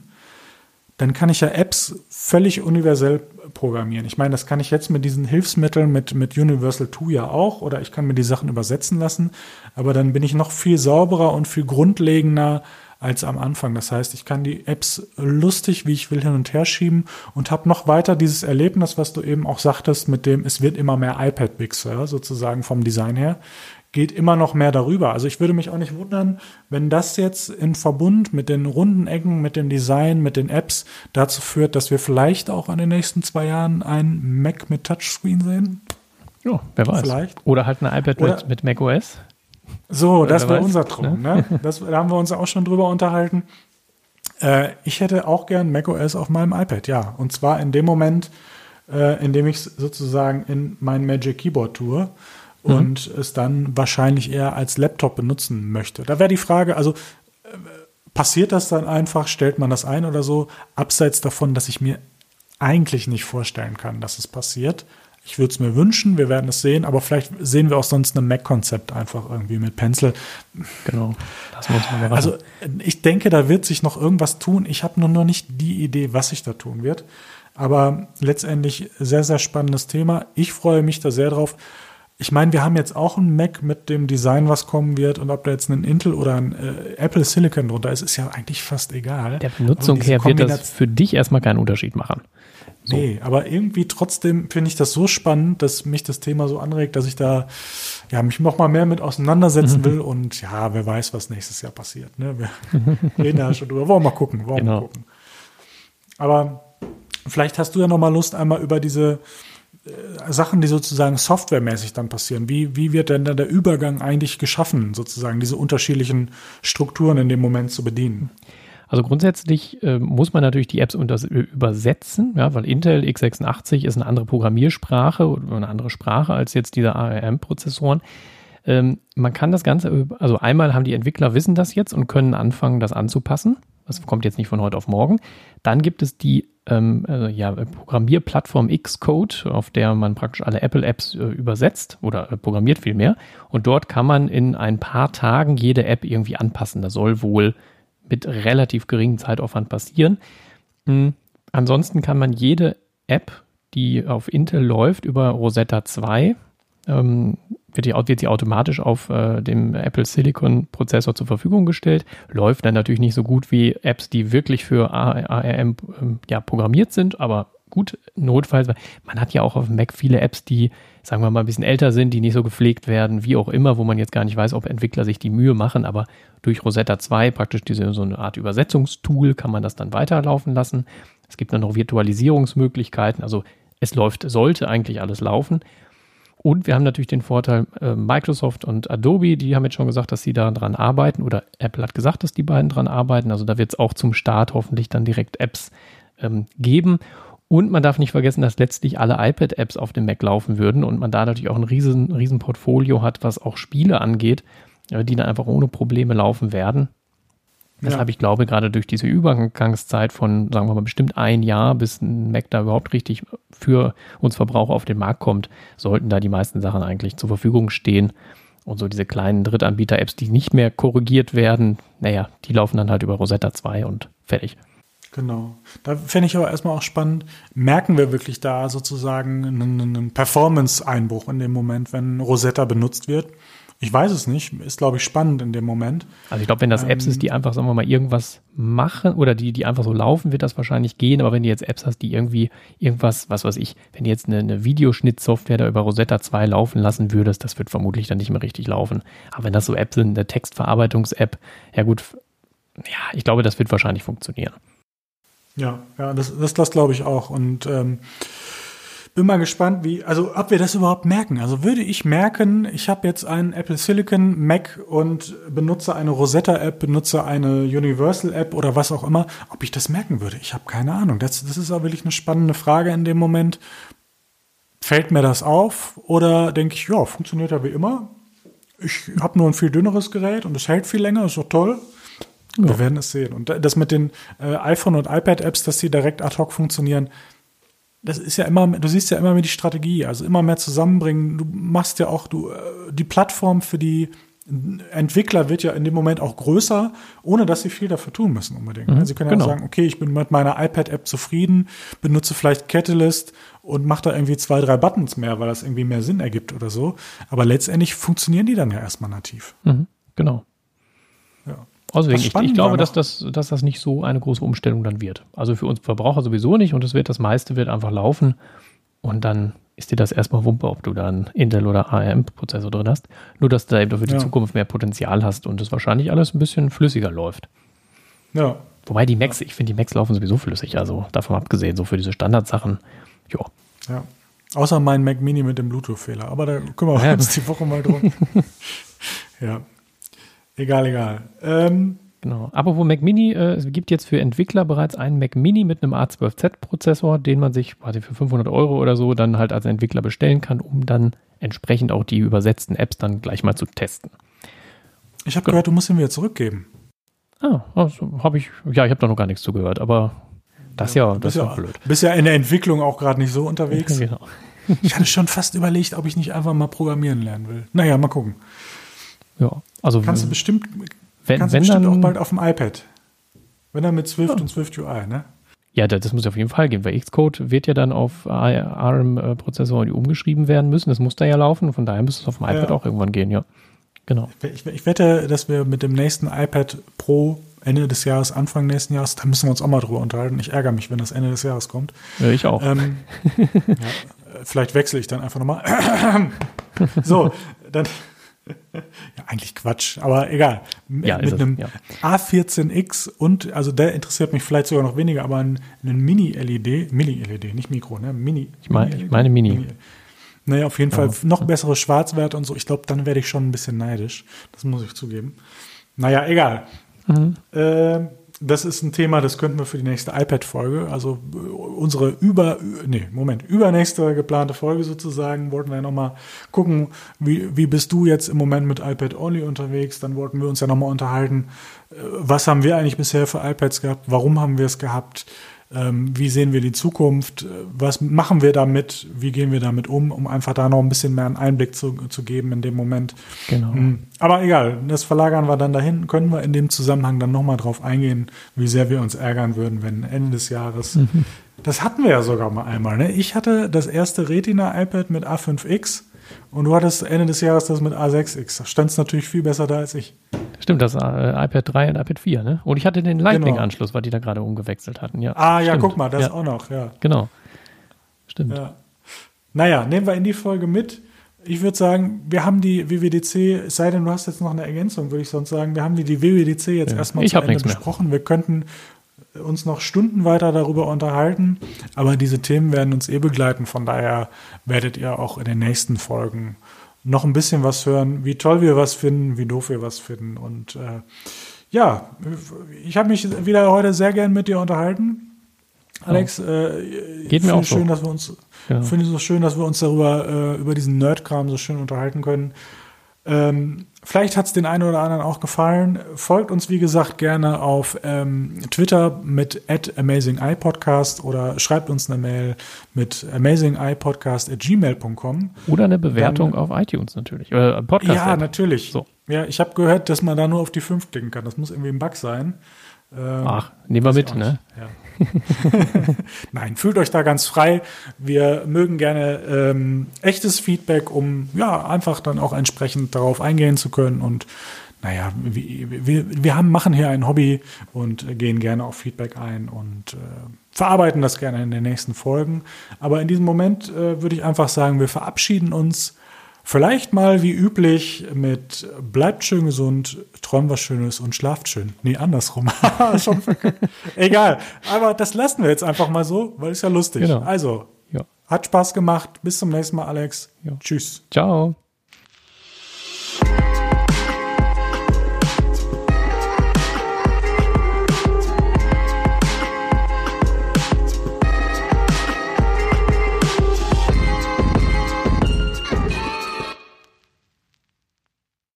[SPEAKER 1] dann kann ich ja Apps völlig universell programmieren. Ich meine, das kann ich jetzt mit diesen Hilfsmitteln, mit, mit Universal 2 ja auch, oder ich kann mir die Sachen übersetzen lassen, aber dann bin ich noch viel sauberer und viel grundlegender als am Anfang. Das heißt, ich kann die Apps lustig, wie ich will, hin und her schieben und habe noch weiter dieses Erlebnis, was du eben auch sagtest, mit dem es wird immer mehr iPad-Bigs, ja, sozusagen vom Design her, geht immer noch mehr darüber. Also ich würde mich auch nicht wundern, wenn das jetzt in Verbund mit den runden Ecken, mit dem Design, mit den Apps dazu führt, dass wir vielleicht auch in den nächsten zwei Jahren ein Mac mit Touchscreen sehen.
[SPEAKER 2] Ja, wer weiß. Vielleicht. Oder halt ein iPad Oder, mit, mit Mac OS.
[SPEAKER 1] So, das war unser Traum. Ne? ne? Das, da haben wir uns auch schon drüber unterhalten. Äh, ich hätte auch gern macOS auf meinem iPad, ja. Und zwar in dem Moment, äh, in dem ich es sozusagen in mein Magic Keyboard tue mhm. und es dann wahrscheinlich eher als Laptop benutzen möchte. Da wäre die Frage, also äh, passiert das dann einfach, stellt man das ein oder so, abseits davon, dass ich mir eigentlich nicht vorstellen kann, dass es passiert. Ich würde es mir wünschen, wir werden es sehen, aber vielleicht sehen wir auch sonst ein Mac-Konzept einfach irgendwie mit Pencil.
[SPEAKER 2] Genau.
[SPEAKER 1] Das muss man also ich denke, da wird sich noch irgendwas tun. Ich habe nur noch nicht die Idee, was sich da tun wird. Aber letztendlich sehr, sehr spannendes Thema. Ich freue mich da sehr drauf. Ich meine, wir haben jetzt auch einen Mac mit dem Design, was kommen wird. Und ob da jetzt ein Intel oder ein äh, Apple Silicon drunter ist, ist ja eigentlich fast egal.
[SPEAKER 2] Der Benutzung her wird das für dich erstmal keinen Unterschied machen.
[SPEAKER 1] So. Nee, aber irgendwie trotzdem finde ich das so spannend, dass mich das Thema so anregt, dass ich da ja, mich noch mal mehr mit auseinandersetzen mhm. will und ja, wer weiß, was nächstes Jahr passiert. Ne? Wir <laughs> reden ja schon drüber. Wollen wir mal gucken. Wollen genau. mal gucken. Aber vielleicht hast du ja noch mal Lust, einmal über diese äh, Sachen, die sozusagen softwaremäßig dann passieren. Wie, wie wird denn da der Übergang eigentlich geschaffen, sozusagen diese unterschiedlichen Strukturen in dem Moment zu bedienen?
[SPEAKER 2] Also grundsätzlich äh, muss man natürlich die Apps übersetzen, ja, weil Intel x86 ist eine andere Programmiersprache oder eine andere Sprache als jetzt diese ARM-Prozessoren. Ähm, man kann das Ganze, also einmal haben die Entwickler wissen das jetzt und können anfangen, das anzupassen. Das kommt jetzt nicht von heute auf morgen. Dann gibt es die ähm, also ja, Programmierplattform Xcode, auf der man praktisch alle Apple-Apps äh, übersetzt oder äh, programmiert vielmehr. Und dort kann man in ein paar Tagen jede App irgendwie anpassen. Das soll wohl mit relativ geringem Zeitaufwand passieren. Mhm. Ansonsten kann man jede App, die auf Intel läuft, über Rosetta 2, ähm, wird, die, wird sie automatisch auf äh, dem Apple Silicon Prozessor zur Verfügung gestellt. Läuft dann natürlich nicht so gut wie Apps, die wirklich für ARM ähm, ja, programmiert sind, aber gut, notfalls. Man hat ja auch auf dem Mac viele Apps, die, sagen wir mal, ein bisschen älter sind, die nicht so gepflegt werden, wie auch immer, wo man jetzt gar nicht weiß, ob Entwickler sich die Mühe machen, aber durch Rosetta 2 praktisch diese so eine Art Übersetzungstool kann man das dann weiterlaufen lassen. Es gibt dann noch Virtualisierungsmöglichkeiten, also es läuft, sollte eigentlich alles laufen. Und wir haben natürlich den Vorteil, äh, Microsoft und Adobe, die haben jetzt schon gesagt, dass sie daran arbeiten oder Apple hat gesagt, dass die beiden daran arbeiten. Also da wird es auch zum Start hoffentlich dann direkt Apps ähm, geben. Und man darf nicht vergessen, dass letztlich alle iPad-Apps auf dem Mac laufen würden und man da natürlich auch ein riesen, riesen Portfolio hat, was auch Spiele angeht die dann einfach ohne Probleme laufen werden. Weshalb ja. ich glaube, gerade durch diese Übergangszeit von, sagen wir mal, bestimmt ein Jahr, bis ein Mac da überhaupt richtig für uns Verbraucher auf den Markt kommt, sollten da die meisten Sachen eigentlich zur Verfügung stehen. Und so diese kleinen Drittanbieter-Apps, die nicht mehr korrigiert werden, naja, die laufen dann halt über Rosetta 2 und fertig.
[SPEAKER 1] Genau. Da fände ich aber erstmal auch spannend, merken wir wirklich da sozusagen einen, einen Performance-Einbruch in dem Moment, wenn Rosetta benutzt wird? Ich weiß es nicht. Ist, glaube ich, spannend in dem Moment.
[SPEAKER 2] Also ich glaube, wenn das Apps ähm, ist, die einfach, sagen wir mal, irgendwas machen oder die, die einfach so laufen, wird das wahrscheinlich gehen. Aber wenn du jetzt Apps hast, die irgendwie irgendwas, was weiß ich, wenn du jetzt eine, eine Videoschnittsoftware da über Rosetta 2 laufen lassen würdest, das wird vermutlich dann nicht mehr richtig laufen. Aber wenn das so Apps sind, eine Textverarbeitungs-App, ja gut, ja, ich glaube, das wird wahrscheinlich funktionieren.
[SPEAKER 1] Ja, ja, das, das, das glaube ich auch. Und ähm, bin mal gespannt, wie, also ob wir das überhaupt merken. Also würde ich merken, ich habe jetzt einen Apple Silicon Mac und benutze eine Rosetta App, benutze eine Universal App oder was auch immer, ob ich das merken würde. Ich habe keine Ahnung. Das, das ist auch wirklich eine spannende Frage in dem Moment. Fällt mir das auf oder denke ich, ja, funktioniert ja wie immer. Ich habe nur ein viel dünneres Gerät und es hält viel länger, ist doch toll. Ja. Wir werden es sehen. Und das mit den äh, iPhone- und iPad-Apps, dass die direkt ad hoc funktionieren, das ist ja immer, du siehst ja immer mehr die Strategie, also immer mehr zusammenbringen. Du machst ja auch, du, äh, die Plattform für die Entwickler wird ja in dem Moment auch größer, ohne dass sie viel dafür tun müssen unbedingt. Mhm, sie können ja genau. sagen, okay, ich bin mit meiner iPad-App zufrieden, benutze vielleicht Catalyst und mache da irgendwie zwei, drei Buttons mehr, weil das irgendwie mehr Sinn ergibt oder so. Aber letztendlich funktionieren die dann ja erstmal nativ.
[SPEAKER 2] Mhm, genau. Also ich, ich, glaube, dass das, dass das nicht so eine große Umstellung dann wird. Also für uns Verbraucher sowieso nicht und es wird das meiste wird einfach laufen und dann ist dir das erstmal Wumpe, ob du da einen Intel oder ARM-Prozessor drin hast. Nur, dass du da eben für die ja. Zukunft mehr Potenzial hast und es wahrscheinlich alles ein bisschen flüssiger läuft. Ja. Wobei die Macs, ich finde, die Macs laufen sowieso flüssig, also davon abgesehen, so für diese Standardsachen,
[SPEAKER 1] ja. Ja. Außer mein Mac Mini mit dem Bluetooth-Fehler. Aber da kümmern wir ja. uns die Woche mal drum. <laughs> ja. Egal, egal. Ähm,
[SPEAKER 2] genau. Apropos Mac Mini, äh, es gibt jetzt für Entwickler bereits einen Mac Mini mit einem A12Z-Prozessor, den man sich quasi für 500 Euro oder so dann halt als Entwickler bestellen kann, um dann entsprechend auch die übersetzten Apps dann gleich mal zu testen.
[SPEAKER 1] Ich habe genau. gehört, du musst ihn wieder zurückgeben.
[SPEAKER 2] Ah, also habe ich, ja, ich habe da noch gar nichts zugehört, aber das ja, ja das ist ja blöd.
[SPEAKER 1] Bist ja in der Entwicklung auch gerade nicht so unterwegs. <laughs> genau. ich hatte schon fast überlegt, ob ich nicht einfach mal programmieren lernen will. Naja, mal gucken.
[SPEAKER 2] Ja,
[SPEAKER 1] also kannst du bestimmt, wenn, kannst wenn du bestimmt dann, auch bald auf dem iPad. Wenn dann mit Swift ja. und Swift UI, ne?
[SPEAKER 2] Ja, das muss auf jeden Fall gehen, weil Xcode wird ja dann auf ARM-Prozessoren umgeschrieben werden müssen. Das muss da ja laufen. Von daher müsste es auf dem iPad ja. auch irgendwann gehen, ja. Genau.
[SPEAKER 1] Ich, ich, wette, dass wir mit dem nächsten iPad Pro Ende des Jahres, Anfang nächsten Jahres, da müssen wir uns auch mal drüber unterhalten. Ich ärgere mich, wenn das Ende des Jahres kommt.
[SPEAKER 2] Ja, ich auch. Ähm, <laughs>
[SPEAKER 1] ja, vielleicht wechsle ich dann einfach nochmal. <clears throat> so, dann <laughs> ja, eigentlich Quatsch, aber egal. Ja, mit einem ja. A14X und, also der interessiert mich vielleicht sogar noch weniger, aber ein, ein Mini-LED, Mini-LED, nicht Mikro, ne? Mini.
[SPEAKER 2] Ich, mein, ich meine Mini. Mini.
[SPEAKER 1] Naja, auf jeden Fall noch bessere Schwarzwerte und so. Ich glaube, dann werde ich schon ein bisschen neidisch. Das muss ich zugeben. Naja, egal. Mhm. Äh, das ist ein Thema, das könnten wir für die nächste iPad-Folge, also äh, unsere über, nee, Moment, übernächste geplante Folge sozusagen, wollten wir ja nochmal gucken, wie, wie bist du jetzt im Moment mit iPad Only unterwegs? Dann wollten wir uns ja nochmal unterhalten, äh, was haben wir eigentlich bisher für iPads gehabt? Warum haben wir es gehabt? Ähm, wie sehen wir die Zukunft, was machen wir damit, wie gehen wir damit um, um einfach da noch ein bisschen mehr einen Einblick zu, zu geben in dem Moment. Genau. Hm. Aber egal, das verlagern wir dann dahin, können wir in dem Zusammenhang dann nochmal drauf eingehen, wie sehr wir uns ärgern würden, wenn Ende des Jahres. Mhm. Das hatten wir ja sogar mal einmal. Ne? Ich hatte das erste Retina-iPad mit A5X und du hattest Ende des Jahres das mit A6X. Da stand es natürlich viel besser da als ich.
[SPEAKER 2] Stimmt, das äh, iPad 3 und iPad 4, ne? Und ich hatte den Lightning-Anschluss, genau. weil die da gerade umgewechselt hatten. Ja,
[SPEAKER 1] ah, ja, guck mal, das ja. auch noch, ja.
[SPEAKER 2] Genau. Stimmt.
[SPEAKER 1] Ja. Naja, nehmen wir in die Folge mit. Ich würde sagen, wir haben die WWDC, es sei denn, du hast jetzt noch eine Ergänzung, würde ich sonst sagen, wir haben die, die WWDC jetzt ja. erstmal
[SPEAKER 2] ich zu Ende
[SPEAKER 1] besprochen. Mehr. Wir könnten uns noch Stunden weiter darüber unterhalten, aber diese Themen werden uns eh begleiten. Von daher werdet ihr auch in den nächsten Folgen noch ein bisschen was hören, wie toll wir was finden, wie doof wir was finden. Und äh, ja, ich habe mich wieder heute sehr gern mit dir unterhalten. Alex, äh,
[SPEAKER 2] geht mir auch
[SPEAKER 1] schön,
[SPEAKER 2] so.
[SPEAKER 1] dass wir uns, genau. finde es so schön, dass wir uns darüber äh, über diesen Nerdkram so schön unterhalten können. Ähm, vielleicht hat es den einen oder anderen auch gefallen. Folgt uns, wie gesagt, gerne auf ähm, Twitter mit AmazingEyePodcast oder schreibt uns eine Mail mit amazingeyepodcast.gmail.com.
[SPEAKER 2] Oder eine Bewertung Dann, auf iTunes natürlich. Oder
[SPEAKER 1] Podcast. Ja, natürlich. So. Ja, ich habe gehört, dass man da nur auf die 5 klicken kann. Das muss irgendwie ein Bug sein.
[SPEAKER 2] Ähm, Ach, nehmen wir mit, ne? Ja. <laughs>
[SPEAKER 1] Nein, fühlt euch da ganz frei. Wir mögen gerne ähm, echtes Feedback, um ja einfach dann auch entsprechend darauf eingehen zu können. Und naja, wir, wir, wir haben, machen hier ein Hobby und gehen gerne auf Feedback ein und äh, verarbeiten das gerne in den nächsten Folgen. Aber in diesem Moment äh, würde ich einfach sagen, wir verabschieden uns Vielleicht mal wie üblich mit bleibt schön gesund, träumt was Schönes und schlaft schön. Nee, andersrum. <laughs> Ah, Egal. Aber das lassen wir jetzt einfach mal so, weil es ja lustig. Genau. Also, ja. hat Spaß gemacht. Bis zum nächsten Mal, Alex. Ja. Tschüss.
[SPEAKER 2] Ciao.